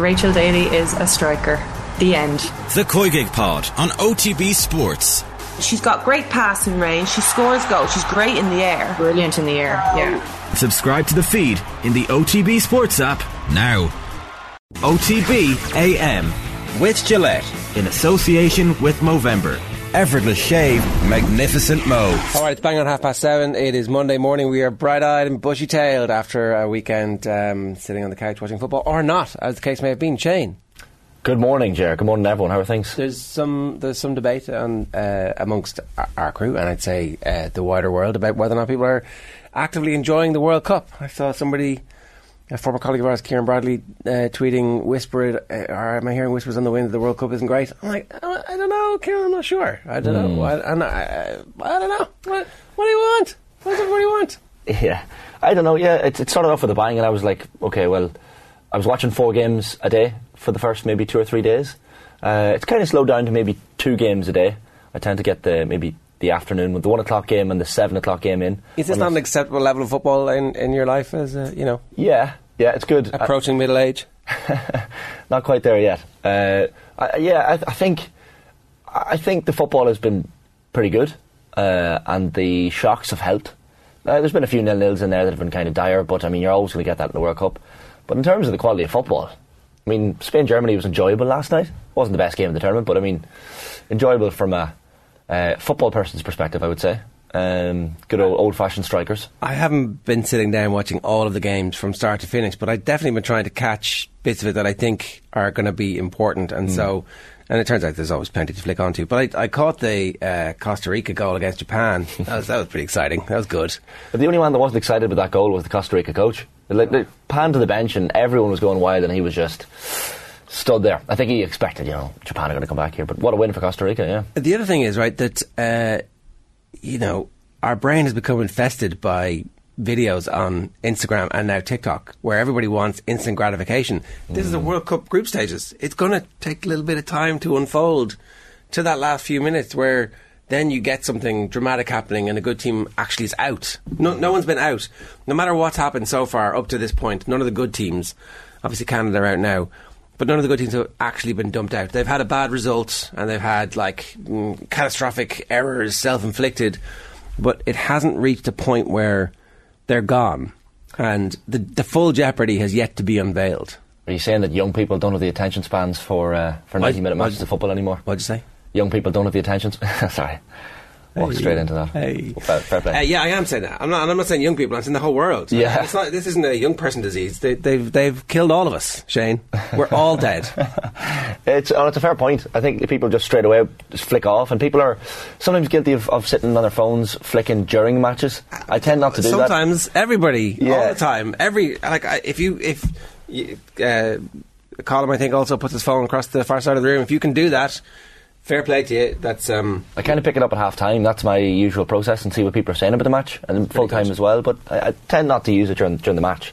Rachel Daly is a striker. The end. The Koigig Pod on OTB Sports. She's got great passing range. She scores goals. She's great in the air. Brilliant in the air. Yeah. Subscribe to the feed in the OTB Sports app now. OTB AM with Gillette in association with Movember. Effortless shave, magnificent mo. All right, it's bang on half past seven. It is Monday morning. We are bright eyed and bushy tailed after a weekend um, sitting on the couch watching football, or not, as the case may have been. Shane. Good morning, Jared. Good morning, everyone. How are things? There's some there's some debate on, uh, amongst our, our, crew and I'd say uh, the wider world about whether or not people are actively enjoying the World Cup. I saw somebody a former colleague of ours, Kieran Bradley, uh, tweeting, whispered, uh, or am I hearing whispers on the wind that the World Cup isn't great?" I'm like, I, I don't know, Kieran. I'm not sure. I don't mm. know. I, I, I, don't know. What, what do you want? What does everybody want? Yeah, I don't know. Yeah, it, it started off with a bang, and I was like, okay, well, I was watching four games a day for the first maybe two or three days. Uh, it's kind of slowed down to maybe two games a day. I tend to get the maybe the afternoon with the one o'clock game and the seven o'clock game in. Is this not an acceptable level of football in, in your life? As a, you know, yeah, yeah, it's good. Approaching I, middle age, not quite there yet. Uh, I, yeah, I, I, think I think the football has been pretty good, uh, and the shocks have helped. Uh, there's been a few nil nils in there that have been kind of dire, but I mean, you're always going to get that in the World Cup. But in terms of the quality of football, I mean, Spain Germany was enjoyable last night. wasn't the best game of the tournament, but I mean, enjoyable from a uh, football person's perspective, I would say. Um, good old, old fashioned strikers. I haven't been sitting down watching all of the games from start to finish, but I've definitely been trying to catch bits of it that I think are going to be important. And mm. so, and it turns out there's always plenty to flick onto. But I, I caught the uh, Costa Rica goal against Japan. that, was, that was pretty exciting. That was good. But the only one that wasn't excited with that goal was the Costa Rica coach. Like, they panned to the bench and everyone was going wild, and he was just stood there. I think he expected, you know, Japan are going to come back here. But what a win for Costa Rica, yeah. The other thing is, right, that. Uh, you know, our brain has become infested by videos on Instagram and now TikTok where everybody wants instant gratification. This is the mm. World Cup group stages. It's going to take a little bit of time to unfold to that last few minutes where then you get something dramatic happening and a good team actually is out. No, no one's been out. No matter what's happened so far up to this point, none of the good teams, obviously Canada are out now, but none of the good teams have actually been dumped out. They've had a bad result and they've had like mm, catastrophic errors, self-inflicted, but it hasn't reached a point where they're gone, and the the full jeopardy has yet to be unveiled. Are you saying that young people don't have the attention spans for uh, for ninety minute matches of football anymore? What'd you say? Young people don't have the attention. Sorry. Walk hey. straight into that. Hey. Fair, fair play. Uh, yeah, I am saying that. I'm not. I'm not saying young people. I'm saying the whole world. Yeah. It's not, this isn't a young person disease. They, have they've, they've killed all of us, Shane. We're all dead. it's oh, it's a fair point. I think people just straight away just flick off, and people are sometimes guilty of, of sitting on their phones flicking during matches. I tend not to do sometimes, that. Sometimes everybody, yeah. all the time, every like if you if. You, uh, Colin, I think, also puts his phone across the far side of the room. If you can do that, Fair play to you. That's um, I kind of pick it up at half time. That's my usual process and see what people are saying about the match, and full time as well. But I, I, tend not to use it during during the match.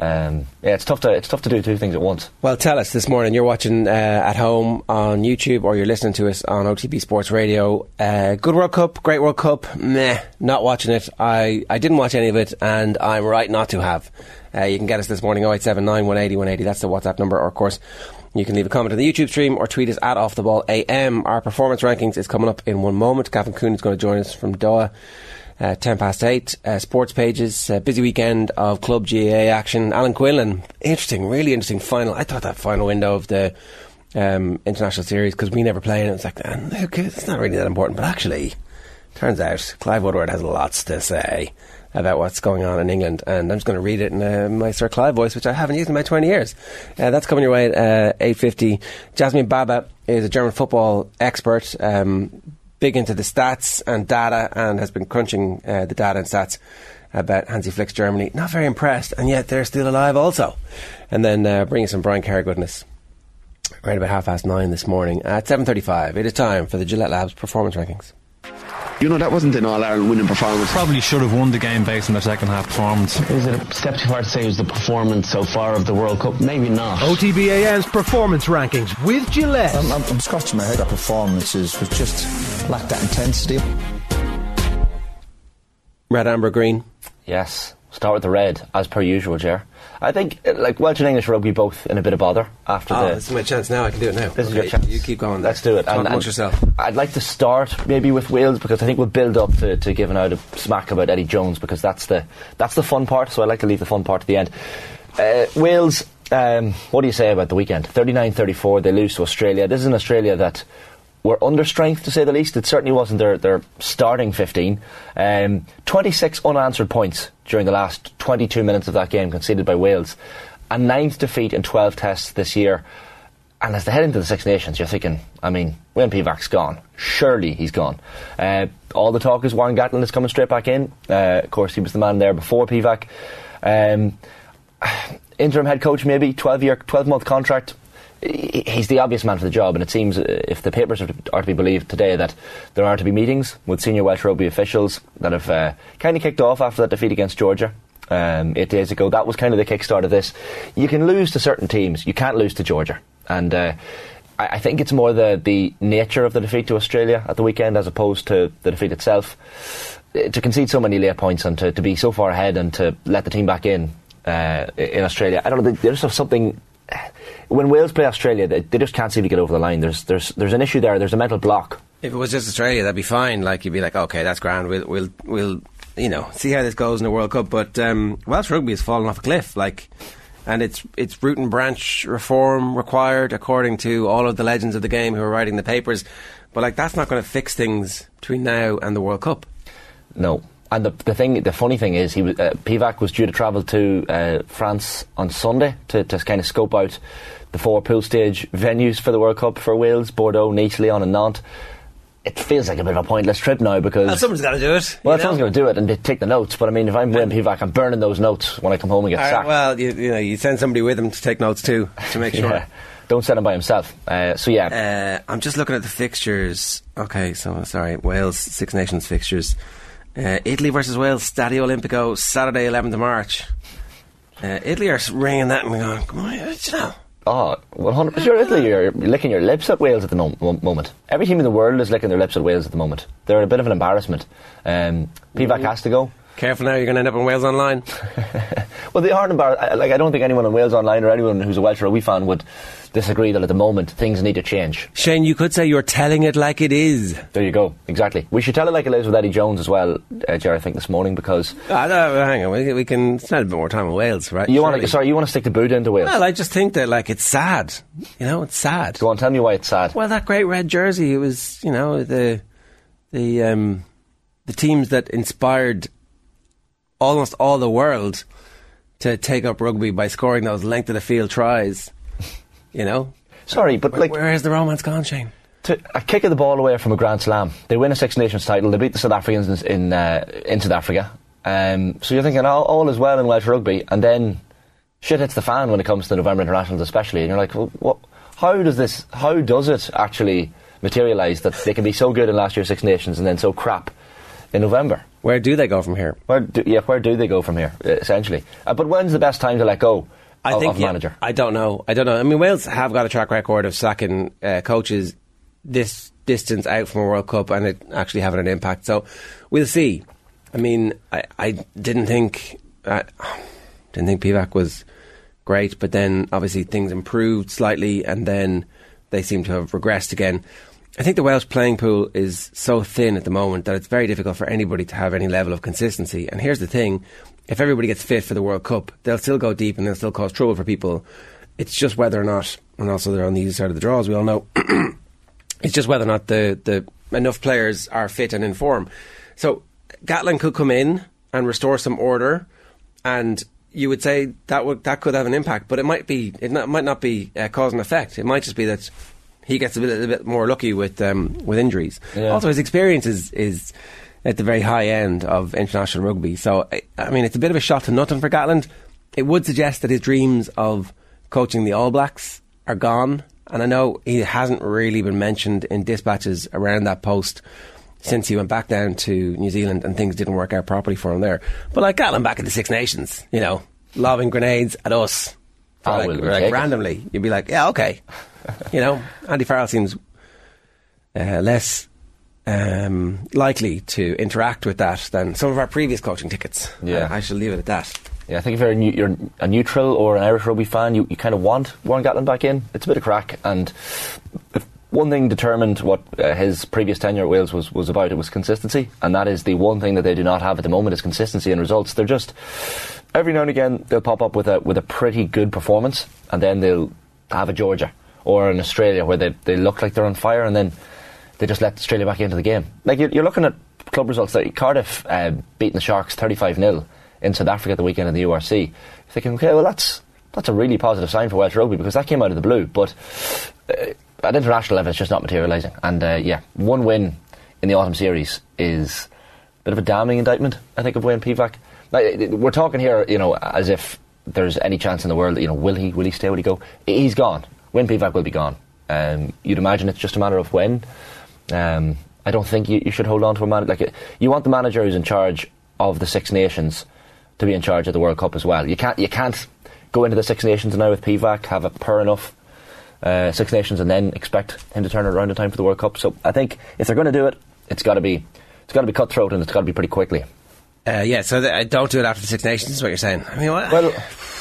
Um, yeah, it's tough to it's tough to do two things at once. Well, tell us this morning. You're watching uh, at home on YouTube, or you're listening to us on OTB Sports Radio. Uh, good World Cup, great World Cup. Meh, not watching it. I I didn't watch any of it, and I'm right not to have. Uh, you can get us this morning 0879 180 180. That's the WhatsApp number, or of course you can leave a comment on the YouTube stream or tweet us at Off the Ball AM. Our performance rankings is coming up in one moment. Gavin Coon is going to join us from Doha. Uh, 10 past 8, uh, sports pages, uh, busy weekend of Club GAA action. Alan Quinlan, interesting, really interesting final. I thought that final window of the um, international series, because we never play, and it's like, okay, it's not really that important. But actually, turns out Clive Woodward has lots to say about what's going on in England. And I'm just going to read it in uh, my Sir Clive voice, which I haven't used in my 20 years. Uh, that's coming your way at uh, 8.50. Jasmine Baba is a German football expert, um, big into the stats and data, and has been crunching uh, the data and stats about Hansi Flick's Germany. Not very impressed, and yet they're still alive also. And then uh, bringing some Brian Kerr goodness. Right about half past nine this morning at 7.35. It is time for the Gillette Labs performance rankings. You know, that wasn't an All Ireland winning performance. Probably should have won the game based on their second half performance. Is it a step too far to say it was the performance so far of the World Cup? Maybe not. OTBAM's performance rankings with Gillette. I'm, I'm, I'm scratching my head. That performances was just lacked that intensity. Red, amber, green. Yes, Start with the red, as per usual, Jer. I think, uh, like, Welsh and English rugby both in a bit of bother after Oh, the. this is my chance now. I can do it now. This is your chance. You keep going. Let's do it. Talk amongst yourself. I'd like to start maybe with Wales because I think we'll build up to, to giving out a smack about Eddie Jones because that's the that's the fun part. So I like to leave the fun part to the end. Uh, Wales, um, what do you say about the weekend? 39-34, they lose to Australia. This is an Australia that were under strength to say the least. It certainly wasn't their, their starting 15. Um, 26 unanswered points during the last 22 minutes of that game conceded by Wales. A ninth defeat in 12 tests this year. And as they head into the Six Nations, you're thinking, I mean, when Pivac's gone. Surely he's gone. Uh, all the talk is Warren Gatland is coming straight back in. Uh, of course, he was the man there before Pivac. Um, interim head coach, maybe 12 year, 12 month contract. He- He's the obvious man for the job, and it seems, uh, if the papers are to, are to be believed today, that there are to be meetings with senior Welsh rugby officials that have uh, kind of kicked off after that defeat against Georgia um, eight days ago. That was kind of the kickstart of this. You can lose to certain teams, you can't lose to Georgia, and uh, I, I think it's more the the nature of the defeat to Australia at the weekend as opposed to the defeat itself. Uh, To concede so many late points and to, to be so far ahead and to let the team back in uh, in Australia, I don't know. There's something when Wales play Australia, they, they just can't seem to get over the line. There's there's there's an issue there. There's a mental block. If it was just Australia, that'd be fine. Like you'd be like, okay, that's grand. We'll we'll we'll you know see how this goes in the World Cup. But um, Welsh rugby has fallen off a cliff. Like, and it's it's root and branch reform required according to all of the legends of the game who are writing the papers. But like that's not going to fix things between now and the World Cup. No. And the, the thing, the funny thing is, he was, uh, Pivac was due to travel to uh, France on Sunday to, to kind of scope out the four pool stage venues for the World Cup for Wales: Bordeaux, Nice, Lyon, and Nantes. It feels like a bit of a pointless trip now because Well, someone's got to do it. well, someone's going to do it and they take the notes. But I mean, if I'm Wayne Pivac, I'm burning those notes when I come home and get sacked. well, you, you know, you send somebody with him to take notes too to make sure. Yeah. Don't send him by himself. Uh, so yeah, Uh, I'm just looking at the fixtures. Okay, so sorry, Wales Six Nations fixtures. Uh, Italy versus Wales, Stadio Olimpico, Saturday, 11th of March. Uh, Italy are ringing that and going, come on, you know. Oh, 100 Sure, Italy, you're, licking your lips at Wales at the no- moment. Every team in the world is licking their lips at Wales at the moment. They're a bit of an embarrassment. Um, Pivac has to go. Careful now, you're going to end up in Wales Online. Well, the aren't embarrassed. Like, I don't think anyone in Wales Online or anyone who's a Welsh rugby fan would disagree that at the moment things need to change. Shane, you could say you're telling it like it is. There you go. Exactly. We should tell it like it is with Eddie Jones as well, uh, Jerry, I think, this morning because Ah, no, hang on, we, we can spend a bit more time in Wales, right? you want to, sorry, you want to stick the boot into Wales. Well, I just think that, like, it's sad. You know, it's sad. Go on, tell me why it's sad. Well, that great red jersey. It was, you know, the the um, the teams that inspired almost all the world to take up rugby by scoring those length of the field tries. You know, Sorry, but like where has the romance gone, Shane? to, a kick of the ball away from a Grand Slam. They win a Six Nations title. They beat the South Africans in in, uh, in South Africa. Um, so you're thinking all, all is well in Welsh rugby, and then shit hits the fan when it comes to November internationals, especially. And you're like, well, what? How does this? How does it actually materialise that they can be so good in last year's Six Nations and then so crap in November? Where do they go from here? Where do, yeah, where do they go from here? Essentially, uh, but when's the best time to let go I of, think of a yeah, manager? I don't know. I don't know. I mean, Wales have got a track record of sacking uh, coaches this distance out from a World Cup and it actually having an impact. So we'll see. I mean, I, I didn't think I didn't think Pivac was great, but then obviously things improved slightly, and then they seem to have regressed again. I think the Welsh playing pool is so thin at the moment that it's very difficult for anybody to have any level of consistency. And here's the thing if everybody gets fit for the World Cup, they'll still go deep and they'll still cause trouble for people. It's just whether or not, and also they're on the easy side of the draw, as we all know. it's just whether or not the, the enough players are fit and in form. So Gatland could come in and restore some order, and you would say that would that could have an impact, but it might be it not, might not be uh, cause and effect. It might just be that he gets a bit, a bit more lucky with um, with injuries. Yeah. Also, his experience is is at the very high end of international rugby. So I, I mean, it's a bit of a shot to nothing for Gatland. It would suggest that his dreams of coaching the All Blacks are gone, and I know he hasn't really been mentioned in dispatches around that post since he went back down to New Zealand and things didn't work out properly for him there. But like Gatland back in the Six Nations, you know, lobbing grenades at us. Like, like randomly, you'd be like, yeah, okay. you know, Andy Farrell seems uh, less um, likely to interact with that than some of our previous coaching tickets. Yeah. Uh, I shall leave it at that. Yeah, I think if you're a, new, you're a neutral or an Irish rugby fan, you, you kind of want Warren Gatland back in. It's a bit of crack, and if one thing determined what uh, his previous tenure at Wales was, was about, it was consistency, and that is the one thing that they do not have at the moment is consistency in results. They're just every now and again they'll pop up with a with a pretty good performance, and then they'll have a Georgia or an Australia where they they look like they're on fire, and then they just let Australia back into the game. Like you're, you're looking at club results like Cardiff uh, beating the Sharks 35 0 in South Africa at the weekend in the URC. You're thinking, okay, well that's that's a really positive sign for Welsh rugby because that came out of the blue, but uh, at international level it's just not materialising. And uh, yeah, one win in the autumn series is a bit of a damning indictment, I think, of Wayne Pivac. Like, we're talking here, you know, as if there's any chance in the world that, you know, will he, will he stay, will he go? He's gone. Wayne Pivac will be gone. Um, you'd imagine it's just a matter of when. Um, I don't think you, you should hold on to a man like you want the manager who's in charge of the Six Nations to be in charge of the World Cup as well. You can't you can't go into the Six Nations now with Pivac, have a poor enough uh, Six Nations, and then expect him to turn it around in time for the World Cup. So I think if they're going to do it, it's got to be it's got to be cutthroat and it's got to be pretty quickly. Uh, yeah, so th- uh, don't do it after the Six Nations. Is what you're saying? I mean, what? Well,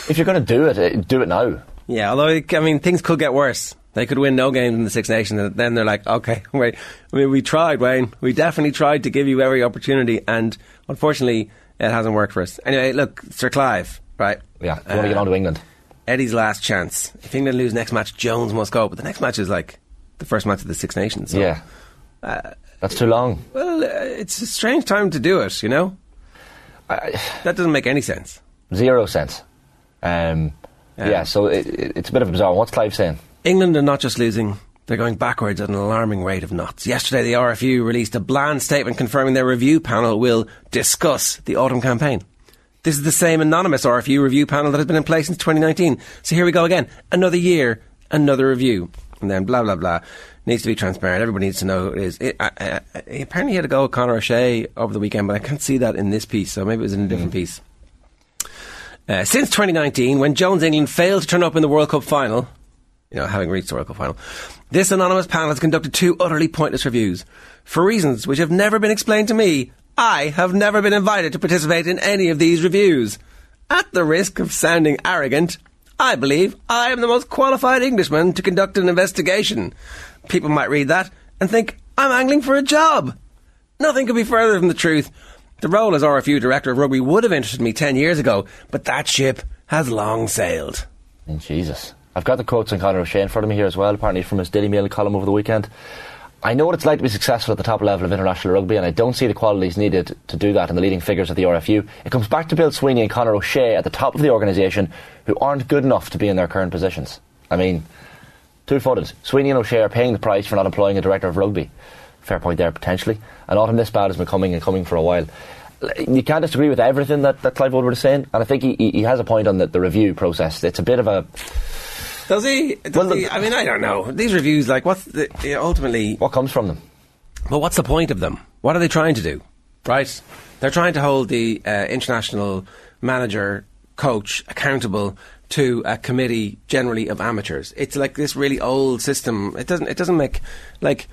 if you're going to do it, uh, do it now. Yeah, although I mean things could get worse. They could win no games in the Six Nations, and then they're like, okay, wait. I mean, we tried, Wayne. We definitely tried to give you every opportunity, and unfortunately, it hasn't worked for us. Anyway, look, Sir Clive, right? Yeah, you want to get on to England. Eddie's last chance. If England lose next match, Jones must go. But the next match is like the first match of the Six Nations. So, yeah, uh, that's too long. Well, uh, it's a strange time to do it. You know, I, that doesn't make any sense. Zero sense. Um, yeah. yeah, so it, it, it's a bit of a bizarre. What's Clive saying? England are not just losing, they're going backwards at an alarming rate of knots. Yesterday, the RFU released a bland statement confirming their review panel will discuss the autumn campaign. This is the same anonymous RFU review panel that has been in place since 2019. So here we go again. Another year, another review. And then blah, blah, blah. Needs to be transparent. Everybody needs to know who it is. It, I, I, I, apparently, he had to go with Conor O'Shea over the weekend, but I can't see that in this piece, so maybe it was in a different mm. piece. Uh, since 2019, when Jones England failed to turn up in the World Cup final, you know, having reached the World Cup final. This anonymous panel has conducted two utterly pointless reviews. For reasons which have never been explained to me, I have never been invited to participate in any of these reviews. At the risk of sounding arrogant, I believe I am the most qualified Englishman to conduct an investigation. People might read that and think I'm angling for a job. Nothing could be further from the truth. The role as RFU Director of Rugby would have interested me 10 years ago, but that ship has long sailed. Jesus. I've got the quotes on Conor O'Shea in front of me here as well, apparently from his Daily Mail column over the weekend. I know what it's like to be successful at the top level of international rugby, and I don't see the qualities needed to do that in the leading figures of the RFU. It comes back to Bill Sweeney and Conor O'Shea at the top of the organisation who aren't good enough to be in their current positions. I mean, two footed. Sweeney and O'Shea are paying the price for not employing a director of rugby. Fair point there, potentially. And autumn this bad has been coming and coming for a while. You can't disagree with everything that, that Clive Woodward is saying, and I think he, he has a point on the, the review process. It's a bit of a does he? Does well, he? I mean, I don't know. These reviews, like, what's the, ultimately. What comes from them? Well, what's the point of them? What are they trying to do? Right? They're trying to hold the uh, international manager, coach accountable to a committee generally of amateurs. It's like this really old system. It doesn't. It doesn't make like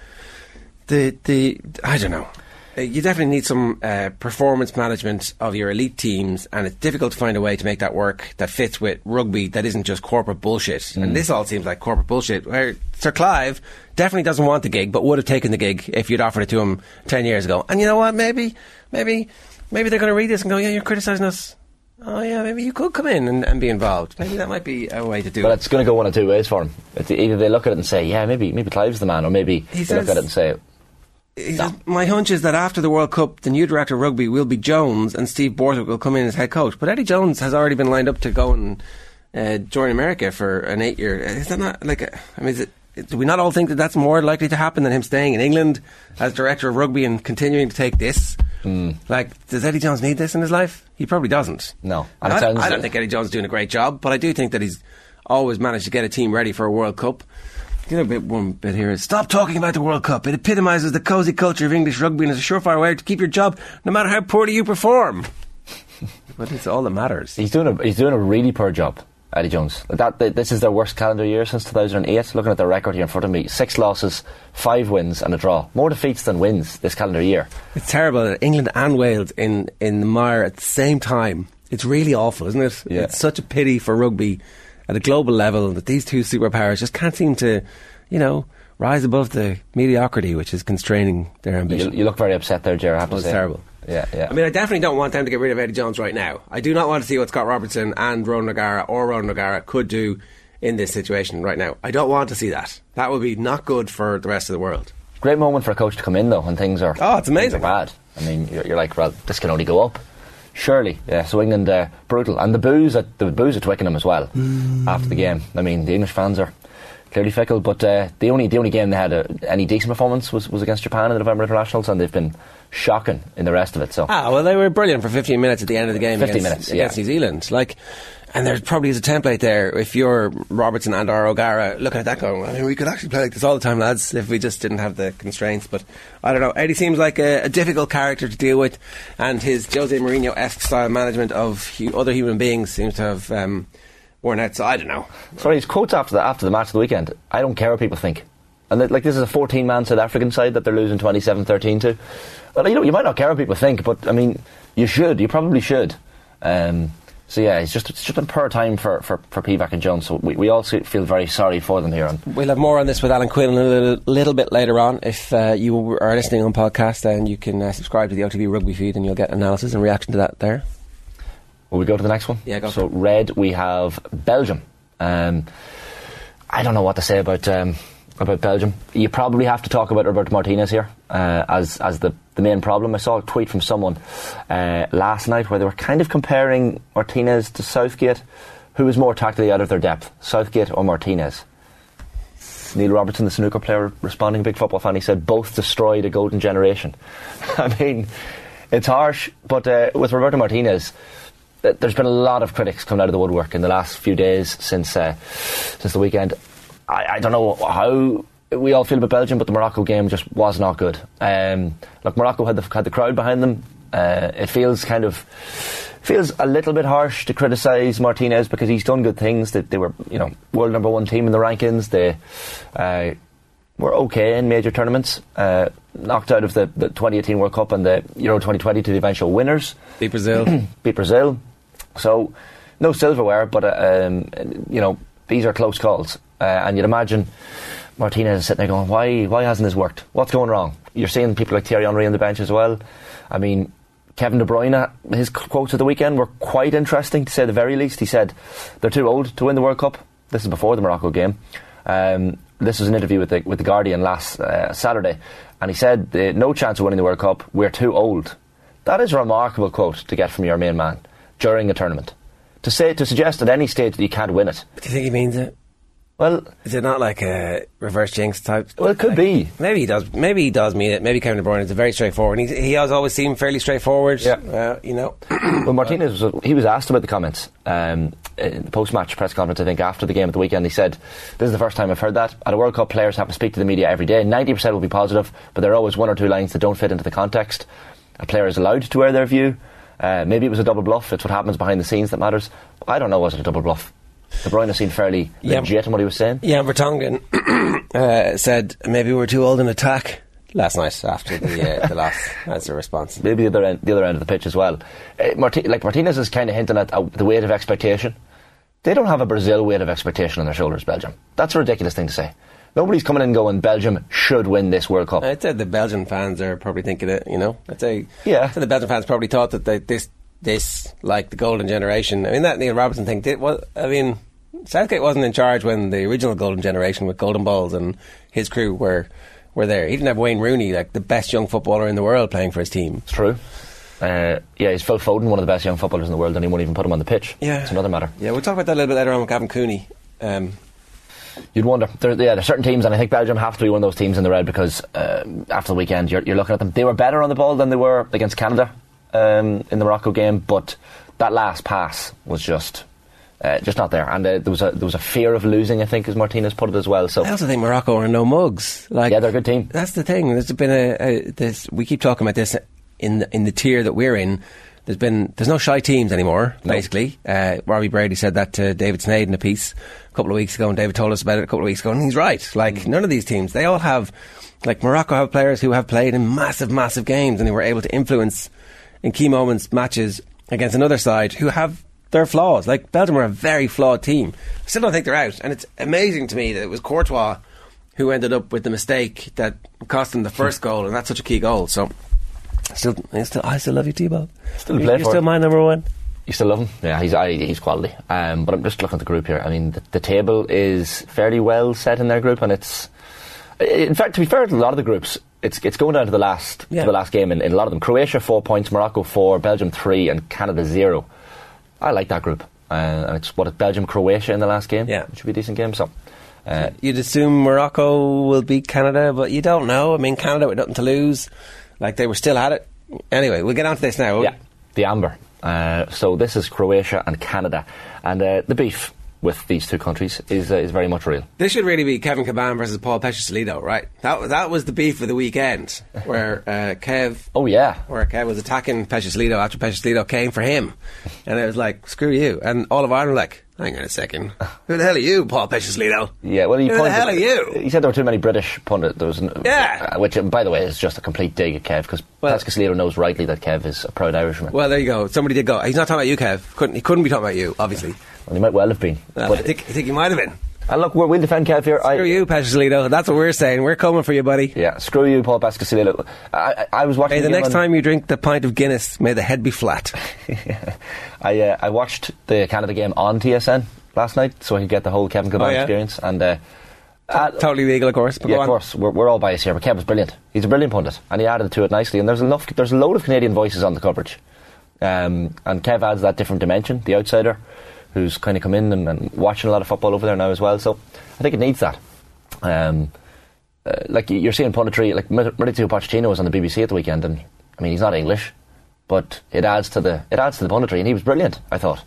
the the. I don't know. Uh, you definitely need some uh, performance management of your elite teams, and it's difficult to find a way to make that work that fits with rugby that isn't just corporate bullshit. Mm. And this all seems like corporate bullshit. Where Sir Clive definitely doesn't want the gig, but would have taken the gig if you'd offered it to him ten years ago. And you know what? Maybe, maybe, maybe they're going to read this and go, "Yeah, you're criticising us." Oh yeah, maybe you could come in and, and, be involved. Maybe that might be a way to do but it. But it's going to go one of two ways for him. Either they look at it and say, "Yeah, maybe maybe Clive's the man," or maybe he they says, look at it and say, no. My hunch is that after the World Cup, the new director of rugby will be Jones, and Steve Borthwick will come in as head coach. But Eddie Jones has already been lined up to go and uh, join America for an eight-year. Is that not like? A, I mean, is it, do we not all think that that's more likely to happen than him staying in England as director of rugby and continuing to take this? Mm. Like, does Eddie Jones need this in his life? He probably doesn't. No, I, I, don't think Eddie Jones is doing a great job, but I do think that he's always managed to get a team ready for a World Cup. The other bit, one bit here is stop talking about the World Cup. It epitomises the cosy culture of English rugby and is a surefire way to keep your job, no matter how poorly you perform. but it's all that matters. He's doing a he's doing a really poor job. Eddie Jones. That, this is their worst calendar year since 2008. Looking at their record here in front of me, six losses, five wins, and a draw. More defeats than wins this calendar year. It's terrible that England and Wales in, in the mire at the same time. It's really awful, isn't it? Yeah. It's such a pity for rugby at a global level that these two superpowers just can't seem to, you know, rise above the mediocrity which is constraining their ambition. you look very upset there, Jared. I have Well, say. terrible. Yeah, yeah. I mean, I definitely don't want them to get rid of Eddie Jones right now. I do not want to see what Scott Robertson and Ron O'Gara or Ron O'Gara could do in this situation right now. I don't want to see that. That would be not good for the rest of the world. Great moment for a coach to come in though when things are Oh, it's amazing. things are bad. I mean, you're, you're like, well, this can only go up. Surely, yeah. So England uh, brutal, and the booze at the booze at Twickenham as well after the game. I mean, the English fans are clearly fickle, but uh, the only the only game they had uh, any decent performance was, was against Japan in the November internationals, and they've been shocking in the rest of it. So Ah, well, they were brilliant for 15 minutes at the end of the game 15 against, minutes, against yeah. New Zealand. Like, and there probably is a template there. If you're Robertson and or O'Gara looking at that going, I mean, we could actually play like this all the time, lads, if we just didn't have the constraints. But I don't know. Eddie seems like a, a difficult character to deal with, and his Jose Mourinho esque style management of hu- other human beings seems to have um, worn out. So I don't know. Sorry, his quotes after the after the match of the weekend. I don't care what people think. And that, like this is a 14 man South African side that they're losing 27-13 to. Well, you know, you might not care what people think, but I mean, you should. You probably should. Um, so yeah, it's just it's just been poor time for for, for Pivac and Jones. So we, we all feel very sorry for them here. And We'll have more on this with Alan Quinlan a little, little bit later on. If uh, you are listening on podcast, then you can uh, subscribe to the OTB Rugby feed and you'll get analysis and reaction to that there. will we go to the next one? Yeah, go So red, we have Belgium. Um, I don't know what to say about um, about Belgium. You probably have to talk about Roberto Martinez here uh, as as the, the main problem. I saw a tweet from someone uh, last night where they were kind of comparing Martinez to Southgate. Who is more tactically out of their depth, Southgate or Martinez? Neil Robertson, the snooker player, responding, big football fan, he said both destroyed a golden generation. I mean, it's harsh, but uh, with Roberto Martinez, there's been a lot of critics coming out of the woodwork in the last few days since uh, since the weekend. I, I don't know how we all feel about Belgium, but the Morocco game just was not good. Um, look, Morocco had the, had the crowd behind them. Uh, it feels kind of feels a little bit harsh to criticise Martinez because he's done good things. That they were, you know, world number one team in the rankings. They uh, were okay in major tournaments. Uh, knocked out of the, the 2018 World Cup and the Euro 2020 to the eventual winners. Beat Brazil. Beat Brazil. So no silverware, but uh, um, you know these are close calls. Uh, and you'd imagine Martinez sitting there going, "Why? Why hasn't this worked? What's going wrong?" You're seeing people like Thierry Henry on the bench as well. I mean, Kevin De Bruyne, his quotes of the weekend were quite interesting to say the very least. He said they're too old to win the World Cup. This is before the Morocco game. Um, this was an interview with the with the Guardian last uh, Saturday, and he said, "No chance of winning the World Cup. We're too old." That is a remarkable quote to get from your main man during a tournament. To say to suggest at any stage that you can't win it. Do you think he means it? Well, Is it not like a reverse jinx type? Well, it could be. Maybe he does. Maybe he does mean it. Maybe Kevin De Bruyne is a very straightforward. He, he has always seemed fairly straightforward. Yeah. Uh, you know. well, Martinez was he was asked about the comments um, in the post-match press conference. I think after the game at the weekend, he said, "This is the first time I've heard that. At a World Cup, players have to speak to the media every day. Ninety percent will be positive, but there are always one or two lines that don't fit into the context. A player is allowed to air their view. Uh, maybe it was a double bluff. It's what happens behind the scenes that matters. I don't know. Was it a double bluff? De Bruyne has seemed fairly Yeah. legit in what he was saying. Yeah, Vertonghen uh, said maybe we're too old in attack last night after the uh, the loss. That's the response. maybe the other end, the other end of the pitch as well. Uh, Marti- like Martinez is kind of hinting at uh, the weight of expectation. They don't have a Brazil weight of expectation on their shoulders, Belgium. That's a ridiculous thing to say. Nobody's coming in going, Belgium should win this World Cup. I'd say the Belgian fans are probably thinking it. You know, I'd say Yeah. I'd say the Belgian fans probably thought that they, this this like the golden generation. I mean that Neil Robertson thing. Did, well, I mean Southgate wasn't in charge when the original golden generation with Golden Balls and his crew were were there. He didn't have Wayne Rooney, like the best young footballer in the world, playing for his team. It's true. Uh, yeah, he's Phil Foden, one of the best young footballers in the world, and he won't even put him on the pitch. Yeah. It's another matter. Yeah, we'll talk about that a little bit later on with Gavin Cooney. Um, You'd wonder. There, yeah, there's certain teams, and I think Belgium have to be one of those teams in the red because uh, after the weekend, you're, you're looking at them. They were better on the ball than they were against Canada um, in the Morocco game, but that last pass was just. Uh, just not there, and uh, there was a there was a fear of losing. I think, as Martinez put it as well. So I also think Morocco are no mugs. Like yeah, they're a good team. That's the thing. There's been a, a this. We keep talking about this in the, in the tier that we're in. there's been there's no shy teams anymore. Basically, uh, Robbie Brady said that to David Snade in a piece a couple of weeks ago, and David told us about it a couple of weeks ago, and he's right. Like Mm. none of these teams, they all have like Morocco have players who have played in massive, massive games, and they were able to influence in key moments matches against another side who have their flaws. Like Belgium are a very flawed team. I still don't think they're out, and it's amazing to me that it was Courtois who ended up with the mistake that cost them the first goal, and that's such a key goal. So, still, I still, I still love you, T-Ball. Still you, you're for still it. my number one. You still love him? Yeah, he's he's quality. Um, but I'm just looking at the group here. I mean, the, the table is fairly well set in their group, and it's in fact, to be fair to a lot of the groups, it's it's going down to the last Yeah. to the last game in, in a lot of them. Croatia four points, Morocco four, Belgium three, and Canada zero. I like that group, uh, and it's what Belgium Croatia in the last game. Yeah. which would be a decent game. So. Uh, You'd assume Morocco will beat Canada, but you don't know. I mean, Canada with nothing to lose, like they were still at it. Anyway, we'll get on to this now. Yeah, the amber. Uh, so this is Croatia and Canada, and uh, the beef with these two countries is uh, is very much real. This should really be Kevin Kilbane versus Paul Peschisolido, right? That was that was the beef of the weekend, where uh, Kev, Oh yeah, where Kev was attacking Peschisolido after Peschisolido came for him, and it was like, screw you, and all of Ireland were like, hang on a second, who the hell are you, Paul Peschisolido? yeah. Well, he who the hell are you? He said there were too many British pundits. There was Yeah. uh, which by the way is just a complete dig at Kev because Well- Pescastillo knows rightly that Kev is a proud Irishman. Well, there you go. Somebody did go. He's not talking about you, Kev. Couldn't he? Couldn't be talking about you, obviously. Well, he might well have been. Well, but I think I think he might have been. and look, we'll defend Kev here. I, Screw you, Peschisolido. That's what we're saying. We're coming for you, buddy. Yeah, screw you, Paul Pescastillo. I, I, I was watching Hey, the next time you drink the pint of Guinness, may the head be flat. I uh, I watched the Canada game on TSN last night, so I could get the whole Kevin Kilbane Oh, yeah? experience. And uh, uh, totally legal, of course. Yeah, of course, we're, we're all biased here, but Kev was brilliant. He's a brilliant pundit, and he added to it nicely. And there's enough, there's a load of Canadian voices on the coverage, um, and Kev adds that different dimension, the outsider, who's kind of come in and, and watching a lot of football over there now as well. So I think it needs that. Um, uh, like you're seeing punditry, like Mauricio Pochettino was on the BBC at the weekend, and I mean he's not English, but it adds to the it adds to the punditry, and he was brilliant. I thought,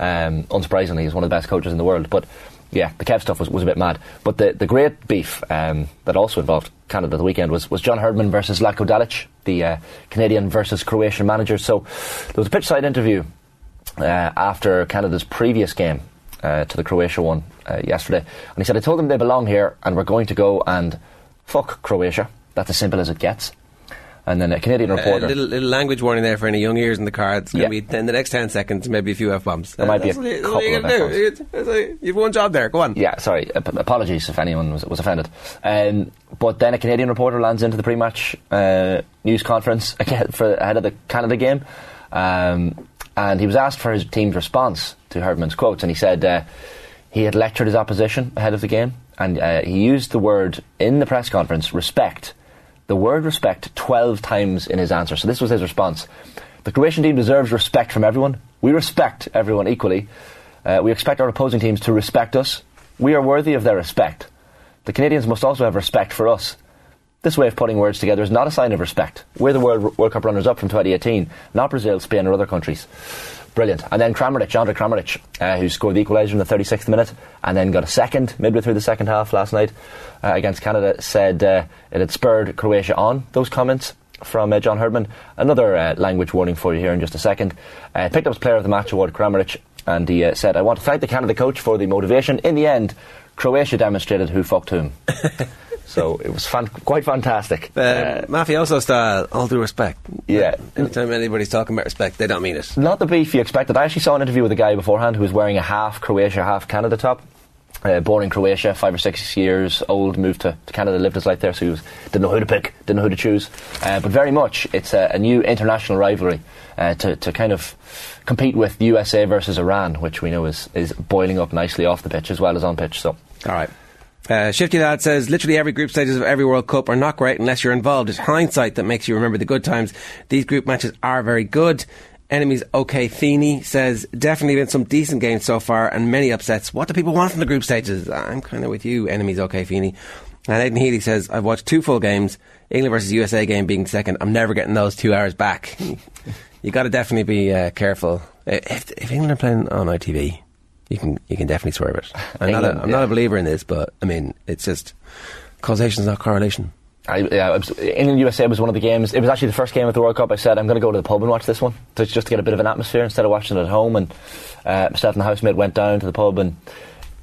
um, unsurprisingly, he's one of the best coaches in the world. But yeah, the Kev stuff was, was a bit mad. But the the great beef um, that also involved Canada at the weekend was, was John Herdman versus Zlatko Dalic, the uh, Canadian versus Croatian manager. So there was a pitch side interview after Canada's previous game uh, to the Croatia one uh, yesterday, and he said, "I told them they belong here, and we're going to go and fuck Croatia. That's as simple as it gets." And then a Canadian reporter. Uh, little, little language warning there for any young ears in the car. It's going Yeah. to be in the next 10 seconds, maybe a few F bombs. There might be a couple of do. You've one job there. Go on. Yeah, sorry. Ap- apologies if anyone was, was offended. Um, but then a Canadian reporter lands into the pre-match uh, news conference again for ahead of the Canada game, um, and he was asked for his team's response to Herdman's quotes, and he said uh, he had lectured his opposition ahead of the game, and uh, he used the word in the press conference respect. The word respect 12 times in his answer. So this was his response. The Croatian team deserves respect from everyone. We respect everyone equally. Uh, we expect our opposing teams to respect us. We are worthy of their respect. The Canadians must also have respect for us. This way of putting words together is not a sign of respect. We're the World, World Cup runners up from 2018, not Brazil, Spain, or other countries. Brilliant. And then Kramaric, Andre Kramaric, uh, who scored the equaliser in the 36th minute and then got a second midway through the second half last night uh, against Canada, said uh, it had spurred Croatia on. Those comments from uh, John Herdman. Another uh, language warning for you here in just a second. Uh, picked up his Player of the Match award, Kramaric, and he said, I want to thank the Canada coach for the motivation. In the end, Croatia demonstrated who fucked whom. so it was fan- quite fantastic. Uh, mafioso style, all due respect. Yeah. Anytime anybody's talking about respect, they don't mean it. Not the beef you expected. I actually saw an interview with a guy beforehand who was wearing a half Croatia, half Canada top. Uh, born in Croatia, five or six years old, moved to, to Canada, lived his life there, so he was, didn't know who to pick, didn't know who to choose. Uh, but very much, it's a, a new international rivalry uh, to, to kind of compete with USA versus Iran, which we know is, is boiling up nicely off the pitch as well as on pitch. So, All right. Uh, Shifty Lad says, literally every group stages of every World Cup are not great unless you're involved. It's hindsight that makes you remember the good times. These group matches are very good. Enemies OK Feeney says, definitely been some decent games so far and many upsets. What do people want from the group stages? I'm kind of with you, Enemies OK Feeney. And Aidan Healy says, I've watched two full games, England versus USA game being second. I'm never getting those two hours back. you got to definitely be uh, careful. If, if England are playing on ITV, you can you can definitely swerve it. I'm, not, a, England, I'm not a believer in this, but I mean, it's just causation is not correlation. I, yeah, was- England USA was one of the games. It was actually the first game of the World Cup. I said I'm going to go to the pub and watch this one to, just to get a bit of an atmosphere instead of watching it at home. And uh, myself and the housemate went down to the pub and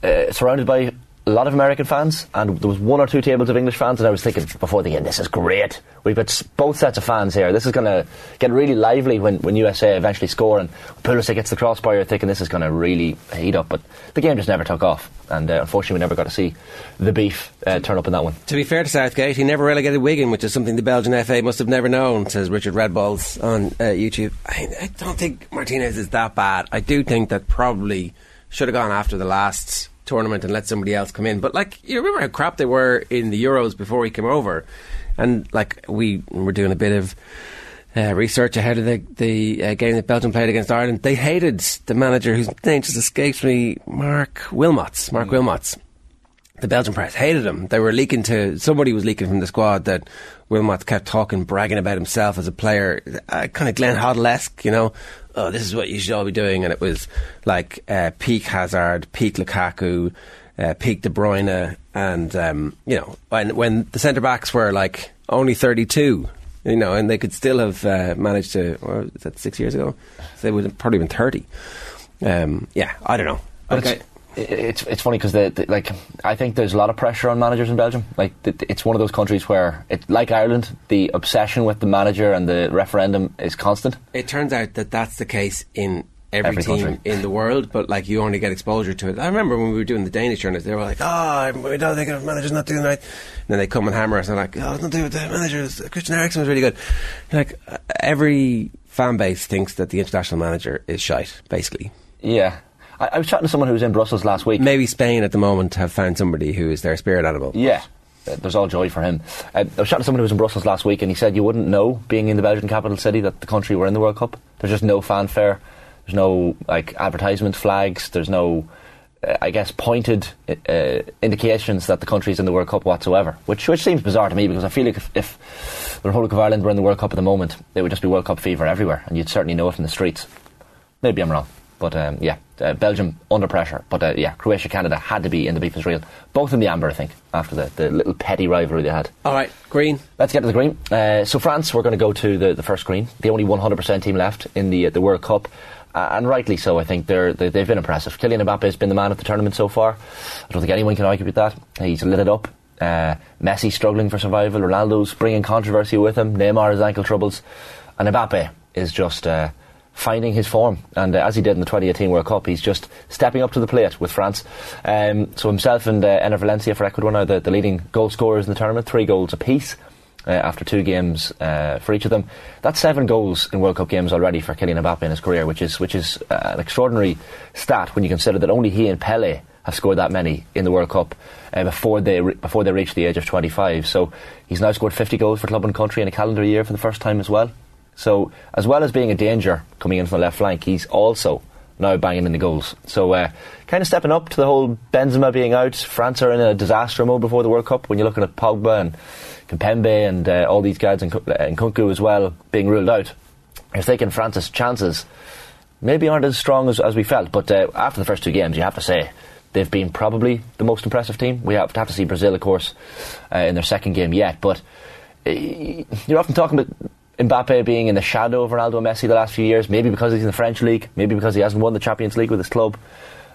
uh, surrounded by a lot of American fans, and there was one or two tables of English fans. And I was thinking before the game, this is great. We've got both sets of fans here. This is going to get really lively when, when USA eventually score. And Pulisic gets the crossbar. You're thinking this is going to really heat up. But the game just never took off, and uh, unfortunately, we never got to see the beef uh, turn up in that one. To be fair to Southgate, he never relegated Wigan, which is something the Belgian FA must have never known, says Richard Redballs on uh, YouTube. I, I don't think Martinez is that bad. I do think that probably should have gone after the last tournament and let somebody else come in. But, like, you remember how crap they were in the Euros before he came over? And, like, we were doing a bit of uh, research ahead of the, the uh, game that Belgium played against Ireland. They hated the manager whose name just escapes me, Marc Wilmots. Marc Wilmots the Belgian press hated him. They were leaking to somebody was leaking from the squad that Wilmot kept talking, bragging about himself as a player, uh, kind of Glenn Hoddle-esque, you know. Oh, this is what you should all be doing, and it was like uh, peak Hazard, peak Lukaku, uh, peak De Bruyne, and um, you know when when the centre backs were like only thirty two. You know, and they could still have uh, managed to. Or was that six years ago? So they would have probably been thirty. Um, yeah, I don't know. But okay. It's it's funny because the, the, like I think there's a lot of pressure on managers in Belgium. Like the, it's one of those countries where it like Ireland, the obsession with the manager and the referendum is constant. It turns out that that's the case in every, Every team country. in the world, but like you only get exposure to it. I remember when we were doing the Danish tournament, they were like, "Oh, we don't think our manager's not doing right." And then they come and hammer us, and like, "Oh, it's not doing with the manager. Christian Eriksen was really good." Like every fan base thinks that the international manager is shite, basically. Yeah, I, I was chatting to someone who was in Brussels last week. Maybe Spain at the moment have found somebody who is their spirit animal. Yeah. Uh, There's all joy for him. Uh, I was chatting to someone who was in Brussels last week, and he said you wouldn't know, being in the Belgian capital city, that the country were in the World Cup. There's just no fanfare. There's no like advertisement flags. There's no, uh, I guess, pointed uh, indications that the country's in the World Cup whatsoever. Which which seems bizarre to me because I feel like if, if the Republic of Ireland were in the World Cup at the moment, it would just be World Cup fever everywhere, and you'd certainly know it in the streets. Maybe I'm wrong. But um, yeah, uh, Belgium under pressure. But uh, yeah, Croatia, Canada had to be in the beef is real. Both in the amber, I think, after the, the little petty rivalry they had. All right, green. Let's get to the green. Uh, so France, we're going to go to the, the first green. The only 100% team left in the uh, the World Cup. Uh, and rightly so, I think they're, they, they've been impressive. Kylian Mbappe has been the man of the tournament so far. I don't think anyone can argue with that. He's lit it up. Uh, Messi struggling for survival. Ronaldo's bringing controversy with him. Neymar has ankle troubles. And Mbappe is just uh, finding his form. And uh, as he did in the 2018 World Cup, he's just stepping up to the plate with France. Um, so himself and uh, Enner Valencia for Ecuador now the, the leading goal scorers in the tournament, three goals apiece. Uh, after two games uh, for each of them, that's seven goals in World Cup games already for Kylian Mbappe in his career, which is which is uh, an extraordinary stat when you consider that only he and Pele have scored that many in the World Cup uh, before they re- before they reach the age of 25. So he's now scored 50 goals for club and country in a calendar year for the first time as well. So as well as being a danger coming in from the left flank, he's also now banging in the goals. So uh, kind of stepping up to the whole Benzema being out. France are in a disaster mode before the World Cup. When you're looking at Pogba and Kimpembe and uh, all these guys and, Ku- uh, Nkunku as well being ruled out, you're thinking France's chances maybe aren't as strong as, as we felt. But uh, after the first two games, you have to say they've been probably the most impressive team. We have to have to see Brazil, of course, uh, in their second game yet. But uh, you're often talking about Mbappe being in the shadow of Ronaldo and Messi the last few years. Maybe because he's in the French league. Maybe because he hasn't won the Champions League with his club.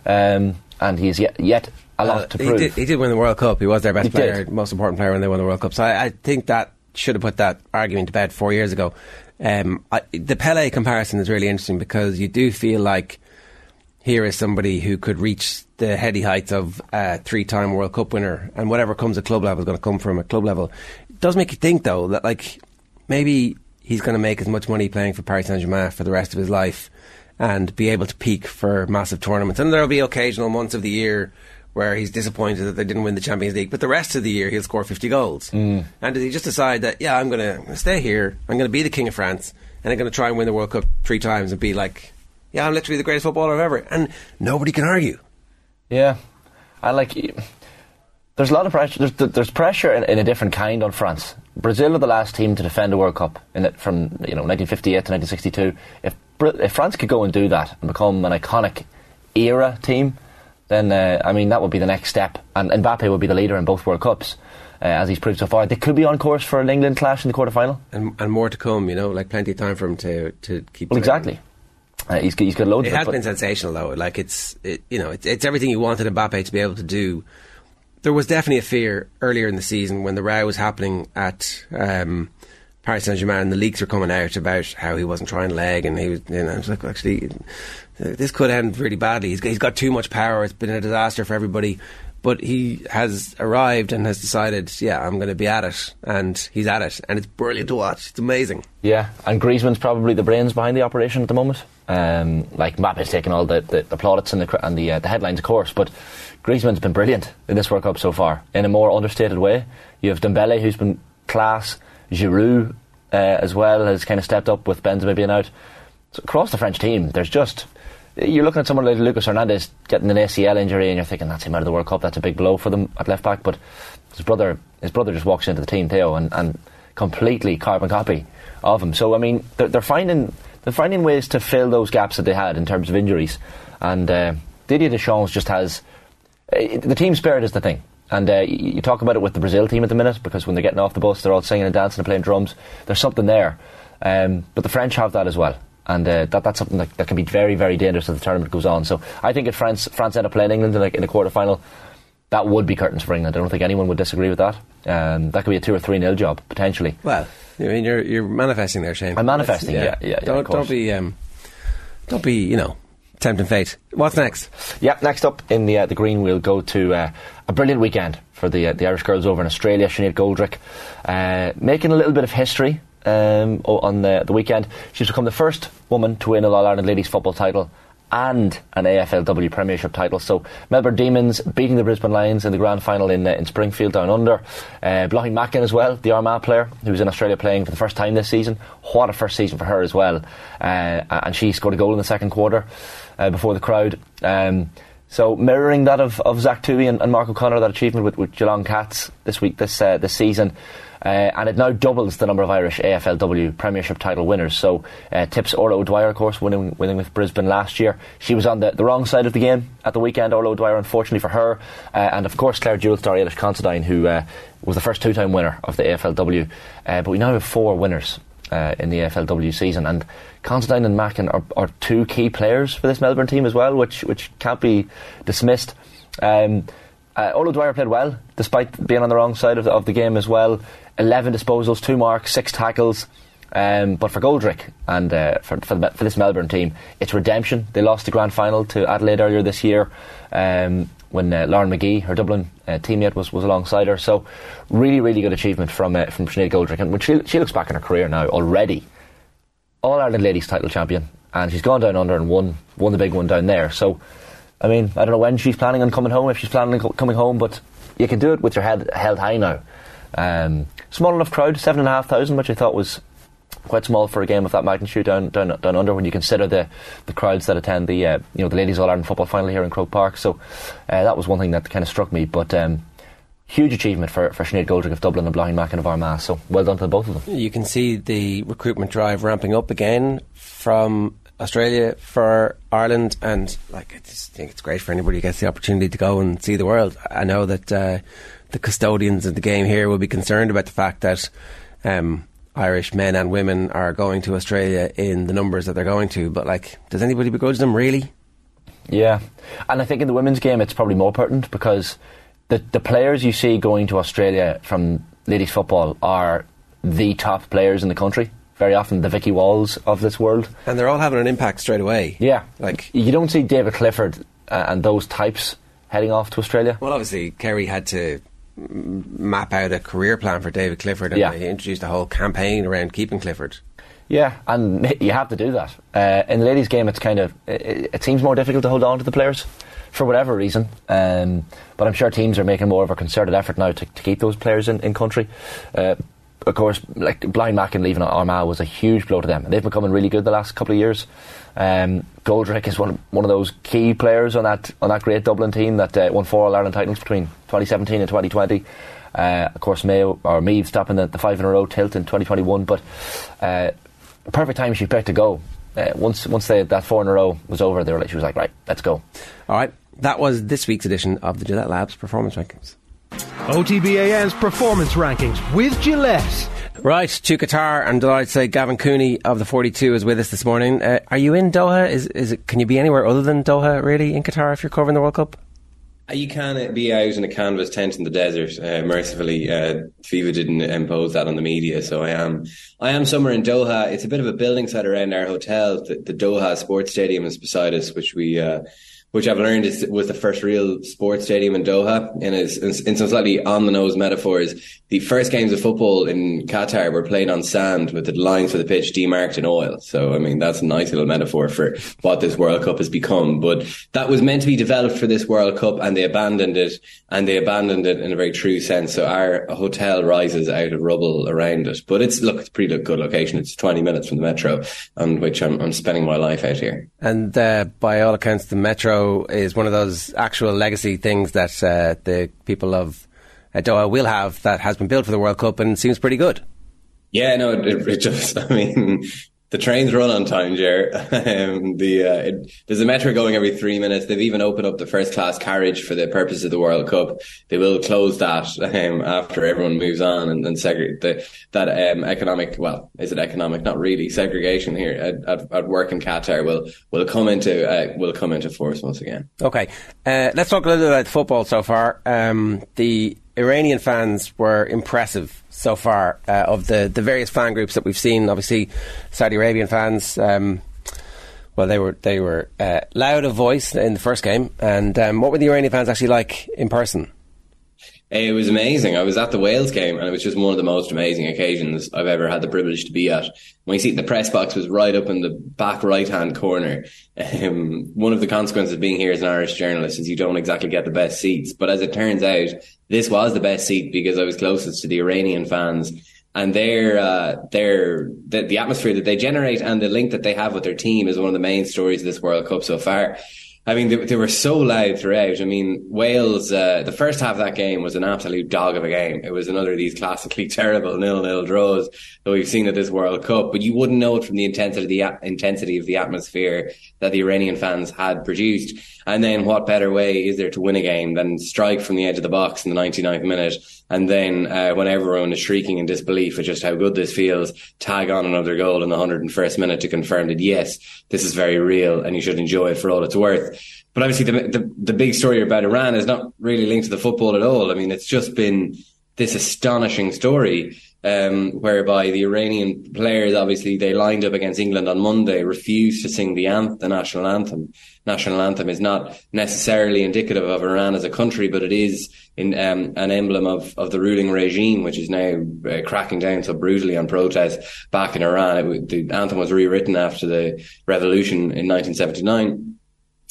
Um, and he's yet yet a lot Uh, to he prove. Did, he did win the World Cup. He was their best He player, did. most important player when they won the World Cup. So I, I think that should have put that argument to bed four years ago. Um, I, the Pele comparison is really interesting because you do feel like here is somebody who could reach the heady heights of a three-time World Cup winner, and whatever comes at club level is going to come from at club level. It does make you think, though, that like maybe he's going to make as much money playing for Paris Saint Germain for the rest of his life, and be able to peak for massive tournaments. And there will be occasional months of the year where he's disappointed that they didn't win the Champions League, but the rest of the year he'll score 50 goals. Mm. And does he just decide that, yeah, I'm going to stay here, I'm going to be the King of France, and I'm going to try and win the World Cup three times and be like, yeah, I'm literally the greatest footballer ever. And nobody can argue. Yeah, I like. There's a lot of pressure. There's, there's pressure in, in a different kind on France. Brazil are the last team to defend a World Cup in it from you know 1958 to 1962. If if France could go and do that and become an iconic era team, then uh, I mean that would be the next step, and Mbappe would be the leader in both World Cups. Uh, as he's proved so far, they could be on course for an England clash in the quarter final, and, and more to come. You know, like plenty of time for him to to keep. Well, exactly. Uh, he's, he's got loads. It of has been sensational, though. Like it's, it, you know, it's, it's everything you wanted Mbappe to be able to do. There was definitely a fear earlier in the season when the row was happening at um, Paris Saint Germain. and The leaks were coming out about how he wasn't trying to leg, and he was. You know, I was like, actually, this could end really badly. He's got, he's got too much power. It's been a disaster for everybody. But he has arrived and has decided, yeah, I'm going to be at it, and he's at it, and it's brilliant to watch. It's amazing. Yeah, and Griezmann's probably the brains behind the operation at the moment. Um, like Mbappe's taken all the, the, the plaudits and the and the, uh, the headlines, of course, but Griezmann's been brilliant in this World Cup so far in a more understated way. You have Dembele, who's been class. Giroud uh, as well has kind of stepped up with Benzema being out. So across the French team, there's just you're looking at someone like Lucas Hernandez getting an ACL injury, and you're thinking that's him out of the World Cup. That's a big blow for them at left back. But his brother, his brother just walks into the team, Theo, and, and completely carbon copy of him. So I mean, they're, they're finding they're finding ways to fill those gaps that they had in terms of injuries. And uh, Didier Deschamps just has the team spirit is the thing. And uh, you talk about it with the Brazil team at the minute because when they're getting off the bus, they're all singing and dancing and playing drums. There's something there. Um, but the French have that as well and uh, that that's something that, that can be very very dangerous as the tournament goes on. So I think if France France end up playing England in, like, in a quarter final, that would be curtains for England. I don't think anyone would disagree with that. Um, that could be a two or three nil job potentially. Well, I mean you're you're manifesting there, Shane. I'm manifesting. yeah, yeah, yeah. Don't don't be um, don't be you know tempting fate. What's next? Yeah, next up in the uh, the green, we'll go to uh, a brilliant weekend for the uh, the Irish girls over in Australia. Sinead Goldrick uh, making a little bit of history um, on the, the weekend. She's become the first woman to win an All Ireland ladies football title and an AFLW Premiership title. So Melbourne Demons beating the Brisbane Lions in the grand final in, uh, in Springfield down under. Uh, Bláithín Mackin as well, the Armagh player who was in Australia playing for the first time this season. What a first season for her as well. Uh, and she scored a goal in the second quarter uh, before the crowd. Um, so mirroring that of, of Zach Tuohy and, and Mark O'Connor, that achievement with, with Geelong Cats this week, this uh, this season. Uh, and it now doubles the number of Irish AFLW Premiership title winners. So uh, tips Orla O'Dwyer, of course, winning winning with Brisbane last year. She was on the, the wrong side of the game at the weekend. Orla O'Dwyer, unfortunately for her, uh, and of course Clare dual, Ailish Considine, who uh, was the first two-time winner of the AFLW. Uh, but we now have four winners uh, in the AFLW season, and Considine and Mackin are, are, two key players for this Melbourne team as well, which which can't be dismissed. Um, uh, Dwyer played well, despite being on the wrong side of the, of the game as well. 11 disposals, 2 marks, 6 tackles. Um, but for Goldrick and uh, for, for, the, for, this Melbourne team, it's redemption. They lost the grand final to Adelaide earlier this year um, when uh, Lauren Magee, her Dublin uh, teammate, was, was alongside her. So, really, really good achievement from uh, from Sinead Goldrick. And when she, she looks back in her career now, already All Ireland Ladies title champion, and she's gone down under and won won the big one down there. So, I mean, I don't know when she's planning on coming home, if she's planning on coming home, but you can do it with your head held high now. Um, small enough crowd, seven and a half thousand, which I thought was quite small for a game of that magnitude down down, down under when you consider the, the crowds that attend the uh, you know the ladies All Ireland football final here in Croke Park. So uh, that was one thing that kind of struck me. But um, huge achievement for, for Sinead Goldrick of Dublin and Bláithín Mackin of Armagh. So well done to both of them. You can see the recruitment drive ramping up again from Australia for Ireland, and like I just think it's great for anybody who gets the opportunity to go and see the world. I know that uh, the custodians of the game here will be concerned about the fact that. Um, Irish men and women are going to Australia in the numbers that they're going to, but like, does anybody begrudge them really? Yeah, and I think in the women's game it's probably more pertinent because the the players you see going to Australia from ladies football are the top players in the country. Very often the Vikki Walls of this world, and they're all having an impact straight away. Yeah, like you don't see David Clifford uh, and those types heading off to Australia. Well, obviously Kerry had to map out a career plan for David Clifford, and Yeah. they introduced a whole campaign around keeping Clifford. Yeah, and you have to do that. Uh, in the ladies' game, it's kind of it, it seems more difficult to hold on to the players for whatever reason. Um, but I'm sure teams are making more of a concerted effort now to, to keep those players in, in country. Uh, of course, like Bláithín Mackin leaving Armagh was a huge blow to them. They've becoming really good the last couple of years. Um, Goldrick is one of, one of those key players on that on that great Dublin team that uh, won four All Ireland titles between 2017 and 2020. Uh, of course, Mayo or Meath stopping the, the five in a row tilt in 2021, but uh, perfect time she picked to go. Uh, once once they, that four in a row was over, they were like, she was like, right, let's go. All right, that was this week's edition of the Gillette Labs Performance Rankings. OTBAM's Performance Rankings with Gillette. Right, to Qatar, and I'm delighted to say Gavin Cooney of the 42 is with us this morning. Uh, are you in Doha? Is, is it, can you be anywhere other than Doha, really, in Qatar if you're covering the World Cup? You can be out in a canvas tent in the desert. Uh, mercifully, uh, FIFA didn't impose that on the media, so I am. I am somewhere in Doha. It's a bit of a building site around our hotel. The, the Doha Sports Stadium is beside us, which we uh, which I've learned is was the first real sports stadium in Doha. And it's, in some slightly on the nose metaphors, the first games of football in Qatar were played on sand with the lines for the pitch demarked in oil. So, I mean, that's a nice little metaphor for what this World Cup has become. But that was meant to be developed for this World Cup and they abandoned it and they abandoned it in a very true sense. So our hotel rises out of rubble around it. But it's, look, it's a pretty good location. It's 20 minutes from the metro on which I'm, I'm spending my life out here. And uh, by all accounts, the metro is one of those actual legacy things that uh, the people of uh, Doha will have that has been built for the World Cup and seems pretty good. Yeah, no, it, it just, I mean, the trains run on time, Jer. Um, the uh, it, there's a metro going every three minutes. They've even opened up the first class carriage for the purpose of the World Cup. They will close that um, after everyone moves on and, segregate the, that um, economic. Well, is it economic? Not really. Segregation here at, at, at work in Qatar will will come into uh, will come into force once again. Okay, uh, let's talk a little bit about football so far. Um, the Iranian fans were impressive so far uh, of the, the various fan groups that we've seen. Obviously, Saudi Arabian fans. Um, well, they were they were uh, loud of voice in the first game. And um, what were the Iranian fans actually like in person? It was amazing. I was at the Wales game and it was just one of the most amazing occasions I've ever had the privilege to be at. When you see the press box was right up in the back right hand corner. Um, one of the consequences of being here as an Irish journalist is you don't exactly get the best seats. But as it turns out, this was the best seat because I was closest to the Iranian fans and their uh, their the, the, atmosphere that they generate and the link that they have with their team is one of the main stories of this World Cup so far. I mean, they, they, were so loud throughout. I mean, Wales, uh, the first half of that game was an absolute dog of a game. It was another of these classically terrible nil-nil draws that we've seen at this World Cup, but you wouldn't know it from the intensity, the intensity of the atmosphere that the Iranian fans had produced. And then what better way is there to win a game than strike from the edge of the box in the 99th minute? And then, uh, when everyone is shrieking in disbelief at just how good this feels, tag on another goal in the 101st minute to confirm that yes, this is very real and you should enjoy it for all it's worth. But obviously the, the, the big story about Iran is not really linked to the football at all. I mean, it's just been this astonishing story um, whereby the Iranian players, obviously, they lined up against England on Monday, refused to sing the anthem, the national anthem. National anthem is not necessarily indicative of Iran as a country, but it is in, um, an emblem of, of the ruling regime, which is now uh, cracking down so brutally on protests back in Iran. It, the anthem was rewritten after the revolution in 1979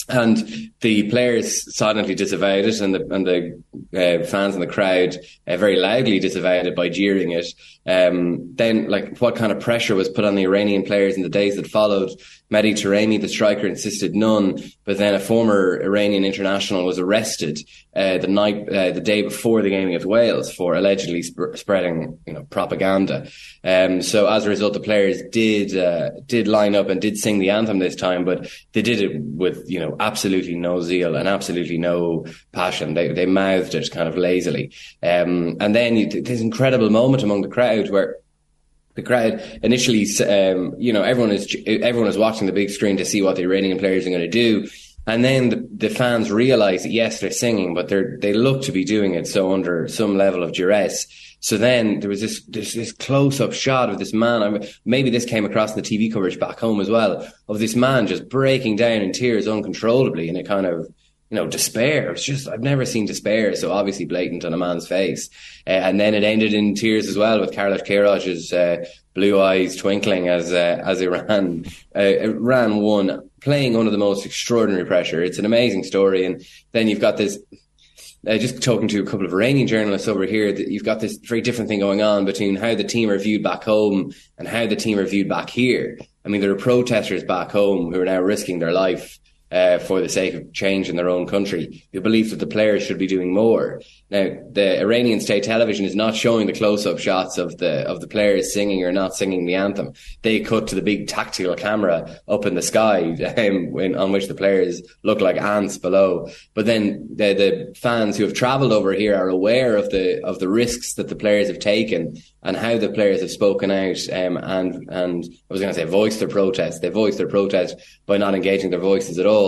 and the players silently disavowed it, and the and the uh, fans in the crowd uh, very loudly disavowed it by jeering it. Um, then, like, what kind of pressure was put on the Iranian players in the days that followed? Mehdi Taremi, the striker, insisted none, but then a former Iranian international was arrested uh, the night, uh, the day before the game against Wales for allegedly sp- spreading, you know, propaganda. Um, so as a result, the players did uh, did line up and did sing the anthem this time, but they did it with, you know, absolutely no zeal and absolutely no passion. They they mouthed it kind of lazily, um, and then you, this incredible moment among the crowd where the crowd initially, um, you know, everyone is everyone is watching the big screen to see what the Iranian players are going to do, and then the, the fans realize that yes, they're singing, but they're they look to be doing it so under some level of duress. So then there was this this, this close up shot of this man. I mean, maybe this came across in the TV coverage back home as well of this man just breaking down in tears uncontrollably, and it kind of you know, despair. It's just, I've never seen despair so obviously blatant on a man's face. Uh, and then it ended in tears as well with Carlos Queiroz's uh, blue eyes twinkling as, uh, as Iran, uh, Iran won, playing under the most extraordinary pressure. It's an amazing story. And then you've got this, uh, just talking to a couple of Iranian journalists over here, that you've got this very different thing going on between how the team are viewed back home and how the team are viewed back here. I mean, there are protesters back home who are now risking their life uh, for the sake of change in their own country, who believe that the players should be doing more. Now, the Iranian state television is not showing the close-up shots of the of the players singing or not singing the anthem. They cut to the big tactical camera up in the sky, um, when, on which the players look like ants below. But then the, the fans who have travelled over here are aware of the of the risks that the players have taken and how the players have spoken out um, and and I was going to say voice their protest. They voiced their protest by not engaging their voices at all.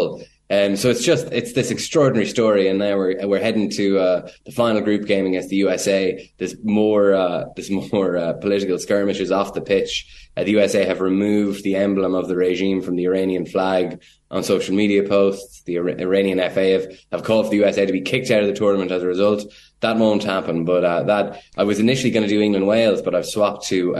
Um, so it's just it's this extraordinary story, and now we're we're heading to uh, the final group game against the USA. There's more uh, there's more uh, political skirmishes off the pitch. Uh, the USA have removed the emblem of the regime from the Iranian flag on social media posts. The Iranian FA have, have called for the USA to be kicked out of the tournament as a result. That won't happen. But uh, that I was initially going to do England Wales, but I've swapped to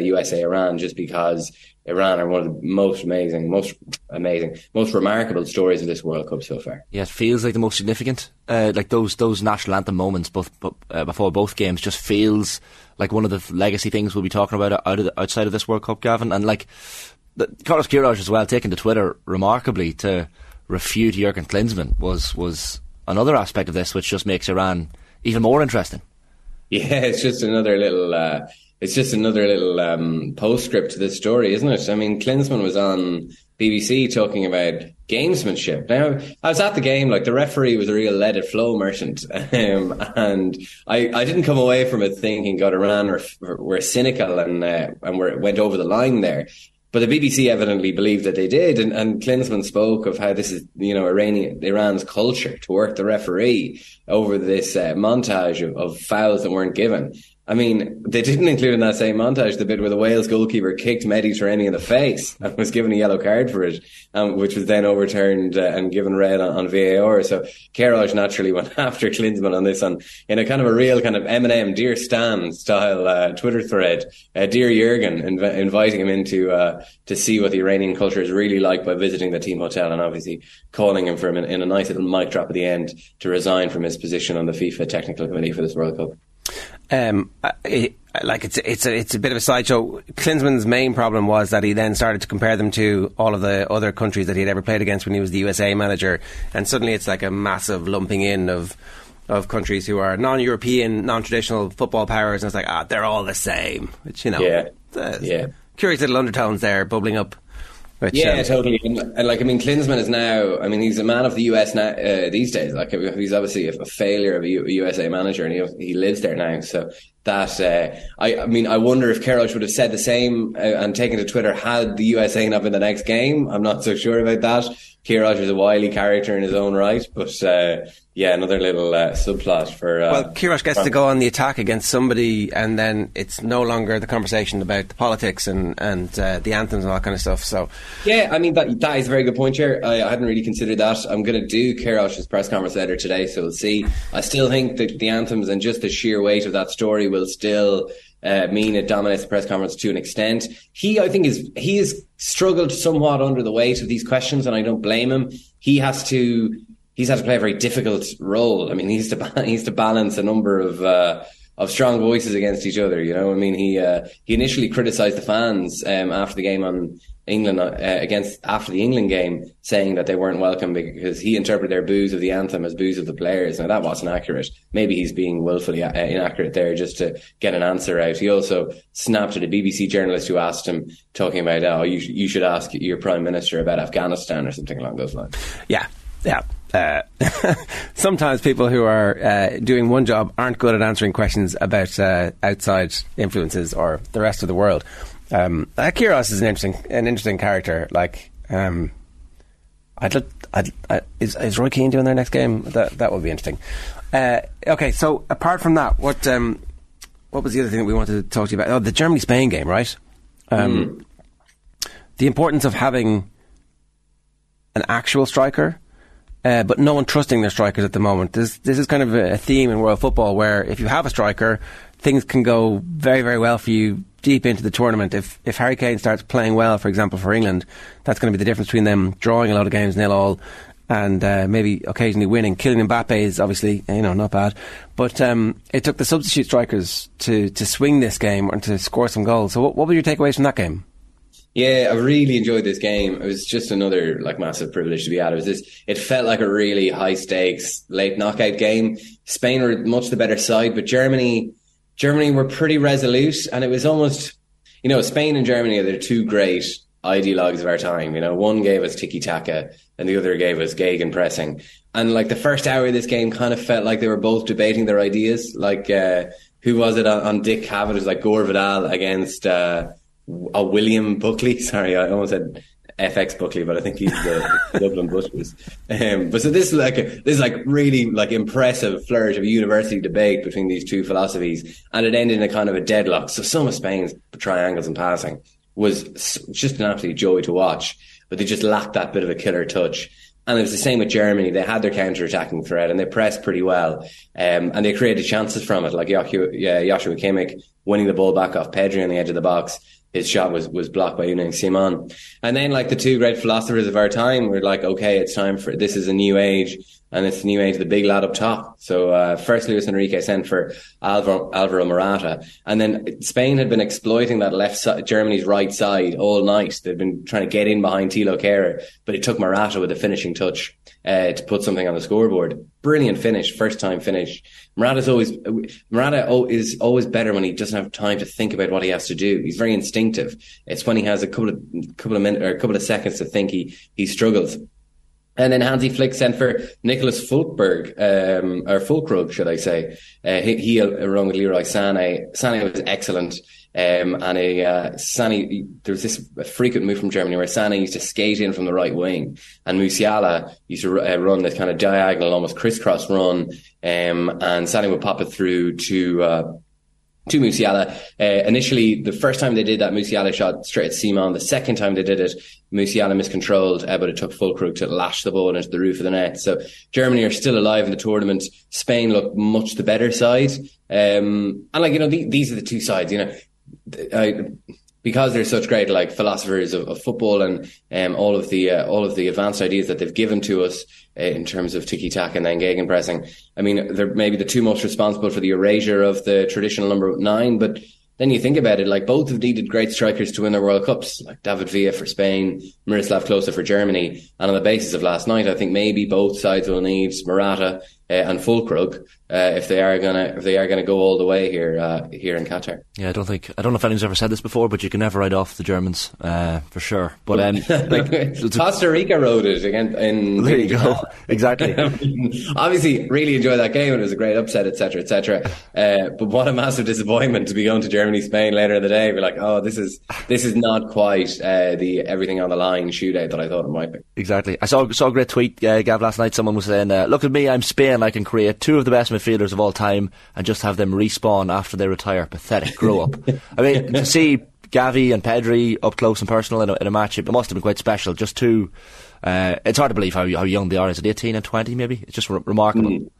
USA uh, Iran just because Iran are one of the most amazing, most amazing, most remarkable stories of this World Cup so far. Yeah, it feels like the most significant. Uh, like those those national anthem moments, both uh, before both games, just feels like one of the legacy things we'll be talking about out of the, outside of this World Cup, Gavin. And like the, Carlos Queiroz as well, taking to Twitter remarkably to refute Jurgen Klinsmann was was another aspect of this, which just makes Iran even more interesting. Yeah, it's just another little. Uh, it's just another little um, postscript to this story, isn't it? I mean, Klinsmann was on BBC talking about gamesmanship. Now, I was at the game, like the referee was a real let it flow merchant. Um, and I, I didn't come away from it thinking, God, Iran were, were cynical and, uh, and were, went over the line there. But the BBC evidently believed that they did. And, and Klinsmann spoke of how this is, you know, Iranian, Iran's culture to work the referee over this uh, montage of, of fouls that weren't given. I mean, they didn't include in that same montage the bit where the Wales goalkeeper kicked Mehdi Taremi in the face and was given a yellow card for it, um, which was then overturned uh, and given red on, on VAR. So Queiroz naturally went after Klinsmann on this on in a kind of a real kind of Eminem Dear Stan style uh, Twitter thread. Uh, Dear Jurgen, inv- inviting him into uh, to see what the Iranian culture is really like by visiting the team hotel and obviously calling him for him in, in a nice little mic drop at the end to resign from his position on the FIFA technical committee for this World Cup. Um, it, like it's it's a, it's a bit of a sideshow. Klinsmann's main problem was that he then started to compare them to all of the other countries that he had ever played against when he was the USA manager, and suddenly it's like a massive lumping in of of countries who are non-European, non-traditional football powers, and it's like ah, they're all the same. Which you know, yeah, yeah, curious little undertones there bubbling up. Which, yeah, um, totally. And, and, like, I mean, Klinsmann is now. I mean, he's a man of the US now uh, these days. Like, he's obviously a, failure of a, U- USA manager, and he he lives there now. So that uh, I, I mean, I wonder if Queiroz would have said the same uh, and taken to Twitter had the USA not been the next game. I'm not so sure about that. Queiroz is a wily character in his own right, but uh, yeah, another little uh, subplot for. Uh, well, Queiroz gets to go on the attack against somebody, and then it's no longer the conversation about the politics and and uh, the anthems and all that kind of stuff. So, yeah, I mean that that is a very good point here. I, I hadn't really considered that. I'm going to do Queiroz's press conference later today, so we'll see. I still think that the anthems and just the sheer weight of that story will still uh, mean it dominates the press conference to an extent. He, I think, is he has struggled somewhat under the weight of these questions, and I don't blame him. He has to he's had to play a very difficult role. I mean, he's to he's to balance a number of. Uh, of strong voices against each other, you know. I mean, he uh, he initially criticised the fans um, after the game on England uh, against after the England game, saying that they weren't welcome because he interpreted their boos of the anthem as boos of the players. Now that wasn't accurate. Maybe he's being willfully uh, inaccurate there just to get an answer out. He also snapped at a BBC journalist who asked him, talking about, "Oh, you you should ask your prime minister about Afghanistan or something along those lines." Yeah, yeah. Uh, sometimes people who are uh, doing one job aren't good at answering questions about uh, outside influences or the rest of the world. Um, uh, is an interesting, an interesting character. Like, um, I'd, look, I'd, I, is, is Roy Keane doing their next game? That that would be interesting. Uh, okay, so apart from that, what um, what was the other thing that we wanted to talk to you about? Oh, the Germany Spain game, right? Um, mm. The importance of having an actual striker. Uh, but no one trusting their strikers at the moment. This this is kind of a theme in world football where if you have a striker, things can go very very well for you deep into the tournament. If if Harry Kane starts playing well, for example, for England, that's going to be the difference between them drawing a lot of games nil all and uh, maybe occasionally winning. Kylian Mbappe is obviously you know not bad, but um, it took the substitute strikers to to swing this game and to score some goals. So what, what were your takeaways from that game? Yeah, I really enjoyed this game. It was just another like massive privilege to be at. It was this. It felt like a really high stakes late knockout game. Spain were much the better side, but Germany, Germany were pretty resolute, and it was almost, you know, Spain and Germany are the two great ideologues of our time. You know, one gave us tiki taka, and the other gave us Gegen pressing. And like the first hour of this game, kind of felt like they were both debating their ideas. Like uh, who was it on, on Dick Cavett? It was like Gore Vidal against. Uh, a William Buckley. Sorry, I almost said FX Buckley, but I think he's the Dublin Butchers. Um, but so this is like a, this is like really like impressive flourish of a university debate between these two philosophies, and it ended in a kind of a deadlock. So some of Spain's triangles and passing was just an absolute joy to watch, but they just lacked that bit of a killer touch. And it was the same with Germany. They had their counter-attacking threat and they pressed pretty well. Um, and they created chances from it, like yeah, Joshua Kimmich winning the ball back off Pedri on the edge of the box his shot was, was blocked by Unai Simon. And then like the two great philosophers of our time were like, okay, it's time for, this is a new age and it's the new age the big lad up top. So, uh, first Luis Enrique sent for Alvaro, Alvaro Morata. And then Spain had been exploiting that left side, Germany's right side all night. They'd been trying to get in behind Thilo Kehrer, but it took Morata with a finishing touch, uh, to put something on the scoreboard. Brilliant finish, first time finish. Morata's always Morata is always better when he doesn't have time to think about what he has to do. He's very instinctive. It's when he has a couple of couple of minutes or a couple of seconds to think he he struggles. And then Hansi Flick sent for Nicholas Fulkberg, um, or Füllkrug, should I say. Uh, he, he along with Leroy Sané. Sané was excellent. Um, and a uh, Sané, there was this frequent move from Germany where Sané used to skate in from the right wing, and Musiala used to uh, run this kind of diagonal, almost crisscross run, um, and Sané would pop it through to uh, to Musiala. Uh, initially, the first time they did that, Musiala shot straight at Simon. The second time they did it, Musiala miscontrolled, uh, but it took Füllkrug to lash the ball into the roof of the net. So Germany are still alive in the tournament. Spain look much the better side. Um, and like, you know, the, these are the two sides, you know, I, because they're such great like philosophers of, of football and um, all of the uh, all of the advanced ideas that they've given to us uh, in terms of tiki taka and then gegenpressing. I mean, they're maybe the two most responsible for the erasure of the traditional number nine, but then you think about it, like both have needed great strikers to win their World Cups, like David Villa for Spain, Miroslav Klose for Germany. And on the basis of last night, I think maybe both sides will need Morata uh, and Füllkrug uh, if they are gonna if they are gonna go all the way here uh, here in Qatar. Yeah, I don't think I don't know if anyone's ever said this before, but you can never write off the Germans uh, for sure. But um, like Costa Rica wrote it again. In there you go, exactly. Obviously, really enjoyed that game. It was a great upset, etc., etc. Uh, but what a massive disappointment to be going to Germany, Spain later in the day. We're like, oh, this is this is not quite uh, the everything on the line shootout that I thought it might be. Exactly. I saw saw a great tweet, uh, Gav, last night. Someone was saying, "Look at me, I'm Spain. I can create two of the best midfielders of all time and just have them respawn after they retire. Pathetic. Grow up. I mean, to see Gavi and Pedri up close and personal in a, in a match, it must have been quite special. Just two. Uh, it's hard to believe how, how young they are. Is it 18 and 20 maybe? It's just re- remarkable. Mm.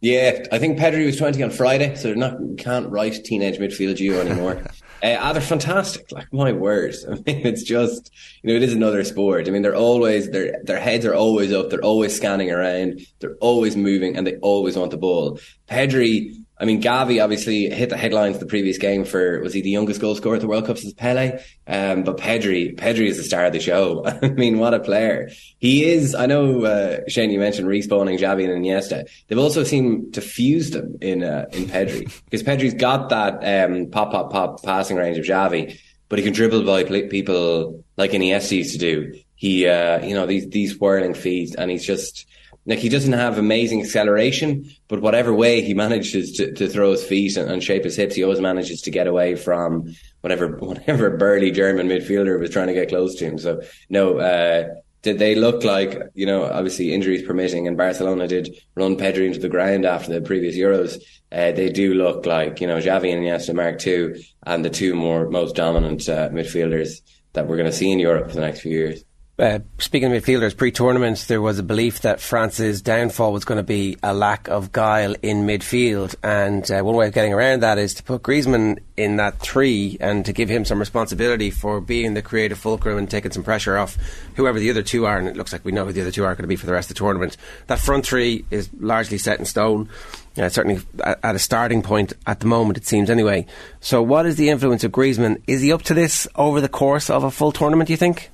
Yeah, I think Pedri was 20 on Friday, so they're not can't write teenage midfield you anymore. uh, ah, they're fantastic. Like my words. I mean, it's just you know, it is another sport. I mean, they're always their their heads are always up. They're always scanning around. They're always moving, and they always want the ball. Pedri I mean, Gavi obviously hit the headlines the previous game for was he the youngest goal scorer at the World Cup since Pele? Um, but Pedri, Pedri is the star of the show. I mean, what a player he is. I know uh, Shane, you mentioned respawning Xavi and Iniesta. They've also seemed to fuse them in uh, in Pedri because Pedri's got that um, pop pop pop passing range of Xavi, but he can dribble by people like Iniesta used to do. He, uh, you know, these these whirling feet, and he's just like he doesn't have amazing acceleration, but whatever way he manages to, to throw his feet and, and, shape his hips, he always manages to get away from whatever whatever burly German midfielder was trying to get close to him. So no, uh, did they look like you know obviously injuries permitting, and Barcelona did run Pedri into the ground after the previous Euros. Uh, they do look like you know Xavi and Iniesta Mark II, and the two more most dominant uh, midfielders that we're going to see in Europe for the next few years. Uh, speaking of midfielders, pre-tournament there was a belief that France's downfall was going to be a lack of guile in midfield, and uh, one way of getting around that is to put Griezmann in that three and to give him some responsibility for being the creative fulcrum and taking some pressure off whoever the other two are. And it looks like we know who the other two are going to be for the rest of the tournament. That front three is largely set in stone. Uh, certainly at, a starting point at the moment, it seems anyway. So, what is the influence of Griezmann? Is he up to this over the course of a full tournament? Do you think?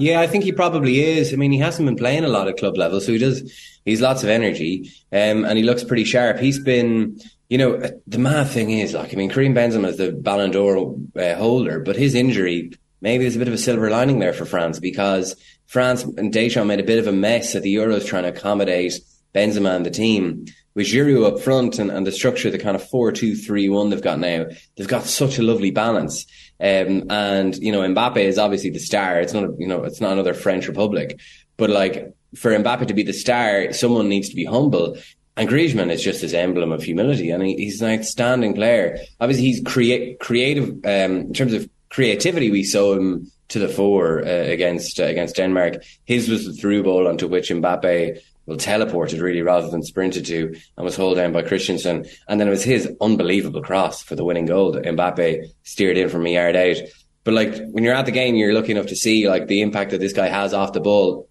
Yeah, I think he probably is. I mean, he hasn't been playing a lot at club level, so he does. He's lots of energy, um, and he looks pretty sharp. He's been, you know, the mad thing is, like, I mean, Karim Benzema is the Ballon d'Or uh, holder, but his injury maybe there's a bit of a silver lining there for France because France and Deschamps made a bit of a mess at the Euros trying to accommodate Benzema and the team. With Giroud up front and, and the structure, the kind of 4-2-3-1 they've got now, they've got such a lovely balance. Um, and, you know, Mbappe is obviously the star. It's not, you know, it's not another French Republic. But like, for Mbappe to be the star, someone needs to be humble. And Griezmann is just this emblem of humility, and he, he's an outstanding player. Obviously, he's create creative um, in terms of creativity. We saw him to the fore uh, against uh, against Denmark. His was the through ball onto which Mbappe well teleported really rather than sprinted to and was held down by Christensen. And then it was his unbelievable cross for the winning goal that Mbappe steered in from a yard out. But like when you're at the game, you're lucky enough to see like the impact that this guy has off the ball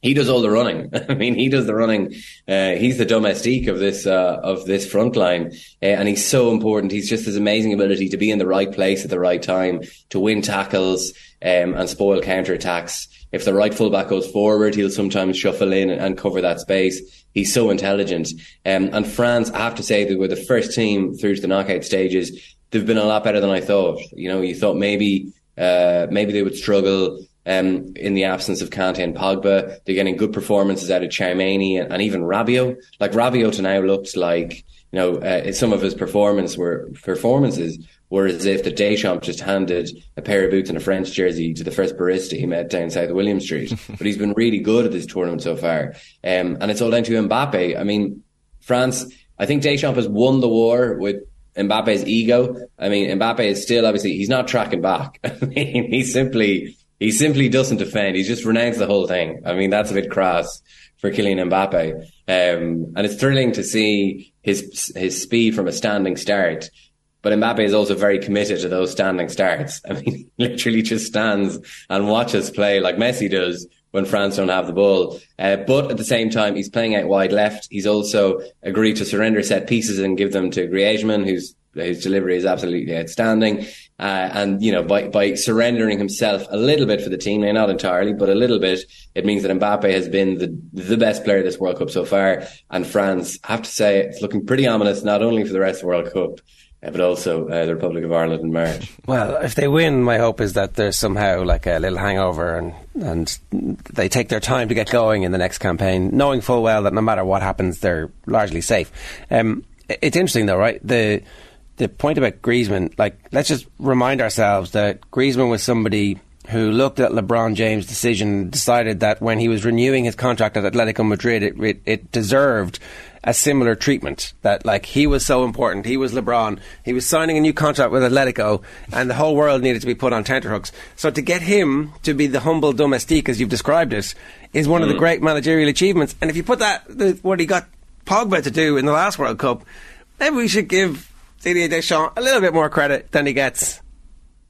he does all the running. I mean, he does the running. Uh, he's the domestique of this uh, of this front line, uh, and he's so important. He's just his amazing ability to be in the right place at the right time, to win tackles um, and spoil counter attacks. If the right fullback goes forward, he'll sometimes shuffle in and, and cover that space. He's so intelligent. Um, and France, I have to say, they were the first team through to the knockout stages. They've been a lot better than I thought. You know, you thought maybe uh, maybe they would struggle um, in the absence of Kante and Pogba. They're getting good performances out of Tchouameni and, and even Rabiot. Like Rabiot to now looks like, you know, uh, some of his performance were performances were as if the Deschamps just handed a pair of boots and a French jersey to the first barista he met down South William Street. but he's been really good at this tournament so far. Um, and it's all down to Mbappe. I mean, France, I think Deschamps has won the war with Mbappe's ego. I mean, Mbappe is still obviously, he's not tracking back. I mean, he's simply, he simply doesn't defend. He's just renounced the whole thing. I mean, that's a bit crass for Kylian Mbappe. Um, and it's thrilling to see his, his speed from a standing start. But Mbappe is also very committed to those standing starts. I mean, he literally just stands and watches play like Messi does when France don't have the ball. Uh, but at the same time, he's playing out wide left. He's also agreed to surrender set pieces and give them to Griezmann, who's his delivery is absolutely outstanding. Uh, and, you know, by, by surrendering himself a little bit for the team, not entirely, but a little bit, it means that Mbappe has been the, the best player this World Cup so far. And France, I have to say, it's looking pretty ominous, not only for the rest of the World Cup, but also uh, the Republic of Ireland in March. Well, if they win, my hope is that there's somehow like a little hangover and, and they take their time to get going in the next campaign, knowing full well that no matter what happens, they're largely safe. Um, it's interesting though, right? The the point about Griezmann, like, let's just remind ourselves that Griezmann was somebody who looked at LeBron James' decision, and decided that when he was renewing his contract at Atletico Madrid, it, it, it, deserved a similar treatment. That like he was so important, he was LeBron, he was signing a new contract with Atletico, and the whole world needed to be put on tenterhooks. So to get him to be the humble domestique, as you've described it, is one mm. of the mm. great managerial achievements. And if you put that the, what he got Pogba to do in the last World Cup, maybe we should give Didier Deschamps a little bit more credit than he gets.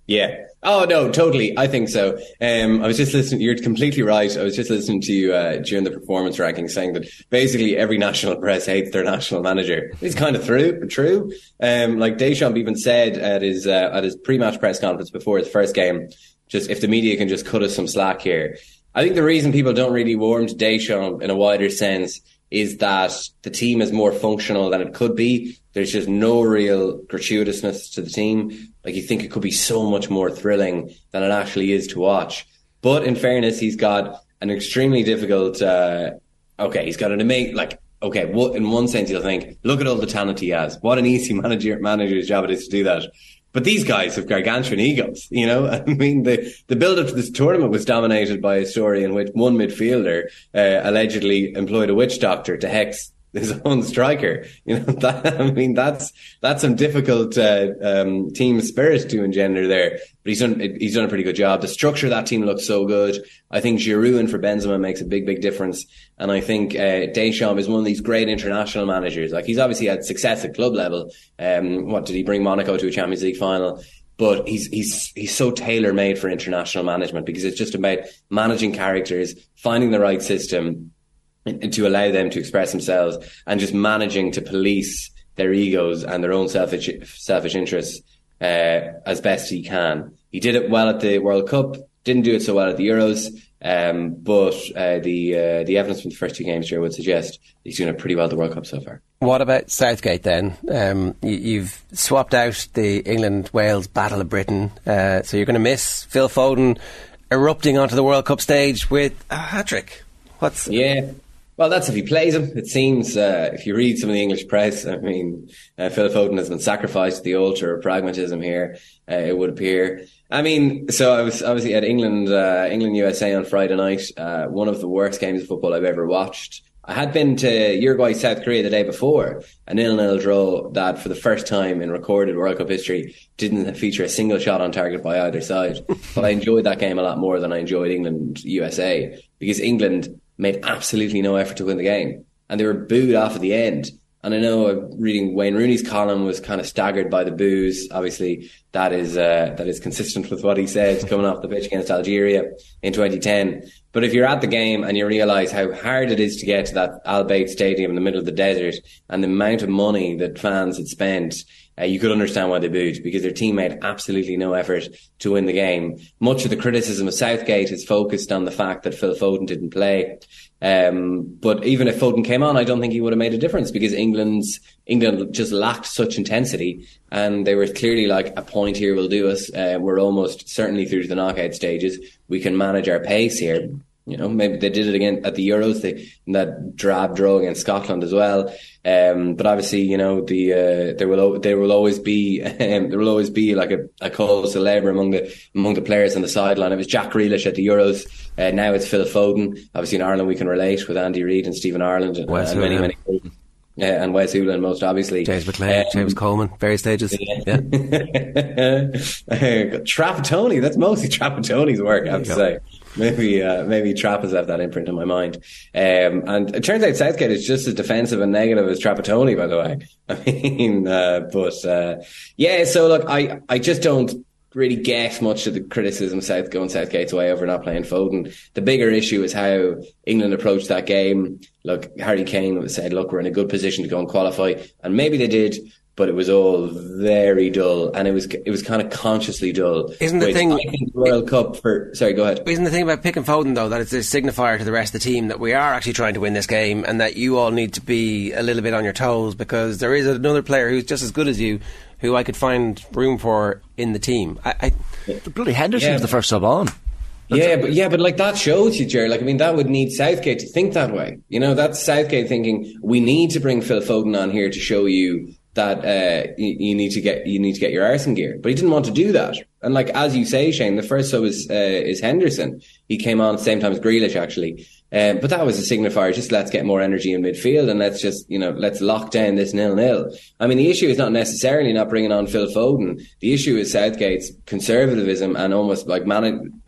Yeah. Oh no, totally. I think so. Um, I was just listening. You're completely right. I was just listening to you uh, during the performance ranking, saying that basically every national press hates their national manager. It's kind of true. True. Um, like Deschamps even said at his uh, at his pre-match press conference before his first game, just if the media can just cut us some slack here. I think the reason people don't really warm to Deschamps in a wider sense is that the team is more functional than it could be. There's just no real gratuitousness to the team. Like you think it could be so much more thrilling than it actually is to watch. But in fairness, he's got an extremely difficult. Uh, okay, he's got an amazing like. Okay, what in one sense, you'll think, look at all the talent he has. What an easy manager manager's job it is to do that. But these guys have gargantuan egos, you know. I mean, the the build up to this tournament was dominated by a story in which one midfielder uh, allegedly employed a witch doctor to hex his own striker. You know, that, I mean, that's that's some difficult uh, um, team spirit to engender there. But he's done he's done a pretty good job. The structure of that team looks so good. I think Giroud and for Benzema makes a big big difference. And I think uh, Deschamps is one of these great international managers. Like he's obviously had success at club level. Um, what did he bring Monaco to a Champions League final? but he's he's he's so tailor made for international management because it's just about managing characters, finding the right system to allow them to express themselves, and just managing to police their egos and their own selfish selfish interests uh, as best he can. He did it well at the World Cup, didn't do it so well at the Euros. Um, but uh, the uh, the evidence from the first two games here would suggest he's doing it pretty well at the World Cup so far. What about Southgate then? Um, you, have swapped out the England Wales Battle of Britain, uh, so you're going to miss Phil Foden erupting onto the World Cup stage with a hat trick. What's yeah? Well, that's if he plays him. It seems uh, if you read some of the English press, I mean, uh, Phil Foden has been sacrificed to the altar of pragmatism here. Uh, it would appear. I mean, so I was obviously at England, uh, England USA on Friday night. Uh, one of the worst games of football I've ever watched. I had been to Uruguay, South Korea the day before, a nil-nil draw that for the first time in recorded World Cup history didn't feature a single shot on target by either side. but I enjoyed that game a lot more than I enjoyed England USA because England made absolutely no effort to win the game and they were booed off at the end. And I know uh, reading Wayne Rooney's column was kind of staggered by the boos. Obviously, that is uh, that is consistent with what he said coming off the pitch against Algeria in 2010. But if you're at the game and you realise how hard it is to get to that Al Bayt Stadium in the middle of the desert and the amount of money that fans had spent, uh, you could understand why they booed because their team made absolutely no effort to win the game. Much of the criticism of Southgate is focused on the fact that Phil Foden didn't play. Um, but even if Foden came on, I don't think he would have made a difference because England's England just lacked such intensity, and they were clearly like a point here will do us. Uh, we're almost certainly through to the knockout stages. We can manage our pace here. You know, maybe they did it again at the Euros, they, in that drab draw against Scotland as well. Um, but obviously, you know, the uh, there will there will always be um, there will always be like a, a cause celebre among the among the players on the sideline. It was Jack Grealish at the Euros. Uh, now it's Phil Foden. Obviously, in Ireland we can relate with Andy Reid and Stephen Ireland and, Wes and many many. Uh, and Wes Hoolahan, most obviously. James McClean, um, James Coleman, various stages. Yeah. yeah. That's mostly Trapattoni's work, I have to say maybe uh, maybe Trapp has left that imprint in my mind. Um, and it turns out Southgate is just as defensive and negative as Trapattoni, by the way. I mean, uh, but uh, yeah. So look, I I just don't really get much of the criticism South going Southgate's way over not playing Foden. The bigger issue is how England approached that game. Look, Harry Kane said, "Look, we're in a good position to go and qualify," and maybe they did but it was all very dull, and it was it was kind of consciously dull. Isn't the thing? I think the World Cup for sorry, go ahead. Isn't the thing about picking Foden though that it's a signifier to the rest of the team that we are actually trying to win this game, and that you all need to be a little bit on your toes because there is another player who's just as good as you, who I could find room for in the team. I, I bloody Henderson yeah. was the first sub on. That's yeah, but yeah, but like that shows you, Jerry. Like, I mean, that would need Southgate to think that way. You know, that's Southgate thinking we need to bring Phil Foden on here to show you that uh, you, you, need to get you need to get your arse in gear. But he didn't want to do that. And like as you say, Shane, the first sub is uh, is Henderson. He came on at the same time as Grealish actually. Um, but that was a signifier. Just let's get more energy in midfield and let's just you know let's lock down this nil nil. I mean, the issue is not necessarily not bringing on Phil Foden. The issue is Southgate's conservatism and almost like man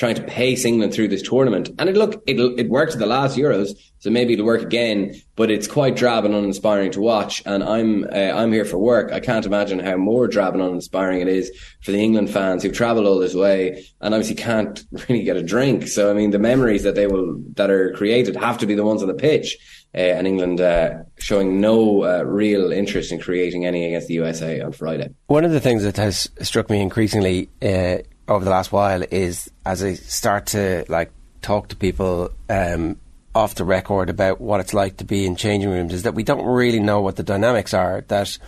trying to pace England through this tournament. And it look it it worked at the last Euros, so maybe it'll work again. But it's quite drab and uninspiring to watch. And I'm uh, I'm here for work. I can't imagine how more drab and uninspiring it is for the England fans who've travelled all this way and obviously can't really get a drink. So I mean, the memories that they will that are created have to be the ones on the pitch. Uh, and England uh, showing no uh, real interest in creating any against the USA on Friday. One of the things that has struck me increasingly uh, over the last while is as I start to like talk to people um, off the record about what it's like to be in changing rooms is that we don't really know what the dynamics are. That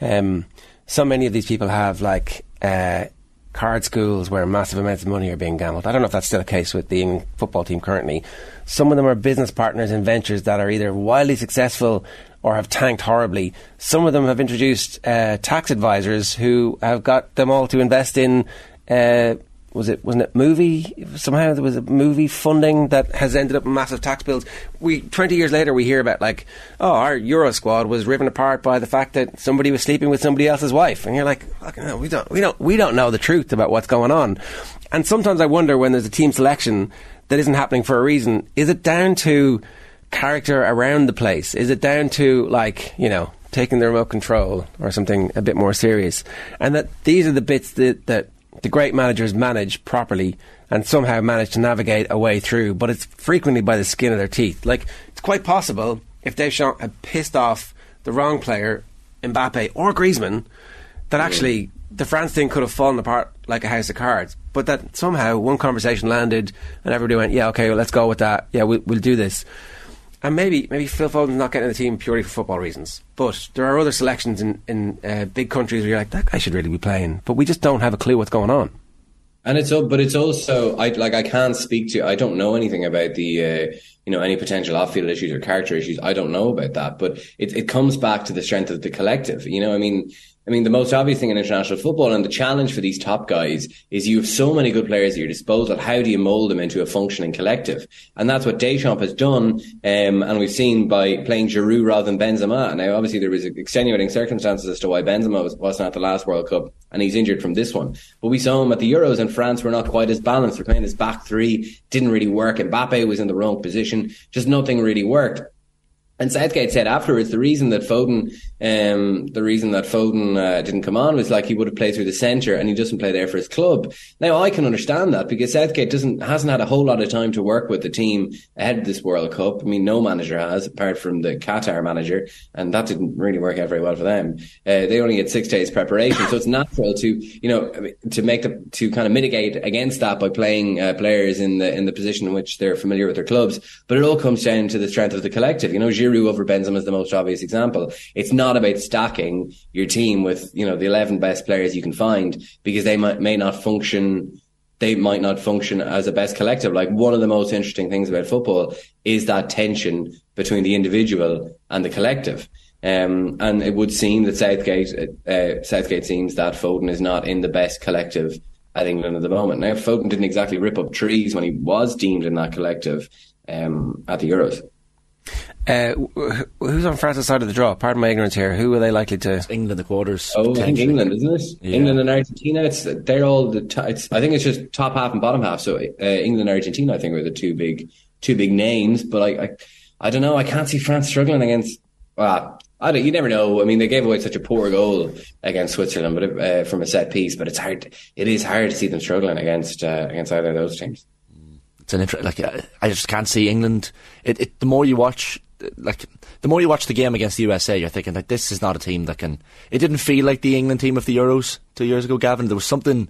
um, so many of these people have like uh, card schools where massive amounts of money are being gambled. I don't know if that's still the case with the football team currently. Some of them are business partners in ventures that are either wildly successful or have tanked horribly. Some of them have introduced uh, tax advisors who have got them all to invest in uh, was it wasn't it movie somehow there was a movie funding that has ended up in massive tax bills. We twenty years later we hear about like oh our Euro squad was riven apart by the fact that somebody was sleeping with somebody else's wife, and you're like hell, we don't we don't we don't know the truth about what's going on. And sometimes I wonder when there's a team selection that isn't happening for a reason. Is it down to character around the place? Is it down to like you know taking the remote control or something a bit more serious? And that these are the bits that that the great managers manage properly and somehow manage to navigate a way through, but it's frequently by the skin of their teeth. Like it's quite possible if Deschamps had pissed off the wrong player, Mbappe or Griezmann, that mm. actually the France thing could have fallen apart like a house of cards. But that somehow one conversation landed and everybody went, yeah, okay, well, let's go with that. Yeah, we'll, we'll do this. And maybe maybe Phil Foden's not getting in the team purely for football reasons. But there are other selections in, in uh, big countries where you're like, that guy should really be playing. But we just don't have a clue what's going on. And it's but it's also I like I can't speak to I don't know anything about the uh, you know any potential off-field issues or character issues. I don't know about that, but it it comes back to the strength of the collective. You know, I mean, I mean, the most obvious thing in international football and the challenge for these top guys is you have so many good players at your disposal. How do you mold them into a functioning collective? And that's what Deschamps has done. Um, and we've seen by playing Giroud rather than Benzema. Now, obviously, there was extenuating circumstances as to why Benzema was, wasn't at the last World Cup and he's injured from this one. But we saw him at the Euros and France were not quite as balanced. They're playing this back three, didn't really work. And Mbappe was in the wrong position. Just nothing really worked. And Southgate said afterwards the reason that Foden, um, the reason that Foden uh, didn't come on was like he would have played through the centre and he doesn't play there for his club. Now I can understand that because Southgate doesn't hasn't had a whole lot of time to work with the team ahead of this World Cup. I mean, no manager has apart from the Qatar manager, and that didn't really work out very well for them. Uh, they only had six days preparation, so it's natural to you know to make the to kind of mitigate against that by playing uh, players in the in the position in which they're familiar with their clubs. But it all comes down to the strength of the collective. You know, Giroud Giroud over Benzema is the most obvious example. It's not about stacking your team with, you know, the 11 best players you can find because they might, may not function they might not function as a best collective. Like one of the most interesting things about football is that tension between the individual and the collective. Um, and it would seem that Southgate, uh, Southgate seems that Foden is not in the best collective at England at the moment. Now, Foden didn't exactly rip up trees when he was deemed in that collective um, at the Euros. Uh, who's on France's side of the draw? Pardon my ignorance here. Who are they likely to? It's England, the quarters. Oh, I think England, isn't it? Yeah. England and Argentina. It's they're all the. T- I think it's just top half and bottom half. So uh, England and Argentina, I think, are the two big, two big names. But I, I, I don't know. I can't see France struggling against. Well, I don't. You never know. I mean, they gave away such a poor goal against Switzerland, but uh, from a set piece. But it's hard. It is hard to see them struggling against uh, against either of those teams it's an inter- like I just can't see England. It, it the more you watch, like the more you watch the game against the USA, you're thinking that this is not a team that can. It didn't feel like the England team of the Euros two years ago, Gavin. There was something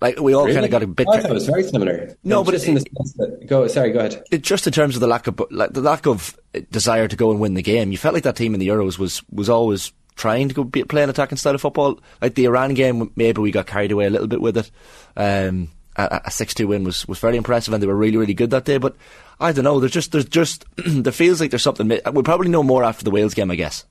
like we all really? kind of got a bit. I thought it was very similar. No, but it's in the sense that go. Sorry, go ahead. It, just in terms of the lack of like the lack of desire to go and win the game, you felt like that team in the Euros was was always trying to go be, play an attacking style of football. Like the Iran game, maybe we got carried away a little bit with it. Um, a six two win was, was very impressive, and they were really really good that day. But I don't know. There's just there's just there feels like there's something. We'll probably know more after the Wales game, I guess.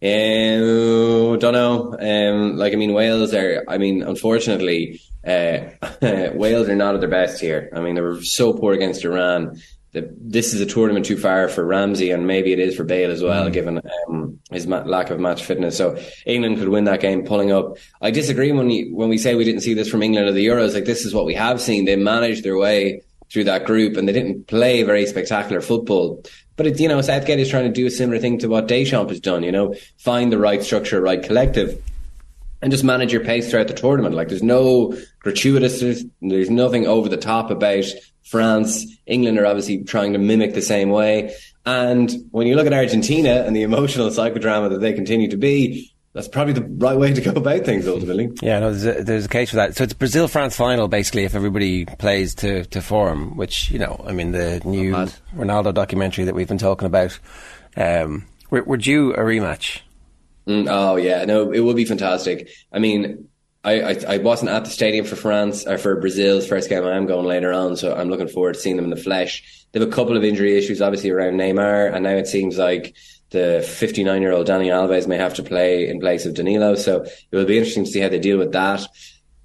Um, don't know. Um, like I mean, Wales are. I mean, unfortunately, uh, Wales are not at their best here. I mean, they were so poor against Iran the, this is a tournament too far for Ramsey, and maybe it is for Bale as well, mm. given um, his ma- lack of match fitness. So England could win that game, pulling up. I disagree when we when we say we didn't see this from England at the Euros. Like this is what we have seen. They managed their way through that group, and they didn't play very spectacular football. But it, you know, Southgate is trying to do a similar thing to what Deschamps has done. You know, find the right structure, right collective and just manage your pace throughout the tournament. Like there's no gratuitous, there's, there's nothing over the top about France, England are obviously trying to mimic the same way. And when you look at Argentina and the emotional psychodrama that they continue to be, that's probably the right way to go about things ultimately. Yeah, no, there's a, there's a case for that. So it's Brazil France final basically if everybody plays to, to form, which, you know, I mean, the new Ronaldo documentary that we've been talking about. Um, we're, we're due a rematch. Mm, oh, yeah, no, it would be fantastic. I mean, I, I, I wasn't at the stadium for France or for Brazil's first game. I am going later on, so I'm looking forward to seeing them in the flesh. They have a couple of injury issues, obviously around Neymar, and now it seems like the 59 year old Dani Alves may have to play in place of Danilo. So it will be interesting to see how they deal with that.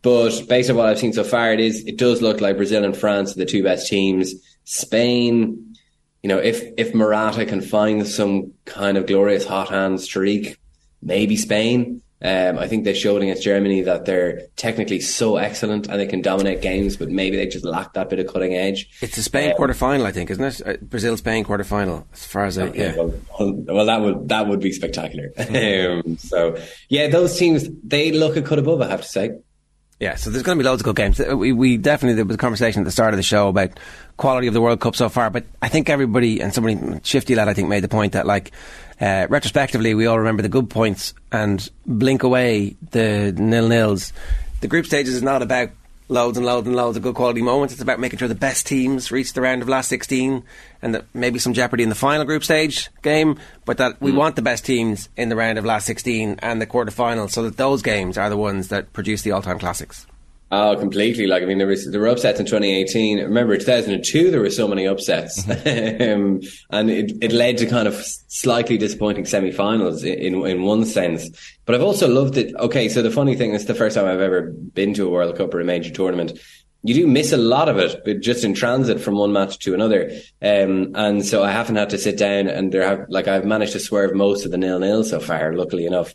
But based on what I've seen so far, it is it does look like Brazil and France are the two best teams. Spain, you know, if if Morata can find some kind of glorious hot hand streak, maybe Spain. Um, I think they showed against Germany that they're technically so excellent and they can dominate games, but maybe they just lack that bit of cutting edge. It's a Spain um, quarter final, I think, isn't it? Uh, Brazil Spain quarter final, as far as I yeah. Well, well, that would that would be spectacular. um, so yeah, those teams they look a cut above. I have to say. Yeah, so there's going to be loads of good games. Uh, we, we definitely there was a conversation at the start of the show about quality of the World Cup so far, but I think everybody and somebody shifty lad I think made the point that like uh, retrospectively we all remember the good points and blink away the nil nils. The group stages is not about loads and loads and loads of good quality moments. It's about making sure the best teams reach the round of last 16 and that maybe some jeopardy in the final group stage game, but that we mm. want the best teams in the round of last 16 and the quarter final so that those games are the ones that produce the all time classics. Oh, completely. Like, I mean, there was, there were upsets in 2018. Remember, 2002, there were so many upsets. Mm-hmm. um, and it, it led to kind of slightly disappointing semi-finals in, in, one sense. But I've also loved it. Okay. So the funny thing, is the first time I've ever been to a World Cup or a major tournament. You do miss a lot of it, but just in transit from one match to another. Um, and so I haven't had to sit down and there have, like, I've managed to swerve most of the nil-nil so far, luckily enough.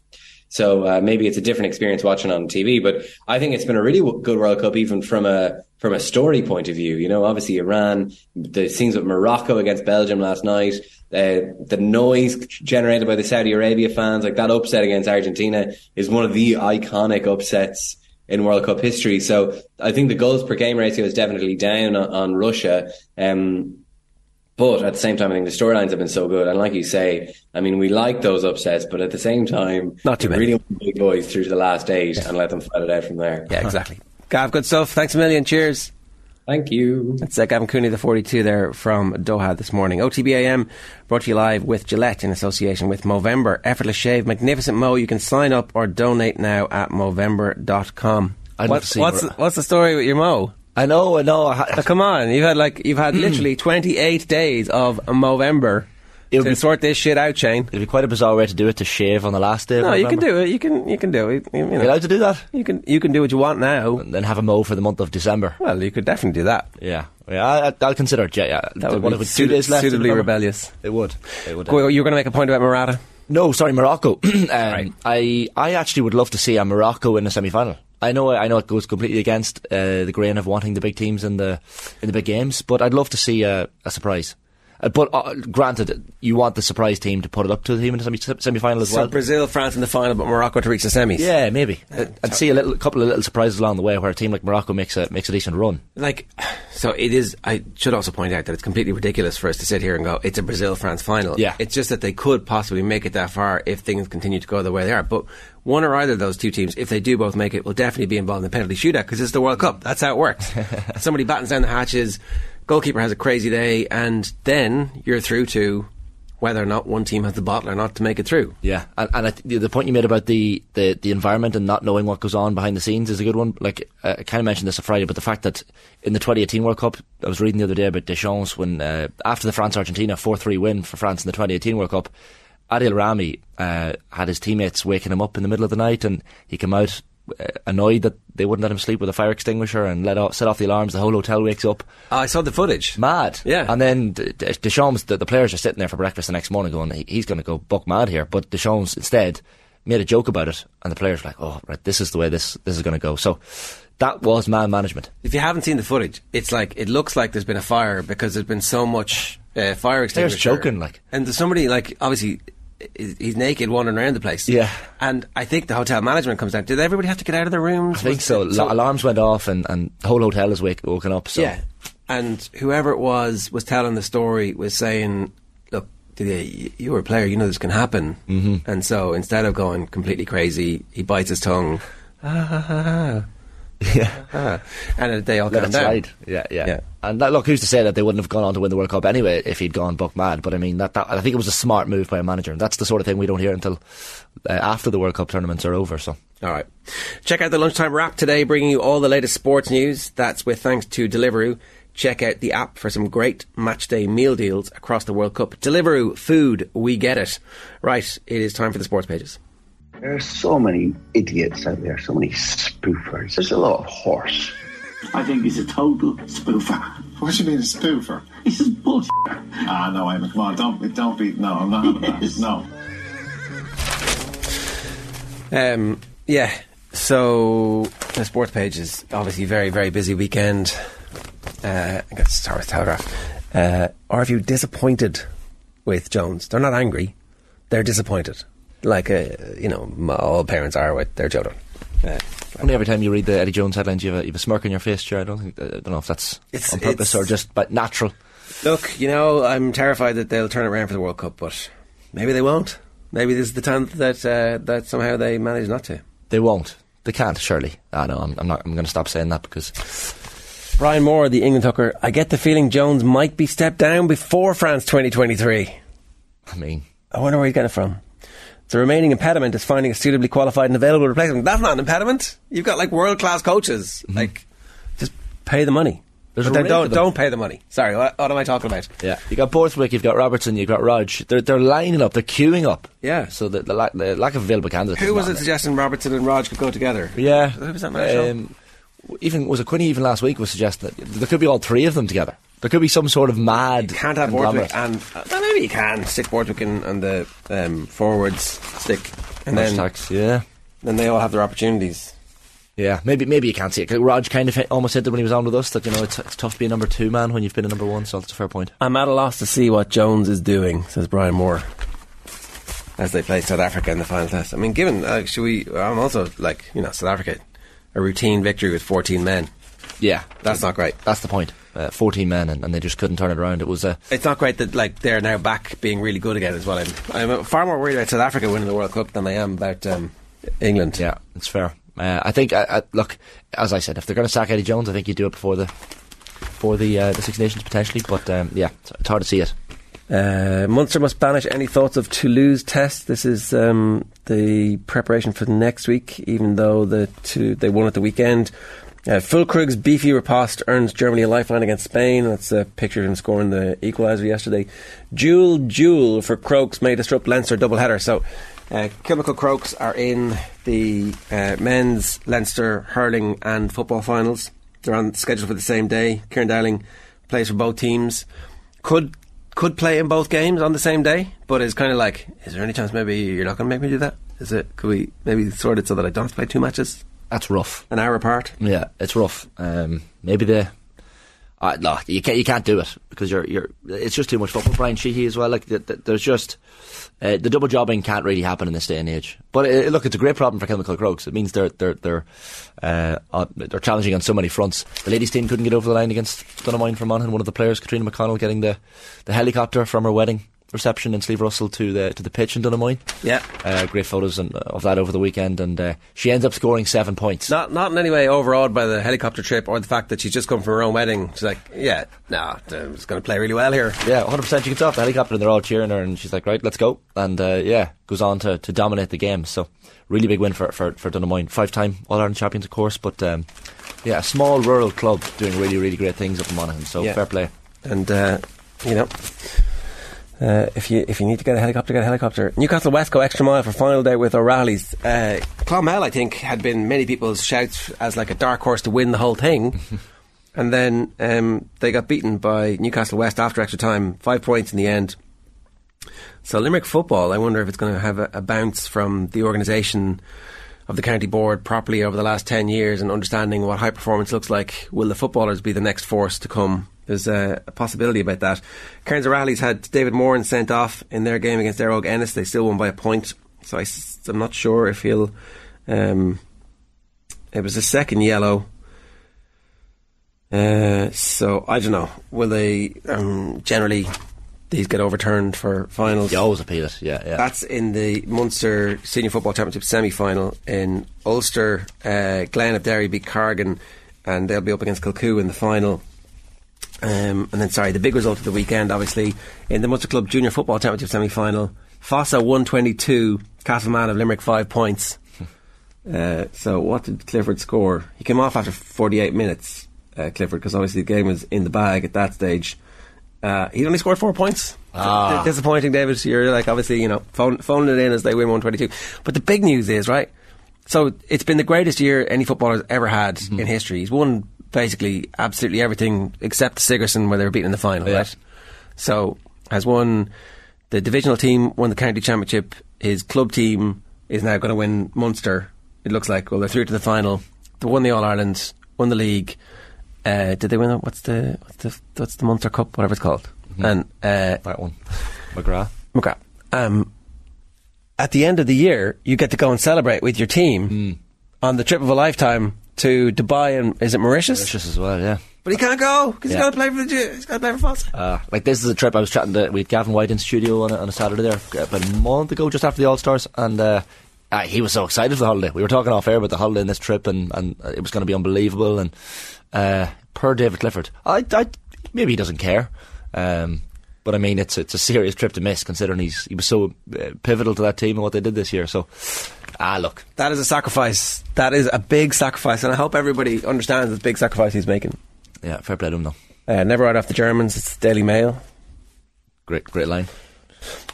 So uh, maybe it's a different experience watching on TV, but I think it's been a really good World Cup, even from a from a story point of view. You know, obviously Iran, the scenes with Morocco against Belgium last night, uh, the noise generated by the Saudi Arabia fans, like that upset against Argentina, is one of the iconic upsets in World Cup history. So I think the goals per game ratio is definitely down on, on Russia. Um, but at the same time, I think the storylines have been so good. And like you say, I mean, we like those upsets, but at the same time, not too many. really want big boys through to the last eight yeah. and let them fight it out from there. Yeah, exactly. Gav, good stuff. Thanks a million. Cheers. Thank you. It's uh, Gavin Cooney, the 42 there from Doha this morning. OTBAM brought to you live with Gillette in association with Movember. Effortless shave, magnificent mo. You can sign up or donate now at Movember.com. What's, what's, the, what's the story with your mo? I know, I know. come on, you've had like you've had literally 28 days of Movember to be, sort this shit out, Shane. It'd be quite a bizarre way to do it to shave on the last day. No, you can do it. You can you can do it. You, know, allowed to do that? You can you can do what you want now, and then have a mow for the month of December. Well, you could definitely do that. Yeah, yeah. I, will consider it. Yeah, yeah. That would be two days left. Suitably rebellious. It would. It would. You were going to make a point about Morata. No, sorry, Morocco. um, right. I I actually would love to see a Morocco in the semi final. I know I know it goes completely against uh, the grain of wanting the big teams in the in the big games, but I'd love to see a, a surprise. Uh, but uh, granted, you want the surprise team to put it up to the team in the semi, semi-final as well. so well. Brazil, France in the final, but Morocco to reach the semis. Yeah, maybe. Uh, I'd see a little, couple of little surprises along the way where a team like Morocco makes a makes a decent run. Like, so it is. I should also point out that it's completely ridiculous for us to sit here and go, "It's a Brazil-France final." Yeah, it's just that they could possibly make it that far if things continue to go the way they are, but one or either of those two teams, if they do both make it, will definitely be involved in the penalty shootout because it's the World Cup. That's how it works. Somebody battens down the hatches, goalkeeper has a crazy day, and then you're through to whether or not one team has the bottle or not to make it through. Yeah, and, and th- the point you made about the, the, the environment and not knowing what goes on behind the scenes is a good one. Like uh, I kind of mentioned this on Friday, but the fact that in the 2018 World Cup, I was reading the other day about Deschamps when uh, after the France Argentina 4 3 win for France in the 2018 World Cup, Adil Rami uh, had his teammates waking him up in the middle of the night, and he came out annoyed that they wouldn't let him sleep with a fire extinguisher and let off, set off the alarms. The whole hotel wakes up. I saw the footage. Mad. Yeah. And then Deschamps, the, the players are sitting there for breakfast the next morning going, he's going to go buck mad here. But Deschamps instead made a joke about it, and the players were like, oh, right, this is the way this, this is going to go. So that was man management. If you haven't seen the footage, it's like, it looks like there's been a fire because there's been so much uh, fire extinguisher. There's choking, like. And there's somebody, like, obviously, he's naked wandering around the place. Yeah. And I think the hotel management comes down. Did everybody have to get out of their rooms? I think so. so. Alarms went off and, and the whole hotel is wake, woken up. So. Yeah. And whoever it was was telling the story was saying, look, you, were a player, you know this can happen. Mm-hmm. And so instead of going completely crazy, he bites his tongue. Ah, Yeah, ah. and they all down. Right. Yeah, yeah, yeah. And that, look, who's to say that they wouldn't have gone on to win the World Cup anyway if he'd gone buck mad? But I mean, that, that I think it was a smart move by a manager, and that's the sort of thing we don't hear until uh, after the World Cup tournaments are over. So, all right, check out the lunchtime wrap today, bringing you all the latest sports news. That's with thanks to Deliveroo. Check out the app for some great matchday meal deals across the World Cup. Deliveroo, food, we get it. Right, it is time for the sports pages. There are so many idiots out there, so many spoofers. There's a lot of horse. I think he's a total spoofer. What do you mean a spoofer? He's just bullshit. Ah, no, Eamon, come on, don't, don't be, no, I'm not having Yes. that. No. Um, yeah. So the sports page is obviously very very busy weekend. Uh, I guess start with Telegraph. Uh, are you disappointed with Jones? They're not angry. They're disappointed. Like uh, you know, all parents are with their children. Uh, Only every time you read the Eddie Jones headlines, you have a, you have a smirk on your face, Chair. I don't think I don't know if that's It's- on purpose or just but natural. Look, you know, I'm terrified that they'll turn it around for the World Cup, but maybe they won't. Maybe this is the time that uh, that somehow they manage not to. They won't. They can't. Surely. Ah, no. I'm, I'm not. I'm going to stop saying that because Brian Moore, the England hooker, I get the feeling Jones might be stepped down before France 2023. I mean, I wonder where he's getting it from. The remaining impediment is finding a suitably qualified and available replacement. That's not an impediment. You've got like world class coaches. Like, just pay the money. There's But don't don't pay the money. Sorry, what, what am I talking about? yeah, you got Borthwick, you've got Robertson, you've got Rog. They're they're lining up. They're queuing up. Yeah. So the the, lack, the lack of available candidates. Who was it suggesting Robertson and Rog could go together? Yeah. Who was that? Um, even was it Quinny even last week was suggesting that there could be all three of them together. There could be some sort of mad. You can't have. Borthwick and uh, maybe you can stick Borthwick in on the um, forwards stick, and then Hashtags, yeah. then they all have their opportunities. Yeah, maybe maybe you can't see it. Rog kind of almost said that when he was on with us that you know it's, it's tough to be a number two man when you've been a number one. So that's a fair point. I'm at a loss to see what Jones is doing, says Brian Moore, as they play South Africa in the final test. I mean, given uh, should we? I'm also like you know South Africa, a routine victory with 14 men. Yeah, That's not great. that's the point. Uh, Fourteen men and, and they just couldn't turn it around. It was uh, It's not great that like they're now back being really good again as well. I'm, I'm far more worried about South Africa winning the World Cup than I am about um, England. yeah, it's fair. Uh, I think uh, uh, look, as I said, if they're going to sack Eddie Jones, I think you do it before the for the uh, the Six Nations potentially. But um, yeah, it's, it's hard to see it. Uh, Munster must banish any thoughts of Toulouse test. This is um, the preparation for next week, even though the two, they won at the weekend. Uh, Füllkrug's beefy riposte earns Germany a lifeline against Spain. That's a picture of him scoring the equaliser yesterday. Jewel Jewel for Crokes may disrupt Leinster doubleheader. So, uh, Kilmacud Crokes are in the uh, men's Leinster hurling and football finals. They're on schedule for the same day. Kieran Dowling plays for both teams. Could could play in both games on the same day, but it's kind of like, is there any chance maybe you're not going to make me do that? Is it? Could we maybe sort it so that I don't have to play two matches That's rough. an hour apart? Yeah, it's rough. Um, maybe the. Uh, no, you can't. You can't do it because you're. You're. It's just too much football. Brian Sheehy as well. Like th- th- there's just uh, the double jobbing can't really happen in this day and age. But uh, look, it's a great problem for Kilmacud Crokes. It means they're they're they're uh, uh, they're challenging on so many fronts. The ladies' team couldn't get over the line against Donaghmoyne for Monaghan. One of the players, Katrina McConnell, getting the the helicopter from her wedding reception in Slieve Russell to the to the pitch in Donaghmoyne. Yeah. Uh, great photos and, of that over the weekend, and uh, she ends up scoring seven points. Not not in any way overawed by the helicopter trip or the fact that she's just come from her own wedding. She's like, yeah, no, I'm just going to play really well here. Yeah, 100%. She gets off the helicopter and they're all cheering her, and she's like, right, let's go. And uh, yeah, goes on to, to dominate the game. So, really big win for, for, for Donaghmoyne. Five time All Ireland champions, of course, but um, yeah, a small rural club doing really, really great things up in Monaghan. So, Yeah. fair play. And uh, you know, uh, if you if you need to get a helicopter, get a helicopter. Newcastle West go extra mile for final day with O'Rahilly's. Uh, Clonmel, I think, had been many people's shouts as like a dark horse to win the whole thing. and then um, they got beaten by Newcastle West after extra time, five points in the end. So Limerick football, I wonder if it's going to have a, a bounce from the organisation of the county board properly over the last 10 years and understanding what high performance looks like. Will the footballers be the next force to come? There's a, a possibility about that. Kerins O'Rahilly's had David Moran sent off in their game against Éire Óg Ennis. They still won by a point. So I, am not sure if he'll. Um, it was a second yellow. Uh, so I don't know. Will they um, generally these get overturned for finals? You always appeal it, yeah, yeah. That's in the Munster Senior Football Championship semi final in Ulster. Uh, Glen of Derry beat Cargin, and they'll be up against Kilcoo in the final. Um, and then, sorry, the big result of the weekend, obviously, in the Munster Club Junior Football Championship semi final. Fossa 122, Castlemahon of Limerick 5 points. Uh, so, what did Clifford score? He came off after 48 minutes, uh, Clifford, because obviously the game was in the bag at that stage. Uh, he only scored four points. Ah. D- disappointing, David. You're like obviously you know phone, phoning it in as they win 122. But the big news is right. so it's been the greatest year any footballer's ever had in history. He's won basically absolutely everything except the Sigerson where they were beaten in the final, Yeah. right? So has won the divisional team, won the county championship. His club team is now going to win Munster. It looks like. Well, they're through to the final. They won the All Ireland, won the league. Uh, did they win? What's the what's the what's the Munster Cup? Whatever it's called. And uh, that one, McGrath. McGrath. Um, at the end of the year, you get to go and celebrate with your team on the trip of a lifetime to Dubai and is it Mauritius? Mauritius as well, yeah. But he can't go because Yeah. he's got to play for the. Ju- He's got to play for Fossa. Uh, like this is a trip I was chatting to. We had Gavin White in studio on a, on a Saturday there uh, about a month ago, just after the All Stars, and uh, uh, he was so excited for the holiday. We were talking off air about the holiday and this trip, and, and uh, it was going to be unbelievable. And uh, per David Clifford, I, I maybe he doesn't care, um, but I mean it's it's a serious trip to miss considering he's he was so uh, pivotal to that team and what they did this year. So ah, look, That is a sacrifice. That is a big sacrifice, and I hope everybody understands the big sacrifice he's making. yeah, fair play to him though. Uh, never write off the Germans. It's Daily Mail. Great, great line.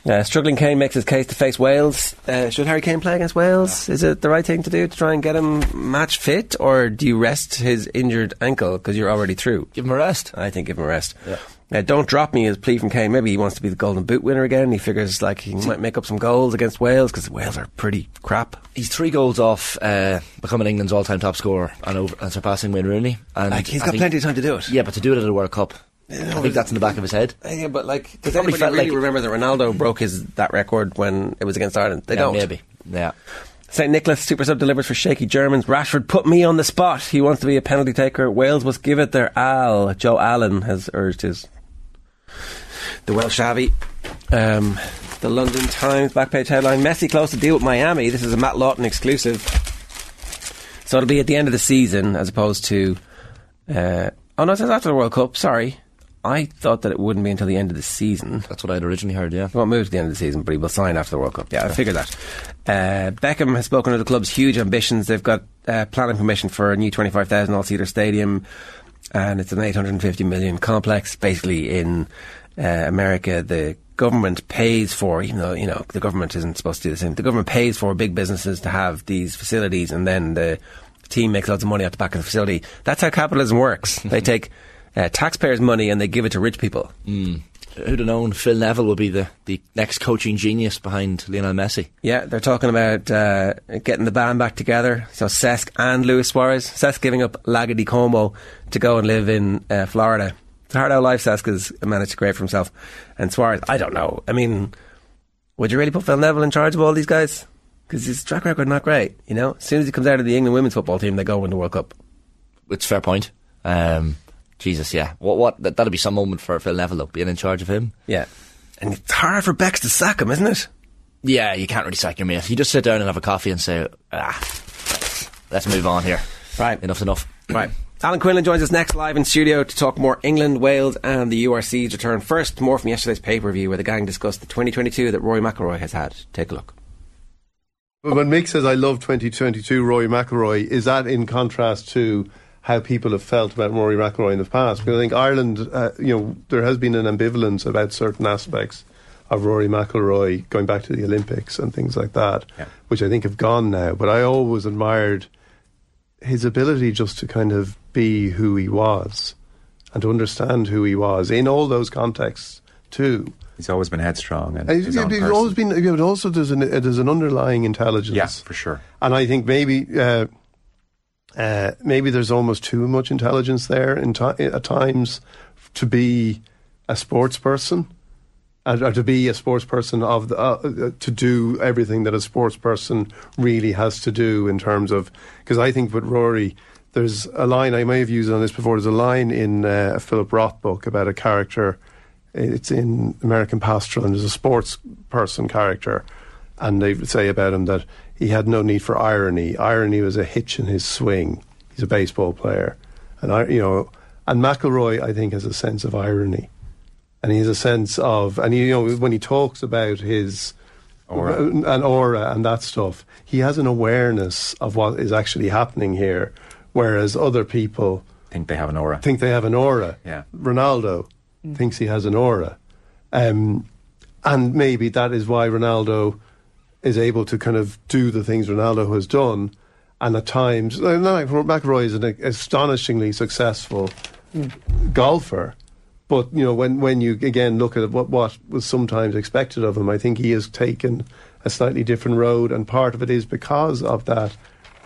Uh, struggling Kane makes his case to face Wales. Uh, should Harry Kane play against Wales? Is it the right thing to do to try and get him match fit, or do you rest his injured ankle because you're already through? Give him a rest. I think give him a rest. Yeah. Uh, don't drop me is a plea from Kane. Maybe he wants to be the Golden Boot winner again. He figures like he might make up some goals against Wales because Wales are pretty crap. He's three goals off uh, becoming England's all-time top scorer and, over, and surpassing Wayne Rooney. And Like he's got think- plenty of time to do it. Yeah, but to do it at a World Cup, I think that's in the back of his head. Yeah, but like, does anybody really like- remember that Ronaldo broke his that record when it was against Ireland? They yeah, don't. Maybe. Yeah. St Nicholas super sub delivers for shaky Germans. Rashford put me on the spot. He wants to be a penalty taker. Wales must give it their all. Joe Allen has urged his. The Welsh Abbey. Um, the London Times back page headline: Messi close to deal with Miami. This is a Matt Lawton exclusive. So it'll be at the end of the season as opposed to. Uh, oh no, it says after the World Cup. Sorry. I thought that it wouldn't be until the end of the season. That's what I'd originally heard, yeah. He won't move to the end of the season, but he will sign after the World Cup. Yeah, I figured that. Uh, Beckham has spoken of the club's huge ambitions. They've got uh, planning permission for a new 25,000 all-seater stadium, and it's an 850 million complex. Basically, in uh, America, the government pays for, even though you know the government isn't supposed to do the same. The government pays for big businesses to have these facilities, and then the team makes lots of money out the back of the facility. That's how capitalism works. they take uh, taxpayers' money and they give it to rich people. Mm. Who'd have known Phil Neville would be the, the next coaching genius behind Lionel Messi? Yeah, they're talking about uh, getting the band back together. So Cesc and Luis Suarez. Cesc giving up Lago di Como to go and live in uh, Florida. It's a hard out life Cesc has managed to create for himself. And Suarez, I don't know. I mean, would you really put Phil Neville in charge of all these guys? Because his track record not great. You know, as soon as he comes out of the England women's football team, they go win the World Cup. It's a fair point. Um, Jesus, yeah. What? What? That, that'd be some moment for Phil Neville, though, being in charge of him. Yeah, and it's hard for Bex to sack him, isn't it? Yeah, you can't really sack your mate. You just sit down and have a coffee and say, ah, let's move on here. Right. Enough's enough. Right. Alan Quinlan joins us next live in studio to talk more England, Wales, and the URC's return. First, more from yesterday's pay per view where the gang discussed the 2022 that Rory McIlroy has had. Take a look. When Mick says I love 2022 Rory McIlroy, is that in contrast to how people have felt about Rory McIlroy in the past? Because I think Ireland, uh, you know, there has been an ambivalence about certain aspects of Rory McIlroy going back to the Olympics and things like that, which I think have gone now. But I always admired his ability just to kind of be who he was and to understand who he was in all those contexts too. He's always been headstrong and own he's always been. Yeah, but also there's an uh, there's an underlying intelligence. Yeah, for sure. And I think maybe uh, uh, maybe there's almost too much intelligence there in ti- at times to be a sports person. Or to be a sports person of the, uh, uh, to do everything that a sports person really has to do in terms of because I think with Rory there's a line I may have used on this before there's a line in uh, a Philip Roth book about a character it's in American Pastoral, and there's a sports person character, and they say about him that he had no need for irony. Irony was a hitch in his swing. He's a baseball player, and I, you know, and McIlroy, I think, has a sense of irony, and he has a sense of, and you know, when he talks about his Aura. and aura and that stuff, he has an awareness of what is actually happening here, whereas other people think they have an aura. think they have an aura. Yeah. Ronaldo thinks he has an aura. Um, and maybe that is why Ronaldo is able to kind of do the things Ronaldo has done and at times, no, McIlroy is an astonishingly successful golfer. But you know, when when you again look at what what was sometimes expected of him, I think he has taken a slightly different road, and part of it is because of that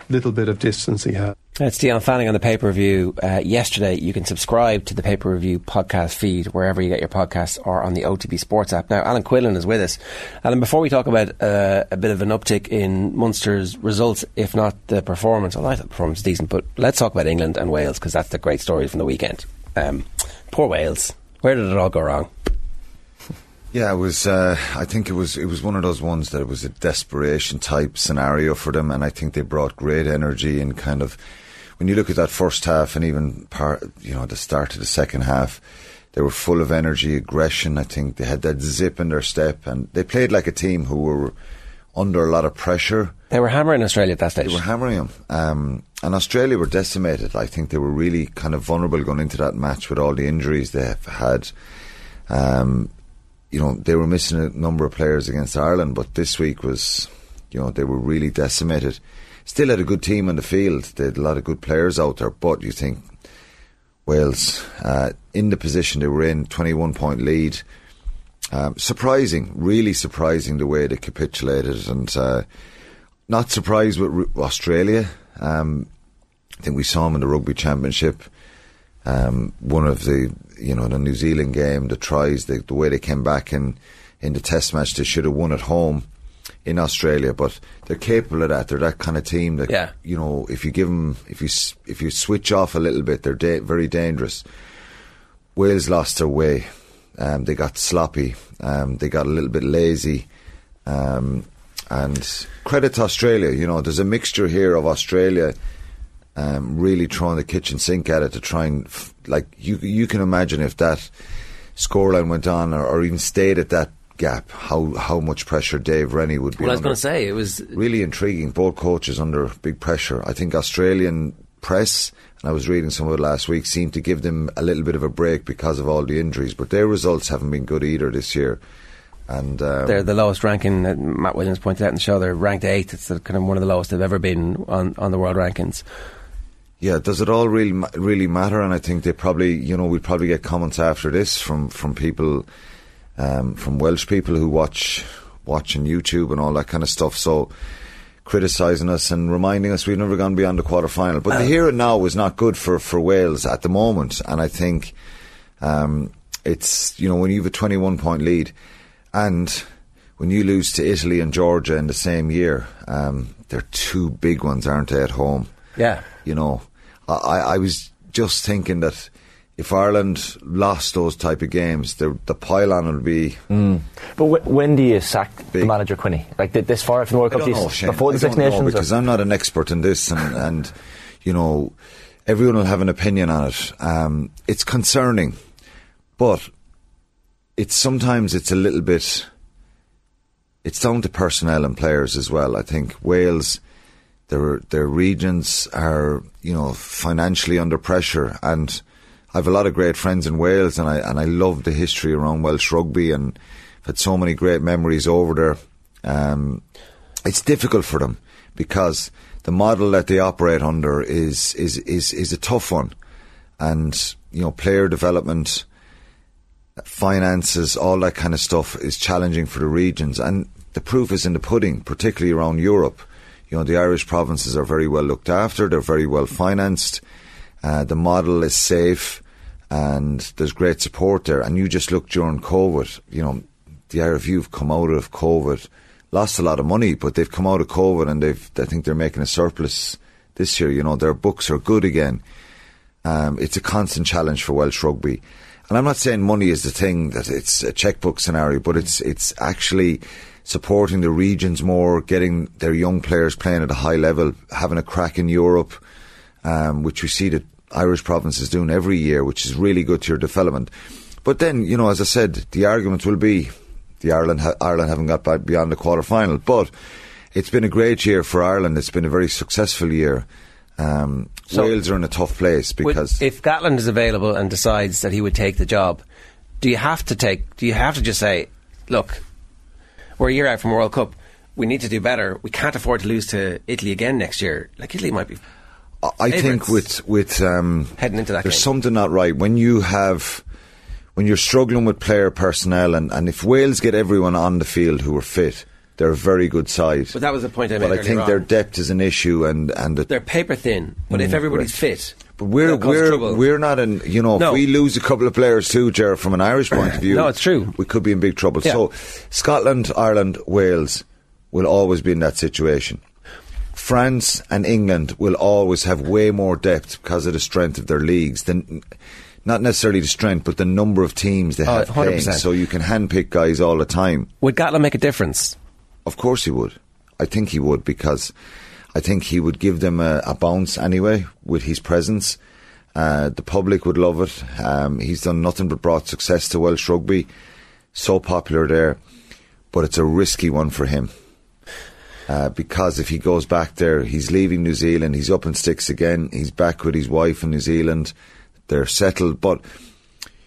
little bit of distance he had. It's Dion Fanning on the pay per view. Uh, yesterday, you can subscribe to the pay per view podcast feed wherever you get your podcasts or on the OTB Sports app. Now, Alan Quinlan is with us. Alan, before we talk about uh, a bit of an uptick in Munster's results, if not the performance, I like the performance decent, but let's talk about England and Wales because that's the great story from the weekend. Um, poor Wales. Where did it all go wrong? Yeah, it was. Uh, I think it was. It was one of those ones that it was a desperation type scenario for them, and I think they brought great energy and kind of. When you look at that first half and even part, you know, the start of the second half, they were full of energy, aggression. I think they had that zip in their step, and they played like a team who were under a lot of pressure. They were hammering Australia at that stage. They were hammering them, um, and Australia were decimated. I think they were really kind of vulnerable going into that match with all the injuries they have had. Um, you know, they were missing a number of players against Ireland, but this week was, you know, they were really decimated. Still had a good team on the field. They had a lot of good players out there, but you think Wales, uh, in the position they were in, 21 point lead. Um, surprising, really surprising the way they capitulated, and uh, not surprised with Australia. Um, I think we saw them in the Rugby Championship. Um, one of the, you know, the New Zealand game, the tries, the, the way they came back in, in the Test match, they should have won at home in Australia, but they're capable of that. They're that kind of team that, Yeah. you know, if you give them, if you if you switch off a little bit, they're da- very dangerous. Wales lost their way. Um, they got sloppy. Um, they got a little bit lazy. Um, and credit to Australia. You know, there's a mixture here of Australia um, really throwing the kitchen sink at it to try and f- like you you can imagine if that scoreline went on or, or even stayed at that gap, how how much pressure Dave Rennie would be. Well, I was going to say it was really intriguing. Both coaches under big pressure. I think Australian press, and I was reading some of it last week, seemed to give them a little bit of a break because of all the injuries. But their results haven't been good either this year. And um, They're the lowest ranking. that Matt Williams pointed out in the show. They're ranked eighth. It's kind of one of the lowest they've ever been on, on the world rankings. Yeah, does it all really really matter? And I think they probably, you know, we probably get comments after this from from people, um, from Welsh people who watch watching YouTube and all that kind of stuff. So criticising us and reminding us we've never gone beyond the quarter final. But the here and now is not good for for Wales at the moment. And I think um, it's you know when you have a twenty one point lead and when you lose to Italy and Georgia in the same year, um, they're two big ones, aren't they, at home? Yeah. You know, I I was just thinking that if Ireland lost those type of games, the the pylon would be. Mm. But wh- when do you sack the manager Quinney? Like th- this far from the World Cup, don't do you know, Shane. before the Six Nations? or- because I'm not an expert in this, and, and you know, everyone will have an opinion on it. Um, it's concerning, but it's sometimes it's a little bit. It's down to personnel and players as well. I think Wales, their their regions are you know financially under pressure, and I have a lot of great friends in Wales, and I and I love the history around Welsh rugby, and I've had so many great memories over there. Um, it's difficult for them because the model that they operate under is is is is a tough one, and you know player development, finances, all that kind of stuff is challenging for the regions, and the proof is in the pudding, particularly around Europe. You know the Irish provinces are very well looked after; they're very well financed. Uh, the model is safe, and there's great support there. And you just look during COVID, you know, the IRFU have come out of COVID, lost a lot of money, but they've come out of COVID and they've, I think they're making a surplus this year. You know, their books are good again. Um, it's a constant challenge for Welsh rugby. And I'm not saying money is the thing that it's a checkbook scenario, but it's it's actually supporting the regions more, getting their young players playing at a high level, having a crack in Europe, um, which we see that Irish provinces doing every year, which is really good to your development. But then, you know, as I said, the argument will be the Ireland ha- Ireland haven't got by- beyond the quarter final, but it's been a great year for Ireland. It's been a very successful year. Um, So- Wales are in a tough place Would- because if Gatland is available and decides that he would take the job, do you have to take? Do you have to just say, look, we're a year out from World Cup. we need to do better. We can't afford to lose to Italy again next year. Like Italy might be. I- I think with with um, Heading into that there's game. something not right when you have when you're struggling with player personnel, and, and if Wales get everyone on the field who are fit, they're a very good side. But that was the point I made But I think on. their depth is an issue, and and the, They're paper thin, but if Mm, everybody's correct. fit, But we're we're trouble. we're not in. You know, No. if we lose a couple of players too, Jared, from an Irish point of view, No, it's true. We could be in big trouble. Yeah. So, Scotland, Ireland, Wales will always be in that situation. France and England will always have way more depth because of the strength of their leagues than. Not necessarily the strength, but the number of teams they Oh, have playing. 100%. So you can handpick guys all the time. would Gatland make a difference? Of course he would. I think he would because I think he would give them a, a bounce anyway with his presence. Uh, the public would love it. Um, he's done nothing but brought success to Welsh rugby. So popular there, but it's a risky one for him. Uh, because if he goes back there, he's leaving New Zealand. He's up in sticks again. He's back with his wife in New Zealand. They're settled, but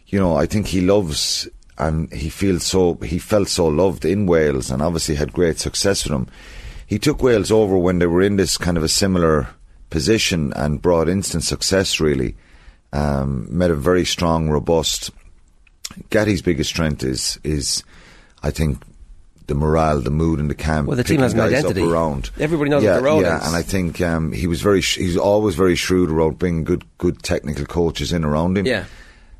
you know, I think he loves and he feels so he felt so loved in Wales and obviously had great success with them. He took Wales over when they were in this kind of a similar position and brought instant success really. Um, made a very strong, robust Gatty's biggest strength is is I think the morale, the mood in the camp. Well, the team has an identity. Around. Everybody knows what the role yeah, is. and I think um, he was very. Sh- he's always very shrewd about bringing good, good technical coaches in around him. Yeah.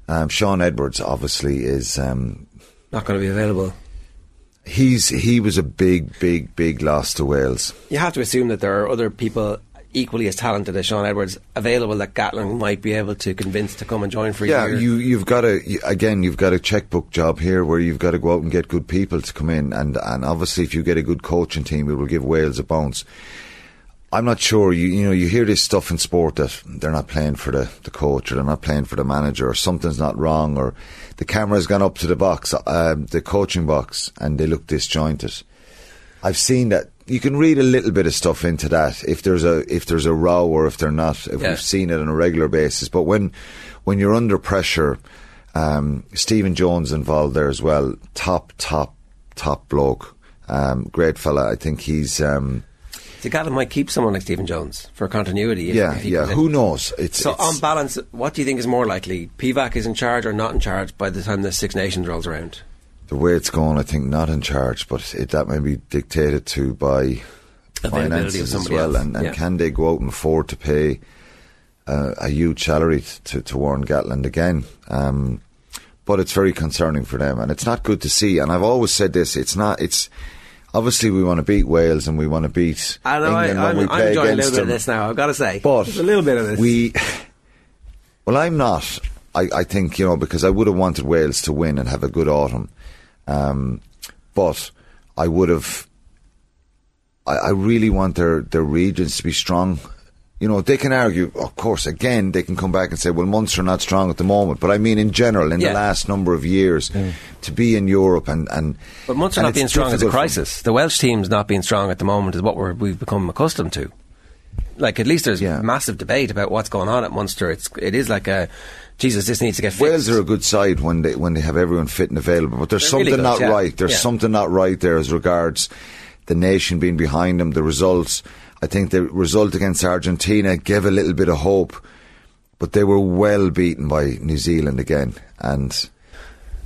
Um, Shaun Edwards obviously is. Um, Not going to be available. he's he was a big, big, big loss to Wales. You have to assume that there are other people equally as talented as Shaun Edwards available that Gatland might be able to convince to come and join for a Yeah, year. you you've got a again you've got a checkbook job here where you've got to go out and get good people to come in and and obviously if you get a good coaching team it will give Wales a bounce. I'm not sure. You you know you hear this stuff in sport that they're not playing for the, the coach or they're not playing for the manager or something's not wrong or the camera's gone up to the box, um, the coaching box, and they look disjointed. I've seen that. You can read a little bit of stuff into that if there's a if there's a row or if they're not. If Yeah. we've seen it on a regular basis, but when when you're under pressure, um, Stephen Jones involved there as well. Top top top bloke, um, great fella. I think he's. Um, So Gatland might keep someone like Stephen Jones for continuity. If, yeah, if yeah. Who knows? It's So it's- on balance, what do you think is more likely? Pivac is in charge or not in charge by the time the Six Nations rolls around? The way it's going, I think not in charge, but it, that may be dictated to by finances as well. else, And, and yeah. can they go out and afford to pay uh, a huge salary to, to Warren Gatland again? Um, but it's very concerning for them, and it's not good to see. And I've always said this: it's not. It's obviously we want to beat Wales and we want to beat I know. I, England when I'm, we I'm play enjoying a against little bit them. of this now. I've got to say, But Just a little bit of this. We, well, I'm not. I, I think you know because I would have wanted Wales to win and have a good autumn, um, but I would have. I, I really want their their regions to be strong. You know, they can argue, of course, again, they can come back and say, well, Munster are not strong at the moment. But I mean, in general, in Yeah. the last number of years, to be in Europe and. and But Munster and not being strong is a difficult for- crisis. The Welsh team's not being strong at the moment is what we're, we've become accustomed to. Like at least there's massive debate about what's going on at Munster. It's it is like a Jesus. This needs to get fixed. Wales are a good side when they when they have everyone fit and available, but there's They're really something good, not yeah. right. There's Yeah. something not right there as regards the nation being behind them. The results, I think, the result against Argentina gave a little bit of hope, but they were well beaten by New Zealand again. And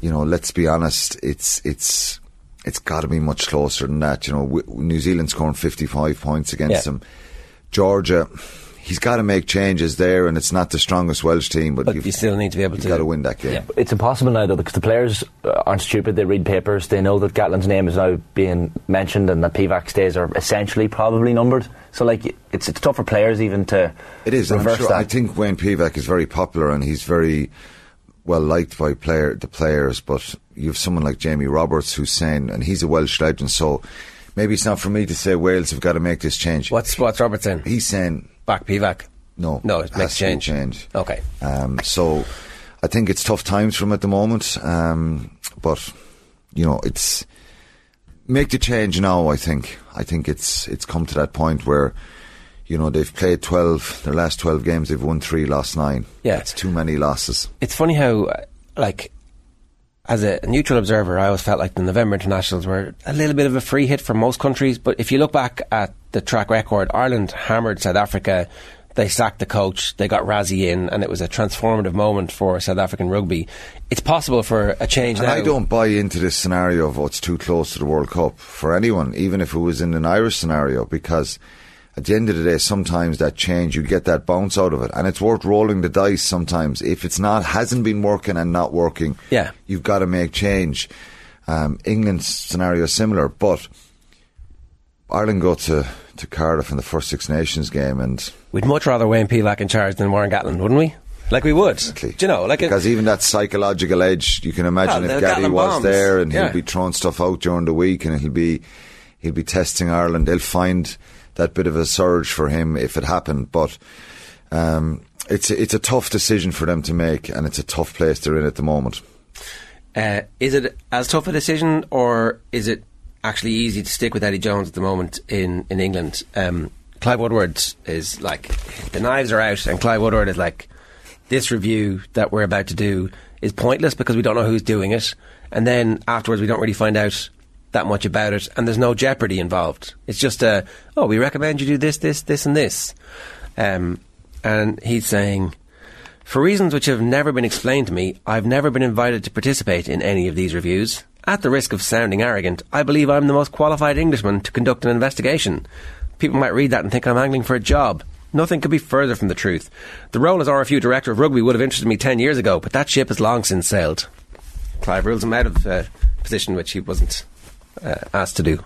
you know, let's be honest, it's it's it's got to be much closer than that. You know, w- New Zealand scoring 55 points against Yeah. them. Georgia. He's got to make changes there, and it's not the strongest Welsh team, but, But you still need to be able you've to. got to win that game. It's impossible now, though, because the players uh, aren't stupid. They read papers. They know that Gatland's name is now being mentioned and that Pivac's days are essentially probably numbered. So, like, it's it's tough for players even to It is. I'm reverse sure, that. I think Wayne Pivac is very popular and he's very well liked by player the players. But you have someone like Jamie Roberts who's saying, and he's a Welsh legend. So maybe it's not for me to say Wales have got to make this change. What's what's Robert saying? He's saying back Pivac. No, No, it has makes to change. change. Okay. Um, so I think it's tough times for him at the moment. Um, but you know, it's make the change now. I think. I think it's it's come to that point where. You know they've played twelve. Their last twelve games, they've won three, lost nine. Yeah. it's too many losses. It's funny how, uh, like, as a neutral observer, I always felt like the November internationals were a little bit of a free hit for most countries. But if you look back at the track record, Ireland hammered South Africa. They sacked the coach. They got Rassie in, and it was a transformative moment for South African rugby. It's possible for a change And now. I don't buy into this scenario of oh, what's too close to the World Cup for anyone, even if it was in an Irish scenario, because at the end of the day, sometimes that change, you get that bounce out of it. And it's worth rolling the dice sometimes. If it's not, hasn't been working and not working, Yeah. you've got to make change. Um, England's scenario is similar, but Ireland go to, to Cardiff in the first Six Nations game and We'd much rather Wayne Pivac in charge than Warren Gatland, wouldn't we? Like we would. Do you know, like because even that psychological edge, you can imagine Well, if Gaddy was bombs. there and Yeah. he'll be throwing stuff out during the week and he'll be he'll be testing Ireland. They'll find that bit of a surge for him if it happened, but um, it's it's a tough decision for them to make, and it's a tough place they're in at the moment. Uh, is it as tough a decision, or is it actually easy to stick with Eddie Jones at the moment in in England? Um, Clive Woodward is like the knives are out, and Clive Woodward is like this review that we're about to do is pointless because we don't know who's doing it, and then afterwards we don't really find out that much about it, and there's no jeopardy involved. It's just a oh, we recommend you do this, this, this, and this, um, and he's saying. For reasons which have never been explained to me, I've never been invited to participate in any of these reviews. At the risk of sounding arrogant, I believe I'm the most qualified Englishman to conduct an investigation. People might read that and think I'm angling for a job. Nothing could be further from the truth. The role as RFU Director of Rugby would have interested me 10 years ago, but that ship has long since sailed. Clive rules him out of a position which he wasn't uh, asked to do.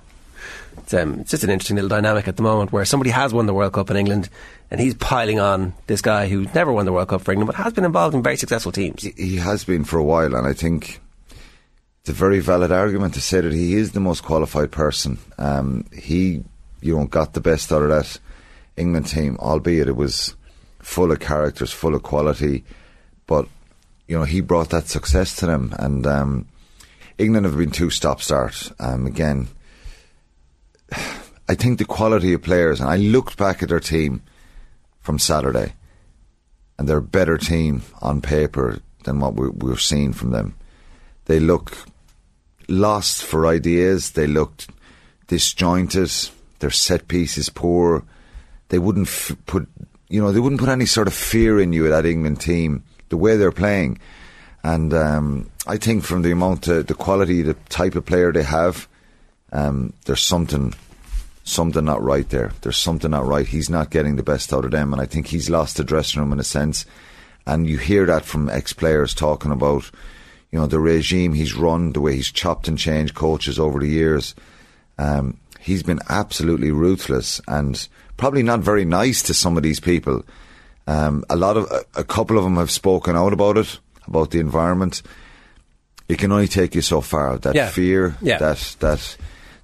It's, um, it's just an interesting little dynamic at the moment where somebody has won the World Cup in England and he's piling on this guy who never won the World Cup for England but has been involved in very successful teams. He has been for a while, and I think it's a very valid argument to say that he is the most qualified person. Um, he, you know, got the best out of that England team, albeit it was full of characters, full of quality, but you know he brought that success to them, and um, England have been two stop starts. Um, again, I think the quality of players, and I looked back at their team from Saturday, and they're a better team on paper than what we, we're seeing from them. They look lost for ideas. They looked disjointed. Their set piece is poor. They wouldn't f- put, you know, they wouldn't put any sort of fear in you at that England team the way they're playing. And um, I think from the amount, the quality, the type of player they have, um, there's something, something not right there. There's something not right. He's not getting the best out of them, and I think he's lost the dressing room in a sense. And you hear that from ex-players talking about, you know, the regime he's run, the way he's chopped and changed coaches over the years. Um, he's been absolutely ruthless and probably not very nice to some of these people. Um, a lot of, a, a couple of them have spoken out about it, about the environment. It can only take you so far. That Yeah. fear, Yeah. that that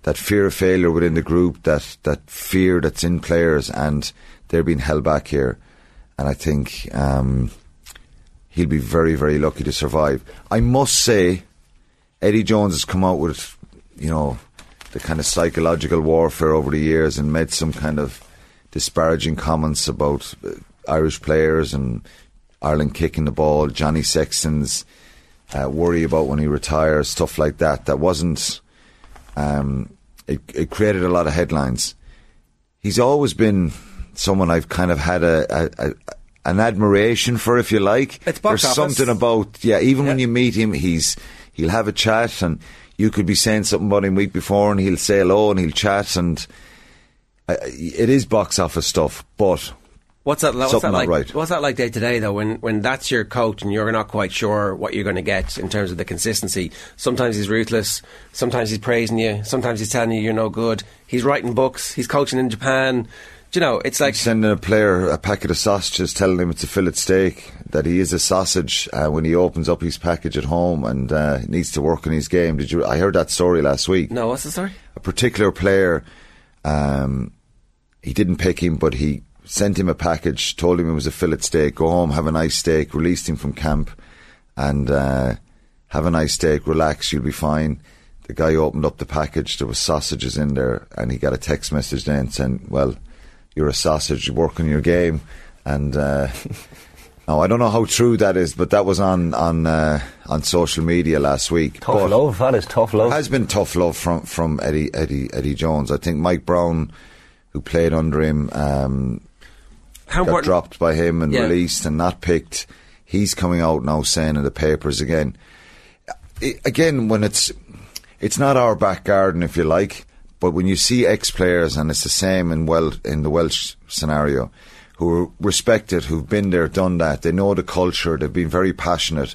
that fear of failure within the group, that that fear that's in players, and they're being held back here. And I think um, he'll be very, very lucky to survive. I must say, Eddie Jones has come out with, you know, the kind of psychological warfare over the years and made some kind of disparaging comments about uh, Irish players and Ireland kicking the ball, Johnny Sexton's uh, worry about when he retires, stuff like that. That wasn't. Um, it, it created a lot of headlines. He's always been someone I've kind of had a, a, a an admiration for, if you like. It's box There's office. something about yeah. Even when you meet him, he's he'll have a chat, and you could be saying something about him week before, and he'll say hello, and he'll chat, and uh, it is box office stuff. But What's that? What's Something that like? right. What's that like day to day though? When when that's your coach and you're not quite sure what you're going to get in terms of the consistency. Sometimes he's ruthless. Sometimes he's praising you. Sometimes he's telling you you're no good. He's writing books. He's coaching in Japan. Do you know? It's like sending a player a packet of sausages, telling him it's a fillet steak, that he is a sausage uh, when he opens up his package at home and uh, needs to work on his game. Did you? I heard that story last week. no. What's the story? A particular player, um, he didn't pick him, but he sent him a package, told him it was a fillet steak. Go home, have a nice steak. Released him from camp, and uh, have a nice steak. Relax, you'll be fine. The guy opened up the package. There was sausages in there, and he got a text message then saying, "Well, you're a sausage. You work on your game." And uh, Now I don't know how true that is, but that was on on uh, on social media last week. Tough But love, that is tough love. Has been tough love from from Eddie Eddie Eddie Jones. I think Mike Brown, who played under him, um, How got important- dropped by him and Yeah. released and not picked. He's coming out now saying in the papers again. I- again, when it's it's not our back garden, if you like, but when you see ex players, and it's the same in well in the Welsh scenario, who are respected, who've been there, done that, they know the culture, they've been very passionate.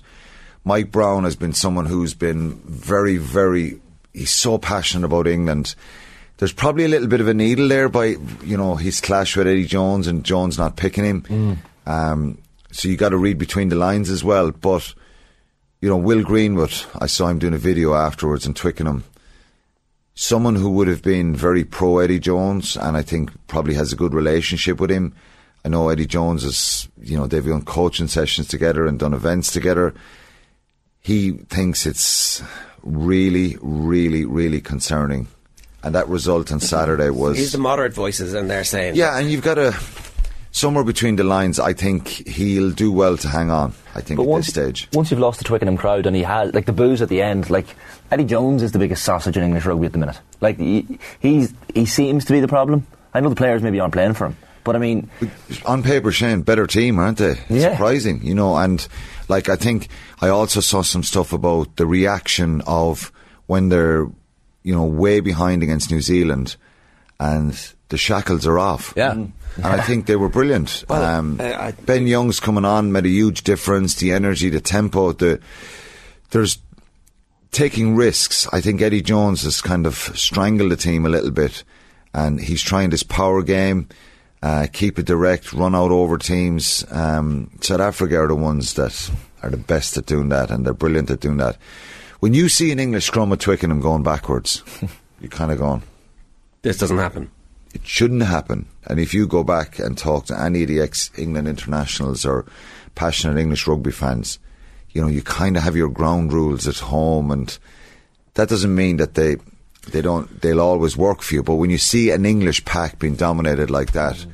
Mike Brown has been someone who's been very, very. He's so passionate about England. There's probably a little bit of a needle there by you know his clash with Eddie Jones and Jones not picking him. Um, so you got to read between the lines as well. But you know, Will Greenwood, I saw him doing a video afterwards in Twickenham. Someone who would have been very pro Eddie Jones, and I think probably has a good relationship with him. I know Eddie Jones is, you know, they've done coaching sessions together and done events together. He thinks it's really, really, really concerning. And that result on Saturday was. He's the moderate voices, and they're saying, Yeah, and you've got to somewhere between the lines. I think he'll do well to hang on. I think But at once, this stage. once you've lost the Twickenham crowd and he has like the booze at the end, like Eddie Jones is the biggest sausage in English rugby at the minute. Like he, he's he seems to be the problem. I know the players maybe aren't playing for him, but I mean, on paper, Shane, better team, aren't they? Yeah. Surprising, you know. And like, I think I also saw some stuff about the reaction of when they're, you know, way behind against New Zealand, and the shackles are off. Yeah. And I think they were brilliant. Well, um, uh, I- Ben Youngs coming on made a huge difference. The energy, the tempo, the there's taking risks. I think Eddie Jones has kind of strangled the team a little bit, and he's trying this power game, uh, keep it direct, run out over teams. Um, South Africa are the ones that are the best at doing that, and they're brilliant at doing that. When you see an English scrum at Twickenham going backwards, you're kind of going, this doesn't happen. it shouldn't happen. And if you go back and talk to any of the ex England internationals or passionate English rugby fans, you know, you kind of have your ground rules at home, and that doesn't mean that they they don't they'll always work for you. But when you see an English pack being dominated like that, mm.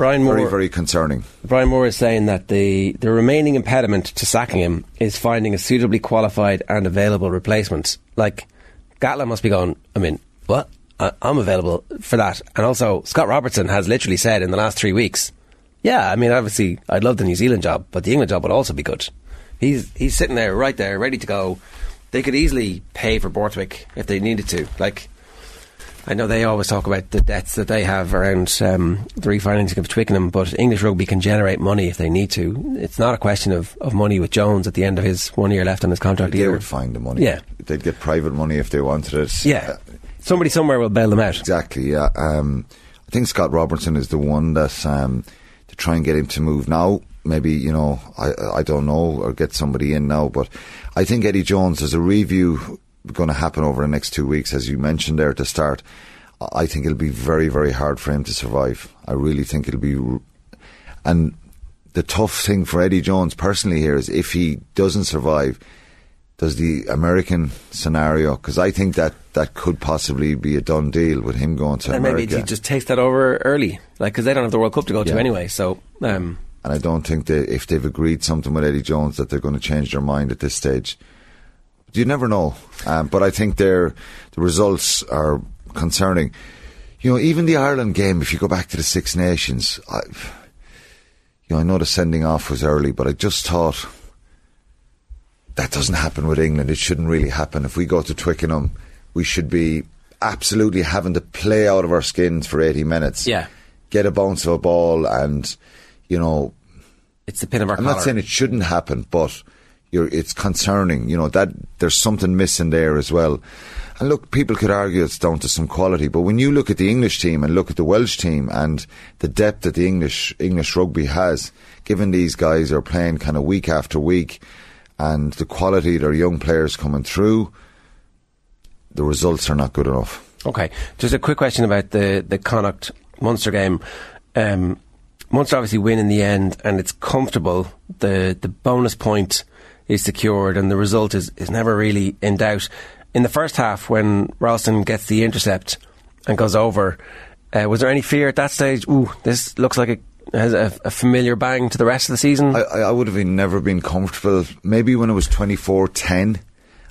Brian Moore, very very concerning. Brian Moore is saying that the, the remaining impediment to sacking him is finding a suitably qualified and available replacement. Like, Gatland must be going, I mean, what? I, I'm available for that. And also, Scott Robertson has literally said in the last three weeks, yeah, I mean, obviously, I'd love the New Zealand job, but the England job would also be good. He's, he's sitting there, right there, ready to go. They could easily pay for Borthwick if they needed to. Like, I know they always talk about the debts that they have around um, the refinancing of Twickenham, but English rugby can generate money if they need to. It's not a question of, of money with Jones at the end of his one year left on his contract They either. would find the money. Yeah. they'd get private money if they wanted it. Yeah. Somebody somewhere will bail them out. Exactly. Yeah. Um, I think Scott Robertson is the one that um, to try and get him to move now. Maybe you know I I don't know or get somebody in now, but I think Eddie Jones. There's a review going to happen over the next two weeks, as you mentioned there at the start. I think it'll be very very hard for him to survive. I really think it'll be, and the tough thing for Eddie Jones personally here is if he doesn't survive, does the American scenario? Because I think that that could possibly be a done deal with him going to And maybe America. he just takes that over early, like because they don't have the World Cup to go to anyway. So, um, and I don't think that if they've agreed something with Eddie Jones that they're going to change their mind at this stage. You never know, um, but I think their the results are concerning. You know, even the Ireland game. If you go back to the Six Nations, I, you know, I know the sending off was early, but I just thought that doesn't happen with England. It shouldn't really happen. If we go to Twickenham, we should be absolutely having to play out of our skins for eighty minutes. Yeah. get a bounce of a ball, and you know, it's the pin of our I'm collar. not saying it shouldn't happen, but you're, it's concerning. You know that there's something missing there as well. And look, people could argue it's down to some quality, but when you look at the English team and look at the Welsh team and the depth that the English English rugby has, given these guys are playing kind of week after week, and the quality their young players coming through, the results are not good enough. Okay, just a quick question about the the Connacht Munster game. Um, Munster obviously win in the end, and it's comfortable. the The bonus point is secured, and the result is is never really in doubt. In the first half, when Ralston gets the intercept and goes over, uh, was there any fear at that stage? Ooh, this looks like it has a, a familiar bang to the rest of the season? I, I would have been, never been comfortable. Maybe when it was 24 10,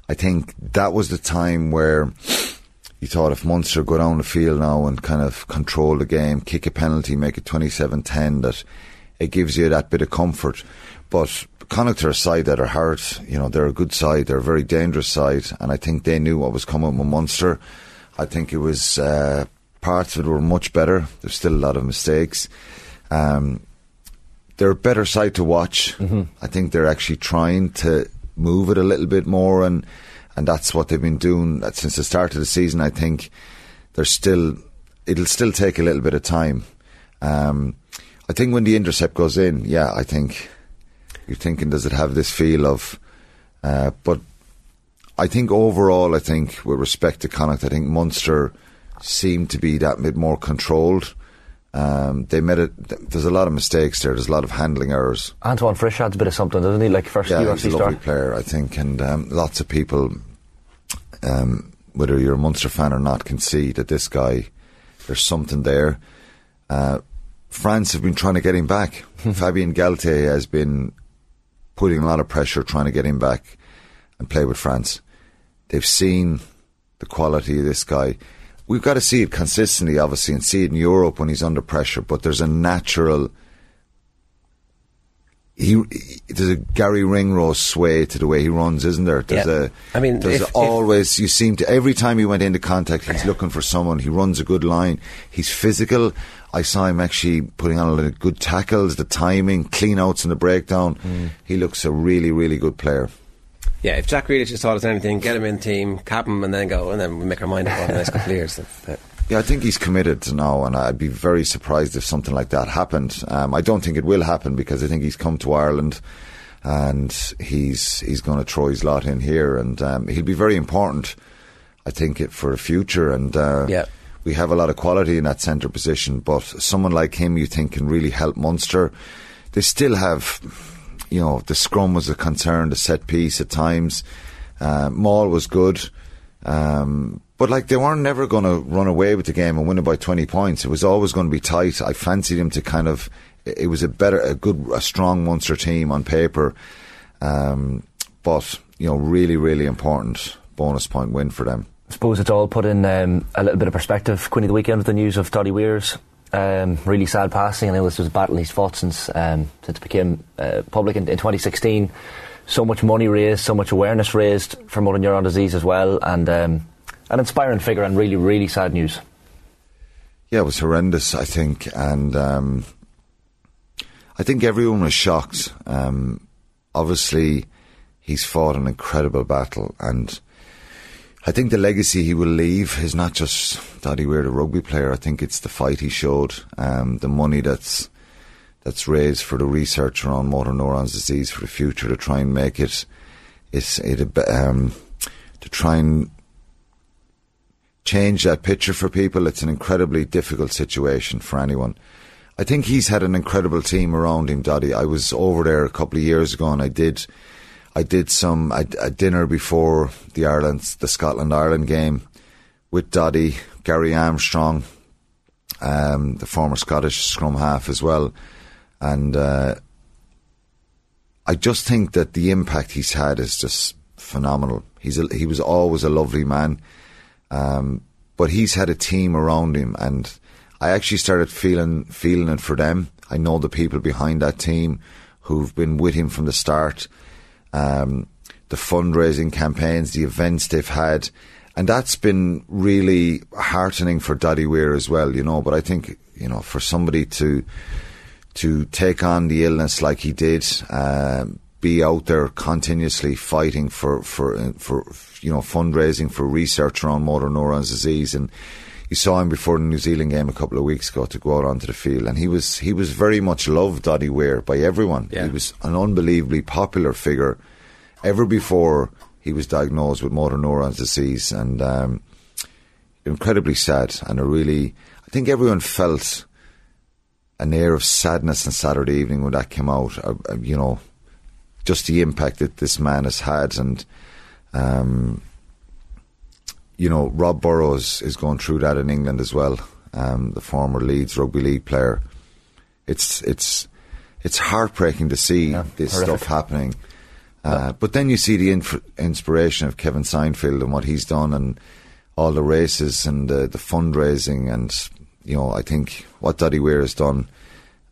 I think that was the time where you thought if Munster go down the field now and kind of control the game, kick a penalty, make it 27 10, that it gives you that bit of comfort. But Connacht are a side that are hard. You know, they're a good side. They're a very dangerous side. And I think they knew what was coming with Munster. I think it was, uh, parts of it were much better. There's still a lot of mistakes. Um, they're a better side to watch. Mm-hmm. I think they're actually trying to move it a little bit more, and and that's what they've been doing since the start of the season. I think there's still it'll still take a little bit of time. Um, I think when the intercept goes in, yeah, I think you're thinking, does it have this feel of? Uh, but I think overall, I think with respect to Connacht, I think Munster seemed to be that bit more controlled. Um, they made it. There's a lot of mistakes there. There's a lot of handling errors. Antoine Frisch adds a bit of something, doesn't he? Like first yeah, UFC he's a star. lovely player, I think, and um, lots of people, um, whether you're a Munster fan or not, can see that this guy, there's something there. Uh, France have been trying to get him back. Fabien Galthié has been putting a lot of pressure trying to get him back and play with France. They've seen the quality of this guy. We've got to see it consistently, obviously, and see it in Europe when he's under pressure. But there's a natural. He, he there's a Garry Ringrose sway to the way he runs, isn't there? There's Yeah. a. I mean, there's if- always you seem to every time he went into contact, he's looking for someone. He runs a good line. He's physical. I saw him actually putting on a lot of good tackles, the timing, clean outs in the breakdown. Mm. He looks a really, really good player. Yeah, if Jack Grealish has taught us anything, get him in team, cap him, and then go, and then we make our mind up on the next couple of years. That- that- Yeah, I think he's committed to now, and I'd be very surprised if something like that happened. Um, I don't think it will happen because I think he's come to Ireland and he's he's going to throw his lot in here, and um, he'll be very important. I think it for the future, and uh, Yeah. We have a lot of quality in that centre position. But someone like him, you think, can really help Munster. They still have, you know, the scrum was a concern, the set piece at times. Uh, Maul was good. Um, but like they weren't never going to run away with the game and win it by 20 points. It was always going to be tight. I fancied him to kind of, it was a better, a good, a strong Munster team on paper. Um, but, you know, really, really important bonus point win for them. I suppose it's all put in um, a little bit of perspective. Of the weekend with the news of Doddie Weir's um, really sad passing. I know this was a battle he's fought since um, since it became uh, public in, in 2016. So much money raised, so much awareness raised for motor neuron disease as well, and um, an inspiring figure and really, really sad news. Yeah, it was horrendous, I think, and um, I think everyone was shocked. Um, obviously, he's fought an incredible battle, and I think the legacy he will leave is not just that he were a rugby player. I think it's the fight he showed, um, the money that's that's raised for the research around motor neurons disease for the future to try and make it, it's it um, to try and change that picture for people. It's an incredibly difficult situation for anyone. I think he's had an incredible team around him, Doddie. I was over there a couple of years ago, and I did, I did some a, a dinner before the Ireland, the Scotland Ireland game, with Doddie, Gary Armstrong, um, the former Scottish scrum half as well, and uh, I just think that the impact he's had is just phenomenal. He's a, he was always a lovely man. Um, but he's had a team around him, and I actually started feeling feeling it for them. I know the people behind that team who've been with him from the start, um, the fundraising campaigns, the events they've had, and that's been really heartening for Doddie Weir as well. You know, but I think you know for somebody to to take on the illness like he did. Um, be out there continuously fighting for for for you know fundraising for research around motor neurons disease and you saw him before the New Zealand game a couple of weeks ago to go out onto the field and he was he was very much loved Doddie Weir by everyone Yeah. he was an unbelievably popular figure ever before he was diagnosed with motor neurons disease and um, incredibly sad and a really I think everyone felt an air of sadness on Saturday evening when that came out uh, uh, you know just the impact that this man has had and um, you know Rob Burrows is going through that in England as well um, the former Leeds rugby league player it's it's it's heartbreaking to see this horrific. stuff happening. Uh, but then you see the inf- inspiration of Kevin Sinfield and what he's done, and all the races and the, the fundraising, and you know, I think what Doddie Weir has done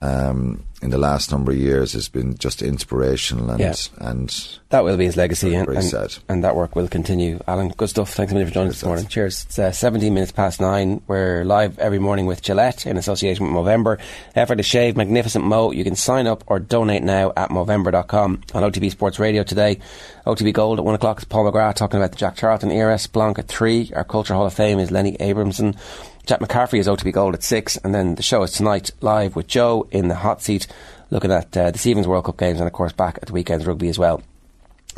um, in the last number of years has been just inspirational, and Yeah. and That will be his legacy, and, and, and that work will continue. Alan, good stuff. Thanks a million for joining us this morning. Cheers. It's uh, 17 minutes past nine. We're live every morning with Gillette in association with Movember. Effort to shave, magnificent Mo. You can sign up or donate now at Movember.com. On OTB Sports Radio today, OTB Gold at 1 o'clock is Paul McGrath talking about the Jack Charlton era. Blanc at 3. Our Culture Hall of Fame is Lenny Abrahamson. Jack McCarthy is OTB Gold at 6. And then the show is tonight live with Joe in the hot seat looking at uh, this evening's World Cup games and, of course, back at the weekend's rugby as well.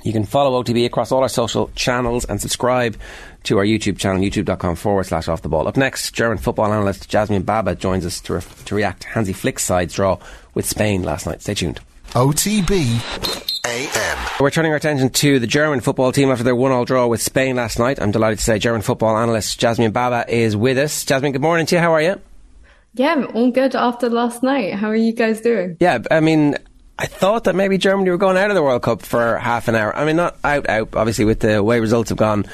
You can follow OTB across all our social channels and subscribe to our YouTube channel, youtube.com forward slash off the ball. Up next, German football analyst Jasmine Baba joins us to, re- to react to Hansi Flick's side draw with Spain last night. Stay tuned. OTB AM. We're turning our attention to the German football team after their one-all draw with Spain last night. I'm delighted to say German football analyst Jasmine Baba is with us. Jasmine, good morning to you. How are you? Yeah, I'm all good after last night. How are you guys doing? Yeah, I mean, I thought that maybe Germany were going out of the World Cup for half an hour. I mean, not out, out. Obviously, with the way results have gone,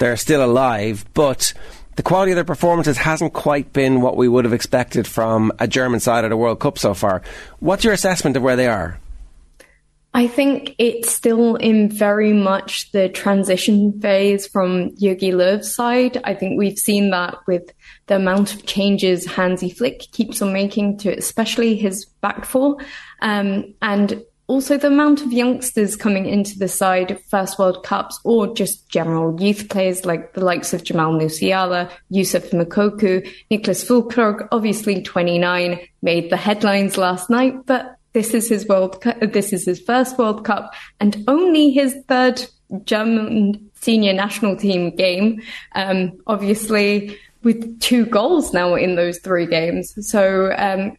they're still alive, but the quality of their performances hasn't quite been what we would have expected from a German side of the World Cup so far. What's your assessment of where they are? I think it's still in very much the transition phase from Jogi Löw's side. I think we've seen that with the amount of changes Hansi Flick keeps on making to especially his back four. Um, and also the amount of youngsters coming into the side, first World Cups or just general youth players like the likes of Jamal Musiala, Yusuf Moukoko, Niklas Füllkrug, obviously 29, made the headlines last night, but this is his World Cup, this is his first World Cup and only his third German senior national team game. Um, obviously with two goals now in those three games. So, um,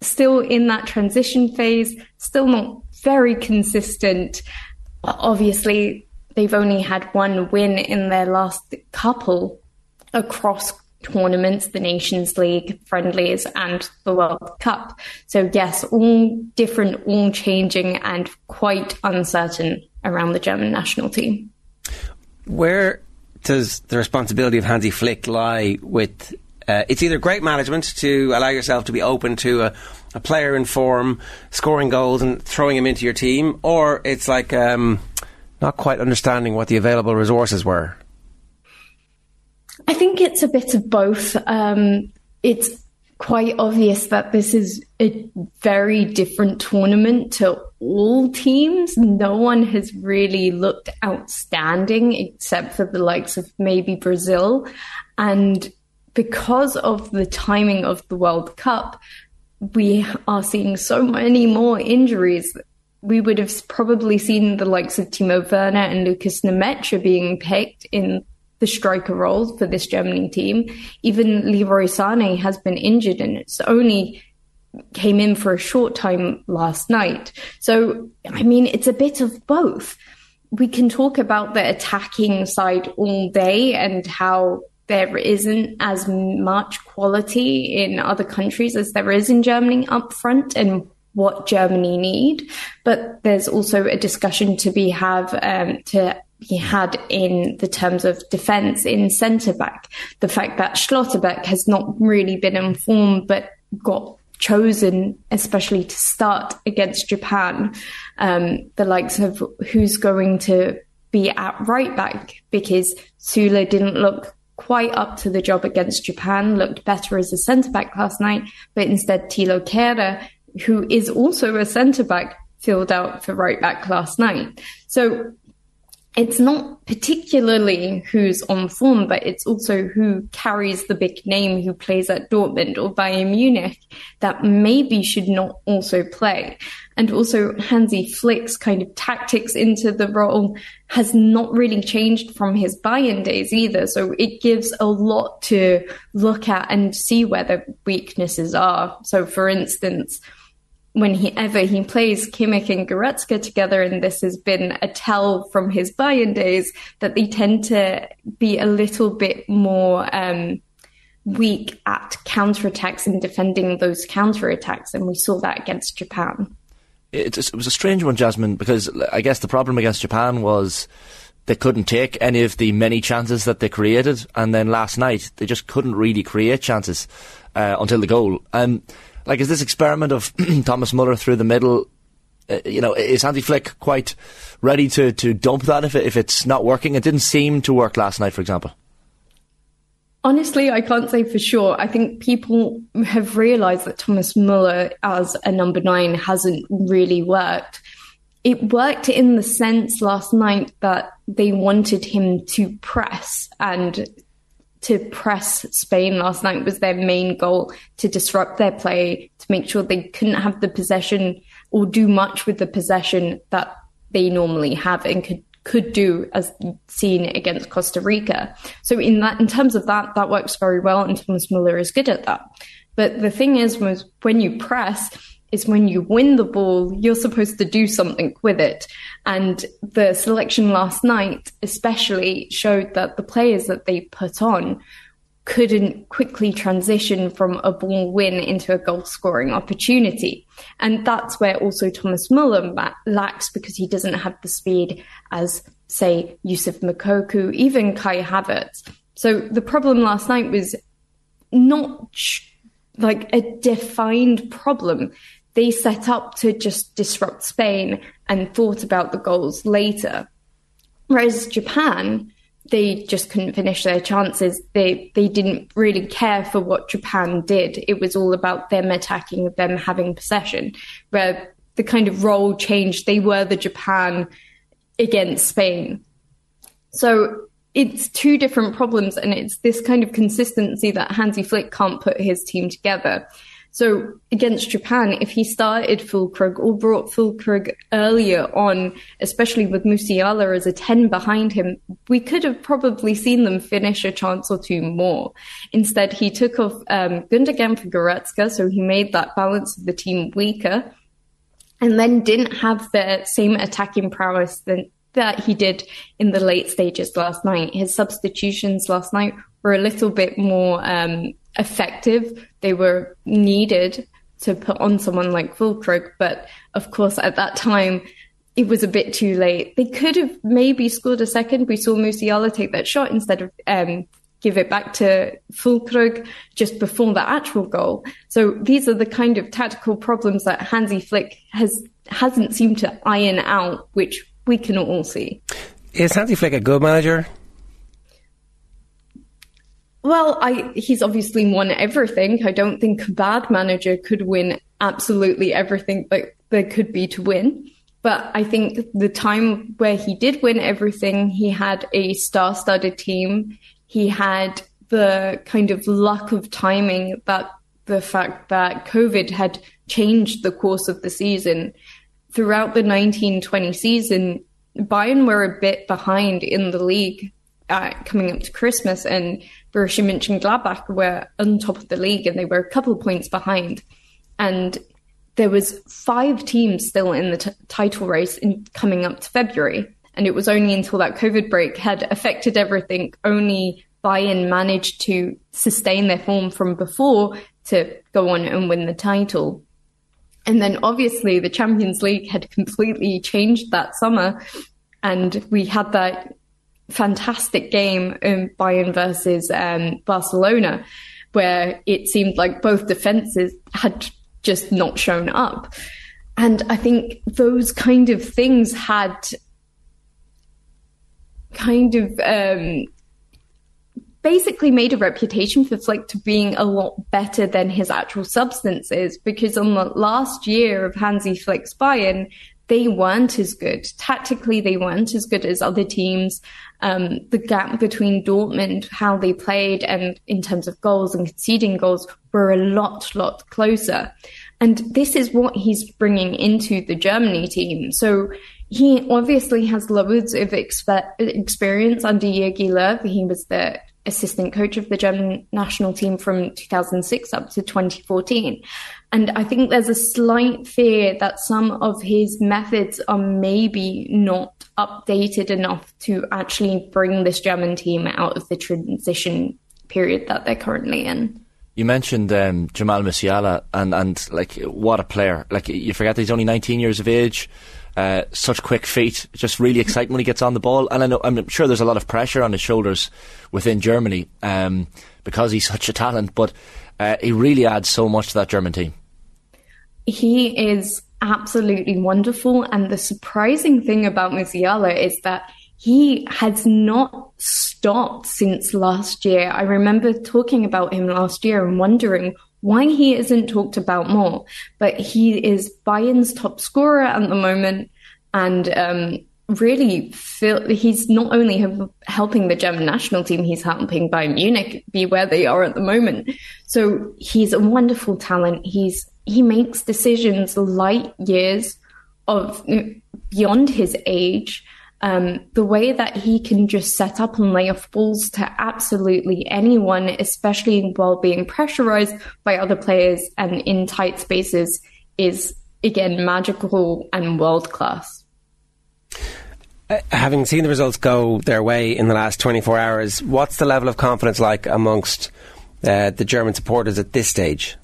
still in that transition phase, still not very consistent. Obviously, they've only had one win in their last couple across tournaments, the Nations League, friendlies, and the World Cup. So, yes, all different, all changing, and quite uncertain around the German national team. Where does the responsibility of Hansi Flick lie with uh, it's either great management to allow yourself to be open to a, a, player in form, scoring goals and throwing him into your team, or it's like um, not quite understanding what the available resources were. I think it's a bit of both. Um, it's quite obvious that this is a very different tournament to all teams. No one has really looked outstanding except for the likes of maybe Brazil. And because of the timing of the World Cup, we are seeing so many more injuries. We would have probably seen the likes of Timo Werner and Lukas Nmecha being picked in the striker roles for this Germany team. Even Leroy Sane has been injured and it's only came in for a short time last night. So, I mean, it's a bit of both. We can talk about the attacking side all day and how there isn't as much quality in other countries as there is in Germany up front and what Germany need. But there's also a discussion to be have um, to be had in the terms of defence in centre back. The fact that Schlotterbeck has not really been informed but got chosen, especially to start against Japan. Um, the likes of who's going to be at right back because Süle didn't look quite up to the job against Japan, looked better as a centre back last night, but instead Thilo Kehrer, who is also a centre back, filled out for right back last night. So it's not particularly who's on form, but it's also who carries the big name who plays at Dortmund or Bayern Munich that maybe should not also play. And also Hansi Flick's kind of tactics into the role has not really changed from his Bayern days either. So it gives a lot to look at and see where the weaknesses are. So for instance, whenever he plays Kimmich and Goretzka together, and this has been a tell from his Bayern days, that they tend to be a little bit more um, weak at counterattacks and defending those counterattacks, and we saw that against Japan. It, it was a strange one, Jasmine, because I guess the problem against Japan was they couldn't take any of the many chances that they created, and then last night they just couldn't really create chances uh, until the goal. Um, like, is this experiment of Thomas Muller through the middle? Uh, you know, is Hansi Flick quite ready to, to dump that if it, if it's not working? It didn't seem to work last night, for example. Honestly, I can't say for sure. I think people have realised that Thomas Muller as a number nine hasn't really worked. It worked in the sense last night that they wanted him to press and to press Spain last night was their main goal to disrupt their play, to make sure they couldn't have the possession or do much with the possession that they normally have and could could do as seen against Costa Rica. So in that in terms of that, that works very well and Thomas Muller is good at that. But the thing is was when you press, is when you win the ball, you're supposed to do something with it. And the selection last night, especially, showed that the players that they put on couldn't quickly transition from a ball win into a goal scoring opportunity. And that's where also Thomas Muller lacks because he doesn't have the speed as, say, Youssef Moukoko, even Kai Havertz. So the problem last night was not like a defined problem they set up to just disrupt Spain and thought about the goals later. Whereas Japan, they just couldn't finish their chances. They they didn't really care for what Japan did. It was all about them attacking, them having possession. Where the kind of role changed. They were the Japan against Spain. So it's two different problems, and it's this kind of consistency that Hansi Flick can't put his team together. So against Japan, if he started Füllkrug or brought Füllkrug earlier on, especially with Musiala as a 10 behind him, we could have probably seen them finish a chance or two more. Instead, he took off um, Gundogan for Goretzka, so he made that balance of the team weaker, and then didn't have the same attacking prowess than, that he did in the late stages last night. His substitutions last night were a little bit more um, effective. They were needed to put on someone like Füllkrug, but of course at that time it was a bit too late. They could have maybe scored a second. We saw Musiala take that shot instead of um, give it back to Füllkrug just before the actual goal. So these are the kind of tactical problems that Hansi Flick has hasn't seemed to iron out, which we can all see. Is Hansi Flick a good manager? Well, I, he's obviously won everything. I don't think a bad manager could win absolutely everything that there could be to win. But I think the time where he did win everything, he had a star studded team. He had the kind of luck of timing that the fact that COVID had changed the course of the season. Throughout the 1920 season, Bayern were a bit behind in the league uh, coming up to Christmas, and Borussia Mönchengladbach were on top of the league and they were a couple of points behind. And there was five teams still in the t- title race in coming up to February. And it was only until that COVID break had affected everything, only Bayern managed to sustain their form from before to go on and win the title. And then obviously the Champions League had completely changed that summer. And we had that fantastic game in Bayern versus um, Barcelona, where it seemed like both defenses had just not shown up. And I think those kind of things had kind of um, basically made a reputation for Flick to being a lot better than his actual substance is because on the last year of Hansi Flick's Bayern, they weren't as good. Tactically, they weren't as good as other teams. Um, the gap between Dortmund, how they played, and in terms of goals and conceding goals were a lot, lot closer. And this is what he's bringing into the Germany team. So he obviously has loads of expe- experience under Jogi Löw. He was the assistant coach of the German national team from 2006 up to 2014. And I think there's a slight fear that some of his methods are maybe not updated enough to actually bring this German team out of the transition period that they're currently in. You mentioned um, Jamal Musiala and, and like what a player. Like you forget that he's only 19 years of age. Uh, such quick feet, just really exciting when he gets on the ball. And I know, I'm sure there's a lot of pressure on his shoulders within Germany um, because he's such a talent. But uh, he really adds so much to that German team. He is absolutely wonderful. And the surprising thing about Musiala is that he has not stopped since last year. I remember talking about him last year and wondering why he isn't talked about more. But he is Bayern's top scorer at the moment and um, really feel he's not only helping the German national team, he's helping Bayern Munich be where they are at the moment. So he's a wonderful talent. He's he makes decisions light years of beyond his age. Um, the way that he can just set up and lay off balls to absolutely anyone, especially while being pressurized by other players and in tight spaces, is again magical and world class. Uh, having seen the results go their way in the last 24 hours, what's the level of confidence like amongst uh, the German supporters at this stage?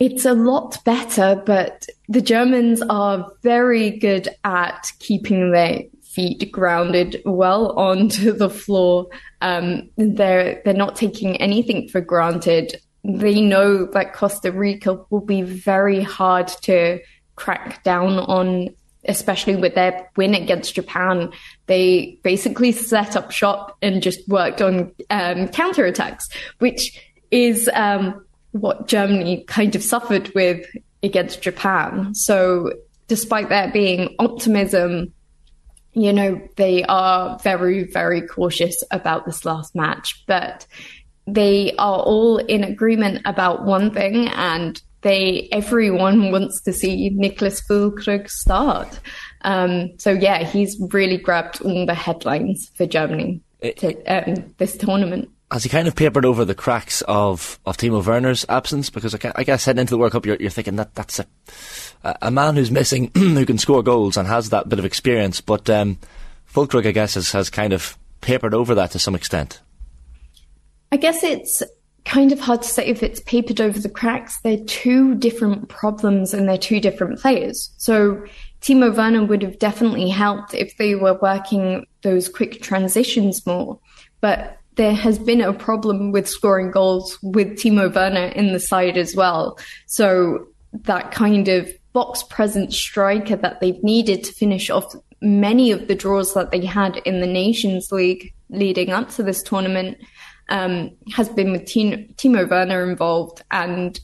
It's a lot better, but the Germans are very good at keeping their feet grounded well onto the floor. Um, they're they're not taking anything for granted. They know that Costa Rica will be very hard to crack down on, especially with their win against Japan. They basically set up shop and just worked on um, counterattacks, which is um, what Germany kind of suffered with against Japan. So, despite there being optimism, you know, they are very, very cautious about this last match. But they are all in agreement about one thing, and they everyone wants to see Niklas Füllkrug start. Um, so yeah, he's really grabbed all the headlines for Germany to, um, this tournament has he kind of papered over the cracks of, of Timo Werner's absence? Because I, I guess heading into the World Cup, you're, you're thinking that that's a, a man who's missing, who can score goals and has that bit of experience. But um, Füllkrug, I guess, has, has kind of papered over that to some extent. I guess it's kind of hard to say if it's papered over the cracks. They're two different problems and they're two different players. So Timo Werner would have definitely helped if they were working those quick transitions more. But there has been a problem with scoring goals with Timo Werner in the side as well. So that kind of box present striker that they've needed to finish off many of the draws that they had in the Nations League leading up to this tournament um, has been with Timo Werner involved, and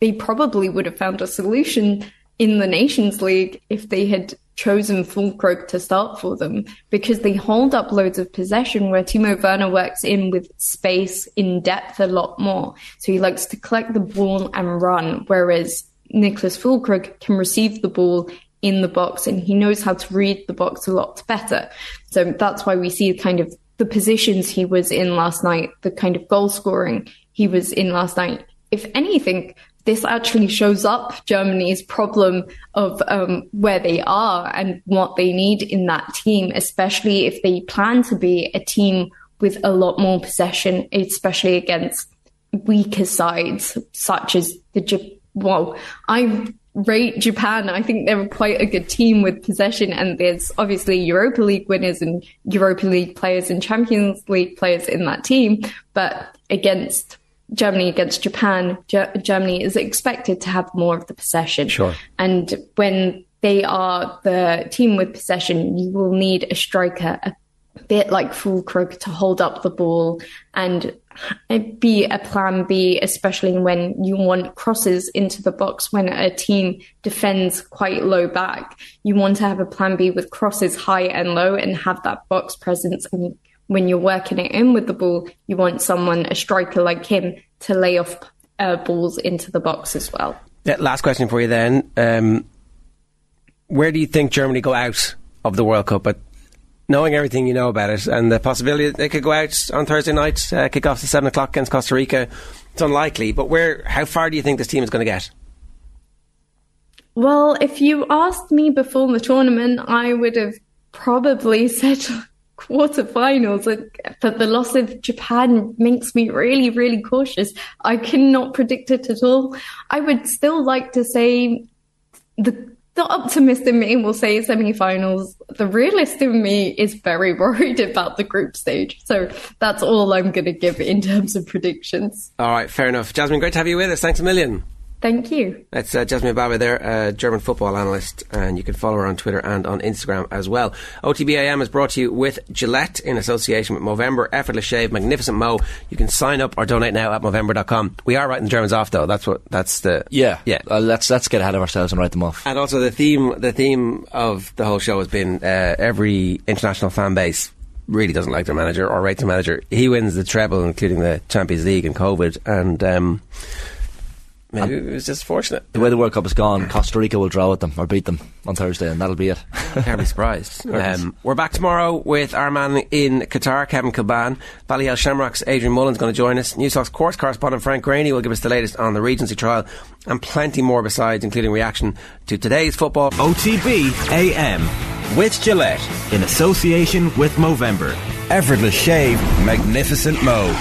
they probably would have found a solution in the Nations League if they had chosen Füllkrug to start for them because they hold up loads of possession where Timo Werner works in with space in depth a lot more. So he likes to collect the ball and run, whereas Nicholas Füllkrug can receive the ball in the box and he knows how to read the box a lot better. So that's why we see kind of the positions he was in last night, the kind of goal scoring he was in last night. If anything, this actually shows up Germany's problem of um, where they are and what they need in that team, especially if they plan to be a team with a lot more possession, especially against weaker sides such as the well, I rate Japan. I think they're quite a good team with possession, and there's obviously Europa League winners and Europa League players and Champions League players in that team, but against Germany against Japan, Germany is expected to have more of the possession. Sure. And when they are the team with possession, you will need a striker a bit like Füllkrug to hold up the ball and be a plan B, especially when you want crosses into the box when a team defends quite low back. You want to have a plan B with crosses high and low and have that box presence and when you're working it in with the ball, you want someone, a striker like him, to lay off uh, balls into the box as well. Yeah, last question for you then. Um, where do you think Germany go out of the World Cup? But knowing everything you know about it and the possibility that they could go out on Thursday night, uh, kick off at seven o'clock against Costa Rica, it's unlikely. But where? How far do you think this team is going to get? Well, if you asked me before the tournament, I would have probably said quarterfinals, but the loss of Japan makes me really, really cautious. I cannot predict it at all. I would still like to say the the optimist in me will say semi-finals. The realist in me is very worried about the group stage. So that's all I'm going to give in terms of predictions. All right, fair enough. Jasmine, great to have you with us. Thanks a million. Thank you. That's uh, Jasmine Baba there, a German football analyst, and you can follow her on Twitter and on Instagram as well. OTBAM is brought to you with Gillette in association with Movember, Effortless Shave, Magnificent Mo. You can sign up or donate now at Movember.com. We are writing the Germans off though. That's what, that's the, Yeah, yeah. Uh, let's let's get ahead of ourselves and write them off. And also the theme, the theme of the whole show has been uh, every international fan base really doesn't like their manager or rate their manager. He wins the treble, including the Champions League and COVID, and um, maybe it was just fortunate. The way the World Cup is gone, Costa Rica will draw with them or beat them on Thursday, and that'll be it. Can't be surprised. Um, we're back tomorrow with our man in Qatar, Kevin Kilbane. Ballyhale Shamrock's Adrian Mullen's going to join us. Newstalk's course correspondent Frank Greaney will give us the latest on the Regency trial and plenty more besides, including reaction to today's football. OTB AM with Gillette in association with Movember. Effortless shave, magnificent Mo.